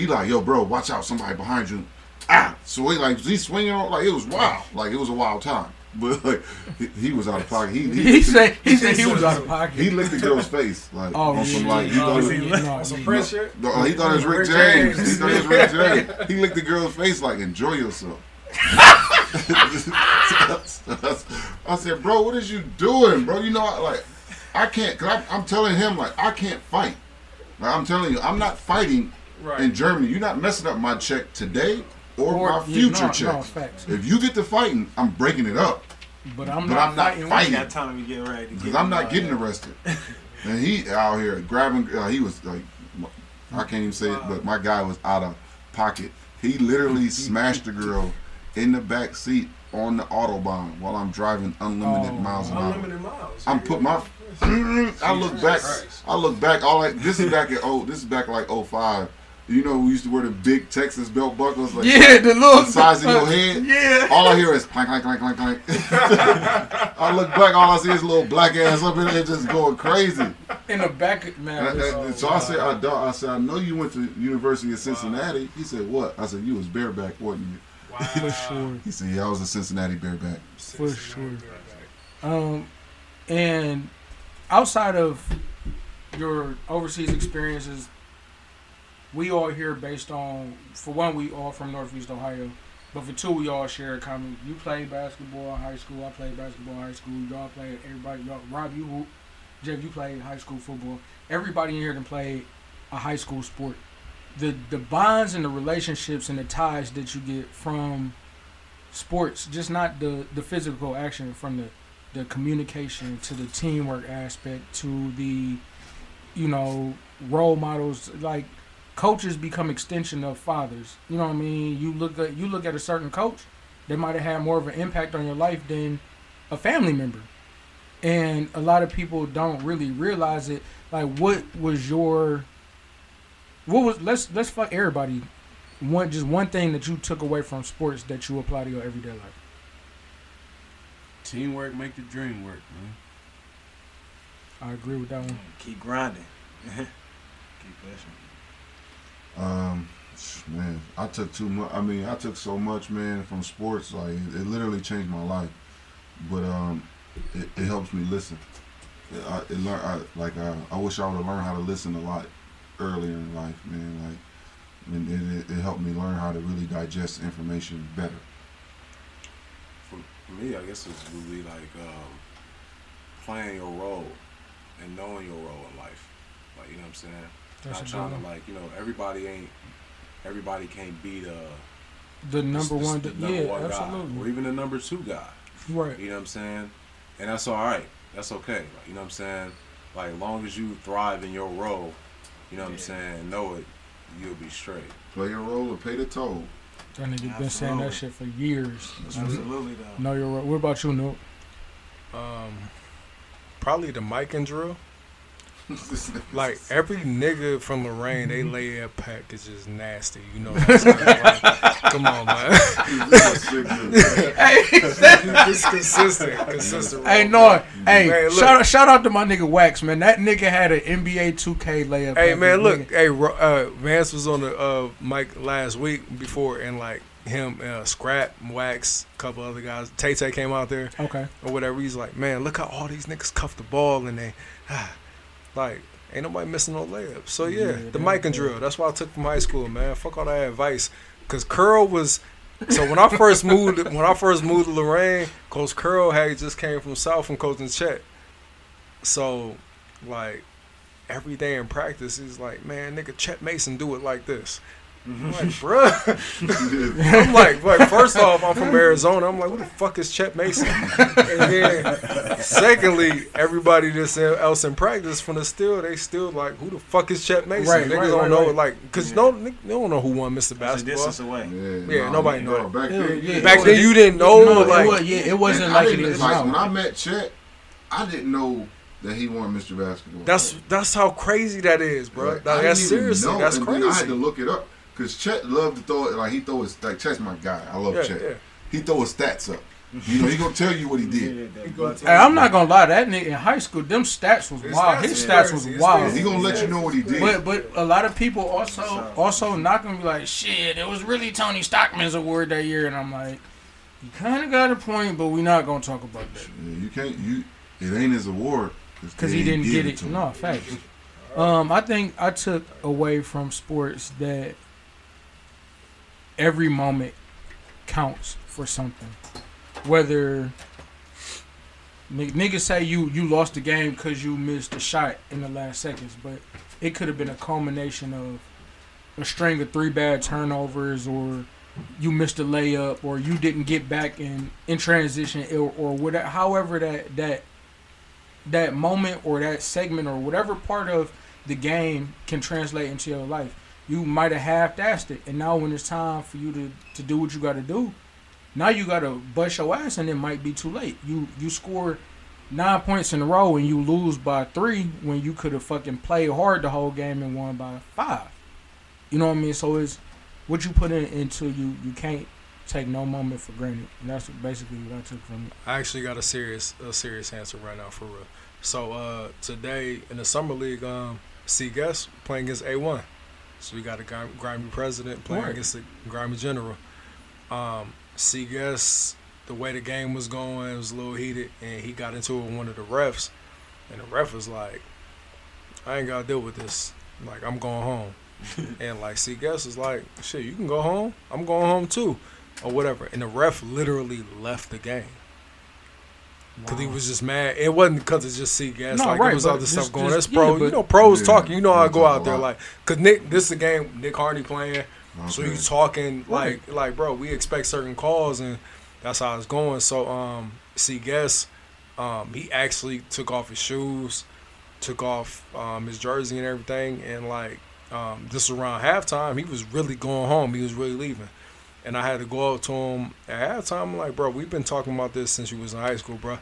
he like, yo, bro, watch out, somebody behind you. Ah, so he like he swinging on like it was wild, like it was a wild time. But like he, he was out of pocket. He he, He said he said he was out of *laughs* pocket. he licked the girl's face like Oh, on some yeah. like he Oh, thought it was, yeah, no, Some yeah. Prince shit. no, he thought it was Rick, Rick James. James. He thought it was Rick *laughs* James. He licked the girl's face like, enjoy yourself. *laughs* I said, bro, what is you doing, bro? You know, I, like, I can't, cause I'm, I'm telling him, like, I can't fight. Like, I'm telling you, I'm not fighting Right. in Germany. You're not messing up my check today or, Or- my future no, no, checks. facts. if you get to fighting, I'm breaking it up. But I'm But not I'm not fighting. fighting. Got time to get ready. Because I'm not getting arrested. *laughs* and he out here grabbing. Uh, he was like, I can't even say it, but my guy was out of pocket. He literally *laughs* smashed the girl in the back seat on the autobahn while I'm driving unlimited Oh, miles an hour. Unlimited miles. I'm put my. *laughs* I look back. I look back. All like this is back at oh this is back like 05. You know we used to wear the big Texas belt buckles like Yeah, the little the size of your head. Yeah. All I hear is clank, clank, clank, clank, clank. *laughs* I look back, all I see is a little black ass up in there just going crazy. In the back, man. And- listen, and so I said, I, dog- I said, I know you went to University of Cincinnati. He said, what? I said, you was bareback, wasn't you? for sure, He said, yeah, I was a Cincinnati bareback. for sure. Um, and outside of your overseas experiences, we all here based on, for one, we all from Northeast Ohio, but for two, we all share a common. You played basketball in high school. I played basketball in high school. Y'all played. Everybody, y'all. Rob, you hoop. Jeff, you played high school football. Everybody in here can play a high school sport. The the bonds and the relationships and the ties that you get from sports, just not the the physical action, from the the communication to the teamwork aspect to the you know role models like coaches become extension of fathers. You know what i mean? You look at you look at a certain coach they might have had more of an impact on your life than a family member. And a lot of people don't really realize it. Like what was your what was let's let's fuck everybody. One just one thing that you took away from sports that you apply to your everyday life. Teamwork make the dream work, man. i agree with that one. Keep grinding. *laughs* Keep pushing. Um, man, I took too much. I mean, I took so much, man, from sports. Like it, it literally changed my life. But um, it, it helps me listen. I, it learn, I like uh, I wish I would have learned how to listen a lot earlier in life, man. Like, and, it, it helped me learn how to really digest information better. For, me, I guess it's really like um, playing your role and knowing your role in life. Like you know what I'm saying? That's Not a trying good to like you know everybody ain't everybody can't be the The number the, one, the, the, number yeah, one guy or even the number two guy. Right. You know what I'm saying? And that's all right. That's okay. Like, you know what I'm saying? Like, as long as you thrive in your role, you know what I'm saying, know it, you'll be straight. Play your role or pay the toll. That nigga been saying that shit for years. Absolutely though. Know your role. What about you, Nook? Um, probably the Mikan drill. *laughs* Like every nigga from Lorain, they lay up package is just nasty. You know what I'm saying? *laughs* Like, come on, man. hey, *laughs* it's consistent, consistent. Hey, role no, hey, Man, shout out, shout out to my nigga Wax, man. That nigga had an NBA 2K layup. Hey man, look, nigga. hey, Ro- uh, Vance was on the uh, mic last week before, and like him, uh, Scrap, Wax, a couple other guys. Tay Tay came out there Okay. or whatever. He's like, man, look how all these niggas cuff the ball and they, like, ain't nobody missing no layups. So yeah, Yeah, the Mikan drill. That's what I took from high school, man. Fuck all that advice, cause Curl was. So when I first moved, *laughs* when I first moved to Lorain, Coach Curl had just came from South from coaching Chet. So, like, every day in practice, he's like, man, nigga, Chet Mason do it like this. I'm like, bruh. I'm like, like, first off, I'm from Arizona. I'm like, who the fuck is Chet Mason? And then, secondly, everybody that's else in practice from the still, they still like, who the fuck is Chet Mason? Right, Niggas right, don't right, know right. it, like, cause no, they don't know who won Mr. Basketball. It's a Basketball. distance away. Yeah, Yeah, nobody no, know Back then, yeah. Back then, you didn't know, No, like, it was, yeah, it wasn't like I it didn't- is like, When. I met Chet, I didn't know that he won Mr. Basketball. that's that's how crazy that is, bro. Like, Like, I that's didn't seriously, that's and crazy. Then I had to look it up because Chet loved to throw it. Like he throw his like Chet's my guy. I love Yeah, Chet. yeah. He throw his stats up. You know he gonna tell you what he did. Hey, I'm not gonna lie, that nigga in high school, them stats was His wild. stats His stats crazy. was His wild. stats He gonna let you know what he did. But but a lot of people also also not gonna be like, shit, it was really Tony Stockman's award that year, and I'm like, you kind of got a point, but we're not gonna talk about that Yeah, you can't. You it ain't his award because he didn't get it. to him. No facts. Um, I think I took away from sports that every moment counts for something. Whether niggas say you you lost the game because you missed a shot in the last seconds, but it could have been a culmination of a string of three bad turnovers, or you missed a layup, or you didn't get back in in transition, or, or whatever. However that that that moment or that segment or whatever part of the game can translate into your life. You might have half-assed it, and now when it's time for you to, to do what you got to do, now you got to bust your ass, and it might be too late. You you score nine points in a row, and you lose by three when you could have fucking played hard the whole game and won by five. You know what I mean? So it's what you put in into you. You can't take no moment for granted, and that's basically what I took from it. I actually got a serious a serious answer right now for real. So uh, today in the summer league, um, C Guest playing against A one. So we got a grimy, president playing Right. against a grimy general. Um, C Guest, the way the game was going, it was a little heated, and he got into it with one of the refs, and the ref was like, "I ain't gotta deal with this. Like I'm going home." *laughs* and like C Guest was like, "Shit, you can go home. I'm going home too." Or whatever, and the ref literally left the game because he was just mad. It wasn't because it's just C gas. No, like right, there was but other stuff going. just- That's pro. yeah, but- you know, pros Yeah, talking. You know, I go out there like, cause Nick, this is a game. Nick Hardy playing, so Okay. you talking like, like, bro, we expect certain calls, and that's how it's going. So, um, C guess, um, he actually took off his shoes, took off um his jersey and everything, and like, um, this was around halftime. He was really going home. He was really leaving. And I had to go up to him at halftime. I'm like, bro, we've been talking about this since you was in high school, bro.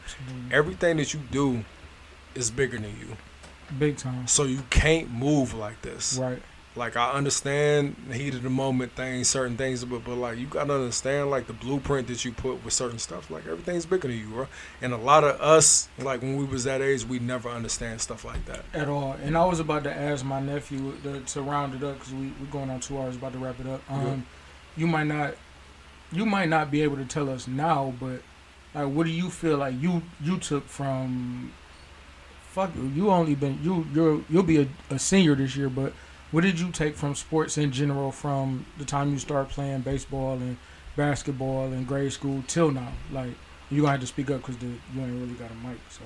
Everything that you do is bigger than you. Big time. So you can't move like this. Right. Like I understand the heat of the moment things, certain things, but but like you gotta understand like the blueprint that you put with certain stuff. Like everything's bigger than you, bro. And a lot of us, like when we was that age, we never understand stuff like that. at all. And I was about to ask my nephew to, to round it up because we we're going on two hours, about to wrap it up. Um, you might not, you might not be able to tell us now, but like, what do you feel like you you took from fuck you. You only been you you're you'll be a, a senior this year, but what did you take from sports in general from the time you start playing baseball and basketball in grade school till now? Like you gonna have to speak up because you ain't really got a mic. So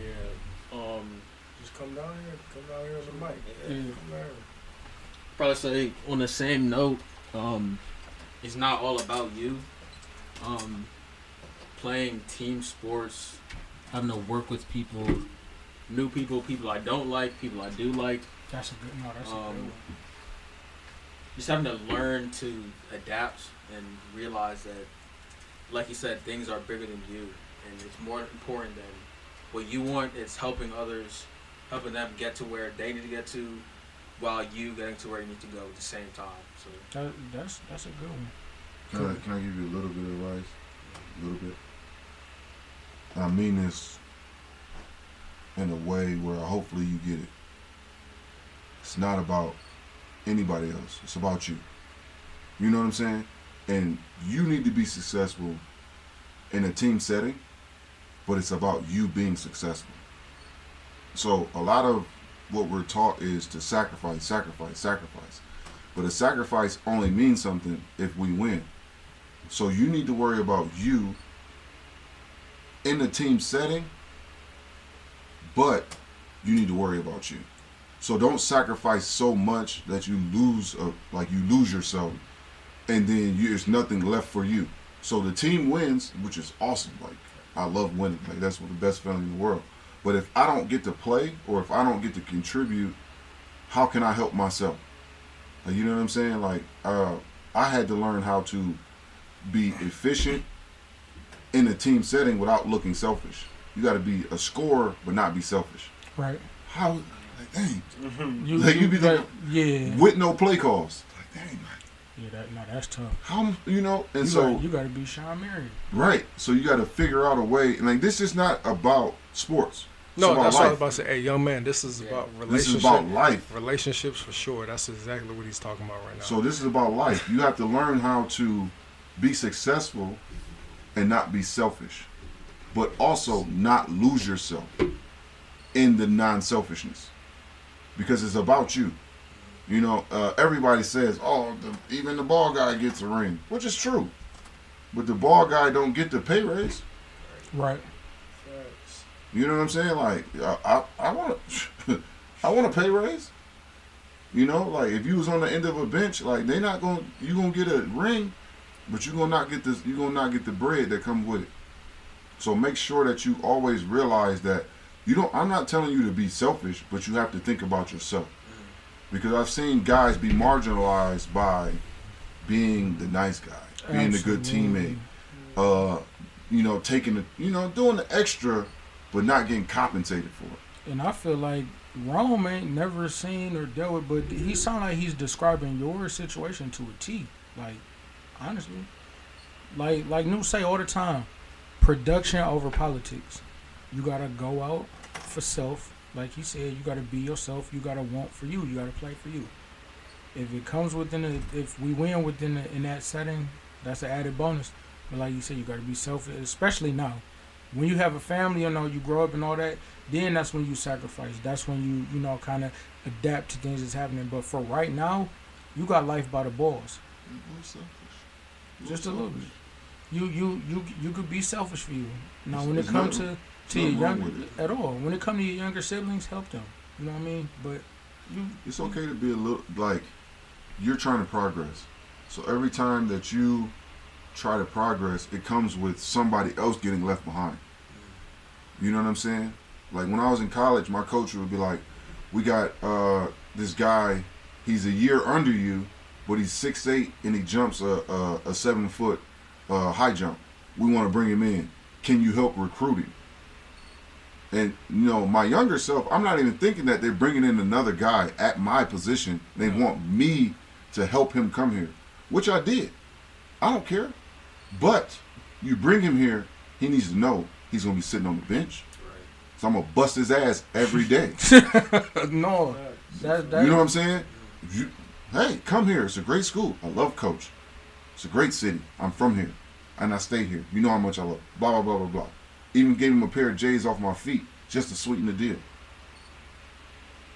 Yeah. Um, just come down here. Come down here on the mic. Yeah. Come down here. probably say on the same note, um, it's not all about you. Um, playing team sports, having to work with people, new people, people I don't like, people I do like. that's a good no. That's a good Um, one. Just having to learn to adapt and realize that, like you said, things are bigger than you, and it's more important than what you want. It's helping others, helping them get to where they need to get to, while you getting to where you need to go at the same time. So. That, that's that's a good one. Can I, can I give you a little bit of advice? A little bit. I mean this in a way where hopefully you get it. It's not about anybody else. It's about you. You know what I'm saying? And you need to be successful in a team setting, but it's about you being successful. So a lot of what we're taught is to sacrifice, sacrifice, sacrifice. But a sacrifice only means something if we win. So you need to worry about you in the team setting, but you need to worry about you. So don't sacrifice so much that you lose, a, like you lose yourself, and then you, there's nothing left for you. So the team wins, which is awesome. Like I love winning. Like that's what the best feeling in the world. But if I don't get to play or if I don't get to contribute, how can I help myself? Like, you know what I'm saying? Like uh, I had to learn how to be efficient in a team setting without looking selfish. You got to be a scorer but not be selfish. Right. How? Like, dang. You, Like, you be that- like- yeah. With no play calls. Like, dang. Yeah, that no, that's tough. How? You know? And you so gotta, you got to be Shawn Marion. right. So you got to figure out a way. And like this is not about sports. It's No, about that's what I was life. about to say. Hey, young man, this is about relationships. This is about life. Relationships for sure. That's exactly what he's talking about right now. So this is about life. You have to learn how to be successful and not be selfish, but also not lose yourself in the non-selfishness because it's about you. You know, uh, everybody says, "Oh, the, even the ball guy gets a ring," which is true, but the ball guy don't get the pay raise. Right. You know what I'm saying? Like, I, I, I want to, *laughs* I want a pay raise. You know, like if you was on the end of a bench, like they not gonna, you gonna get a ring, but you gonna not get this, you gonna not get the bread that comes with it. So make sure that you always realize that you don't. I'm not telling you to be selfish, but you have to think about yourself. Because I've seen guys be marginalized by being the nice guy, being the good teammate, uh, you know, taking the, you know, doing the extra, but not getting compensated for it. And I feel like Rome ain't never seen or dealt with, but he sound like he's describing your situation to a T. Like, honestly, like like New say all the time, production over politics. You gotta go out for self, like he said. You gotta be yourself. You gotta want for you. You gotta play for you. If it comes within the, if we win within the, in that setting, that's an added bonus. But like you said, you gotta be selfish, especially now. When you have a family, you know, you grow up and all that then that's when you sacrifice. That's when you, you know, kind of adapt to things that's happening. But for right now, you got life by the balls. Just a little bit. You you you you could be selfish for you. Now when it comes to to your younger at all, when it comes to your younger siblings, help them. You know what I mean? But you It's okay to be a little like you're trying to progress. So every time that you try to progress, it comes with somebody else getting left behind. You know what I'm saying? Like when I was in college, my coach would be like, "We got uh, this guy. He's a year under you, but he's six eight and he jumps a a, a seven foot uh, high jump. We want to bring him in. Can you help recruit him?" And you know, my younger self, I'm not even thinking that they're bringing in another guy at my position. They want me to help him come here, which I did. I don't care. But you bring him here, he needs to know he's gonna be sitting on the bench. So I'm gonna bust his ass every day. *laughs* no, that that You know what I'm saying? You, hey, come here. It's a great school. I love Coach. It's a great city. I'm from here, and I stay here. You know how much I love. Blah blah blah blah blah. Even gave him a pair of J's off my feet just to sweeten the deal.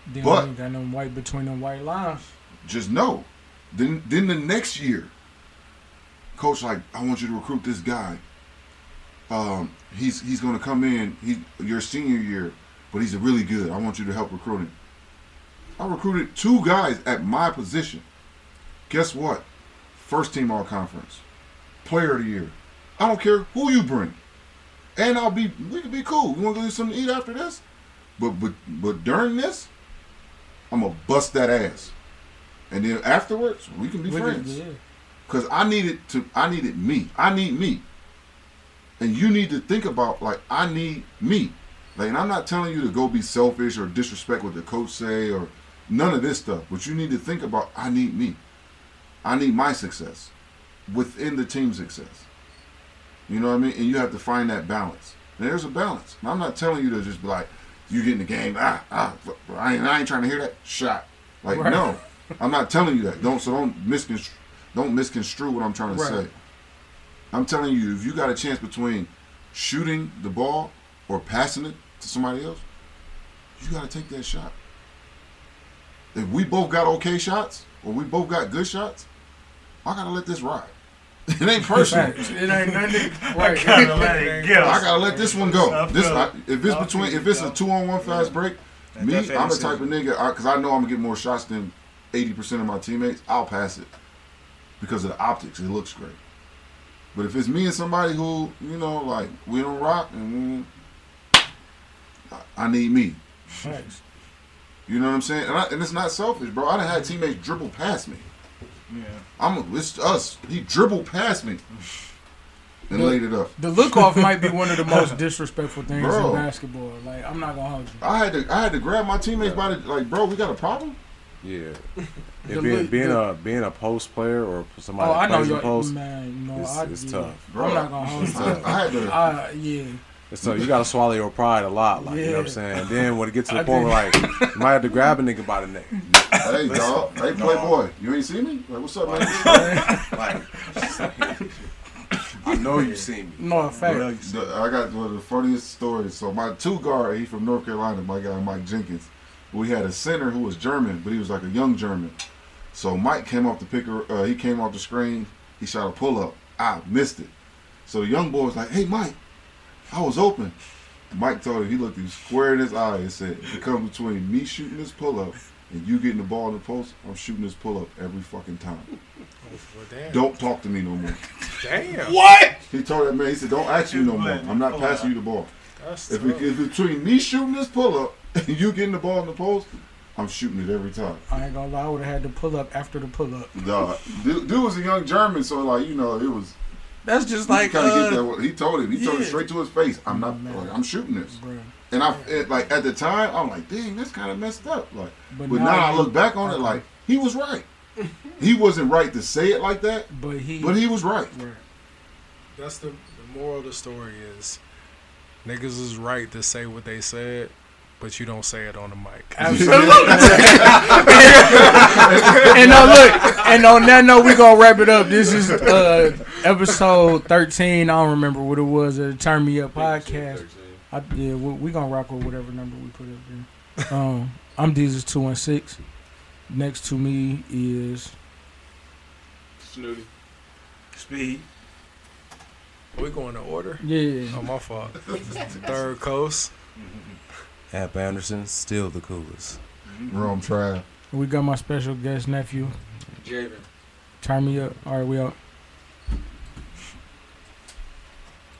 Then But- got them white between them white lines. Just know. Then then the next year, coach like, I want you to recruit this guy. Um, he's he's gonna come in. He your senior year, but he's really good. I want you to help recruit him. I recruited two guys at my position. Guess what? First team all conference, player of the year. I don't care who you bring, and I'll be. We can be cool. You want to go do something to eat after this? But but but during this, I'm gonna bust that ass, and then afterwards we can be We friends. could- yeah. Cause I needed to. I needed me. I need me. And you need to think about like I need me. Like, and I'm not telling you to go be selfish or disrespect what the coach say or none of this stuff. But you need to think about I need me. I need my success within the team success. You know what I mean? And you have to find that balance. And there's a balance. And I'm not telling you to just be like, you get in the game, ah, ah, I ain't, I ain't trying to hear that shot. Like, Right. no, I'm not telling you that. Don't so don't misconstrue, don't misconstrue what I'm trying to Right. say. I'm telling you, if you got a chance between shooting the ball or passing it to somebody else, you got to take that shot. If we both got okay shots or we both got good shots, I gotta let this ride. *laughs* It ain't personal. Facts. It ain't nothing. *laughs* Right. gotta let it go. I gotta let this one go. This I, if it's between if it's a two on one fast break, That- me I'm the type of nigga because I know I'm gonna get more shots than eighty percent of my teammates. I'll pass it because of the optics. It looks great. But if it's me and somebody who you know like we don't rock and we, I, need me. Facts. You know what I'm saying? And, I, and it's not selfish, bro. I done had teammates dribble past me. Yeah. I'm it's us. He dribbled past me and The- laid it up. The look off might be one of the *laughs* most disrespectful things Bro. in basketball. Like I'm not gonna hold you. I had to I had to grab my teammates by the like, bro, we got a problem. Yeah. *laughs* The being look- being the- a being a post player or somebody Oh, I know plays you a post, man. No, it's, I, it's yeah. tough. Bro, I'm not gonna hold I, you. I had to Uh, yeah. So. You gotta swallow your pride a lot, like you know what I'm saying. And then when it gets to *laughs* the I point where like you might have to grab a nigga by the neck. Hey dog, hey playboy, you ain't see me? Like *laughs* what's up, man? Like I know you seen me. No, fact. Well, you I got one of the funniest stories. So my two guard, he from North Carolina, my guy Mike Jenkins. We had a center who was German, but he was like a young German. So Mike came off the picker. Uh, he came off the screen. He shot a pull up. I missed it. So the young boy was like, "Hey Mike, I was open." Mike told him he looked him square in his eye and said, "If it comes between me shooting this pull up and you getting the ball in the post, I'm shooting this pull up every fucking time. *laughs* Well, damn. Don't talk to me no more." Damn. What? He told that man, he said, "Don't ask me no more. I'm not passing you the ball." That's If, tough. it, if between me shooting this pull up and *laughs* you getting the ball in the post, I'm shooting it every time. I ain't gonna lie. I would have had to pull up after the pull up. Dog, dude, dude was a young German, so like you know, it was That's just like like kind of uh, get that. He told him, he told him straight to his face, "I'm not, Man. like, I'm shooting this." bruh. And I it, like at the time, I'm like, "Dang, that's kind of messed up." Like, But, but now I look back on it, like he was right. He wasn't right to say it like that, but he, but he was right. Right. That's the, the moral of the story is niggas is right to say what they said, but you don't say it on the mic. *laughs* Absolutely. *laughs* and now look, and on that note, we're gonna wrap it up. This is uh, episode thirteen. I don't remember what it was. Uh, Turn Me Up podcast. I, yeah, we, we gonna rock with whatever number we put up there. Um, I'm Jesus two one six. Next to me is Snooty. Speed. we going to order? yeah. Oh, my fault. Third coast. App Anderson, still the coolest. Rome Trav. We got my special guest nephew. Javen. Turn me up. All right, we out.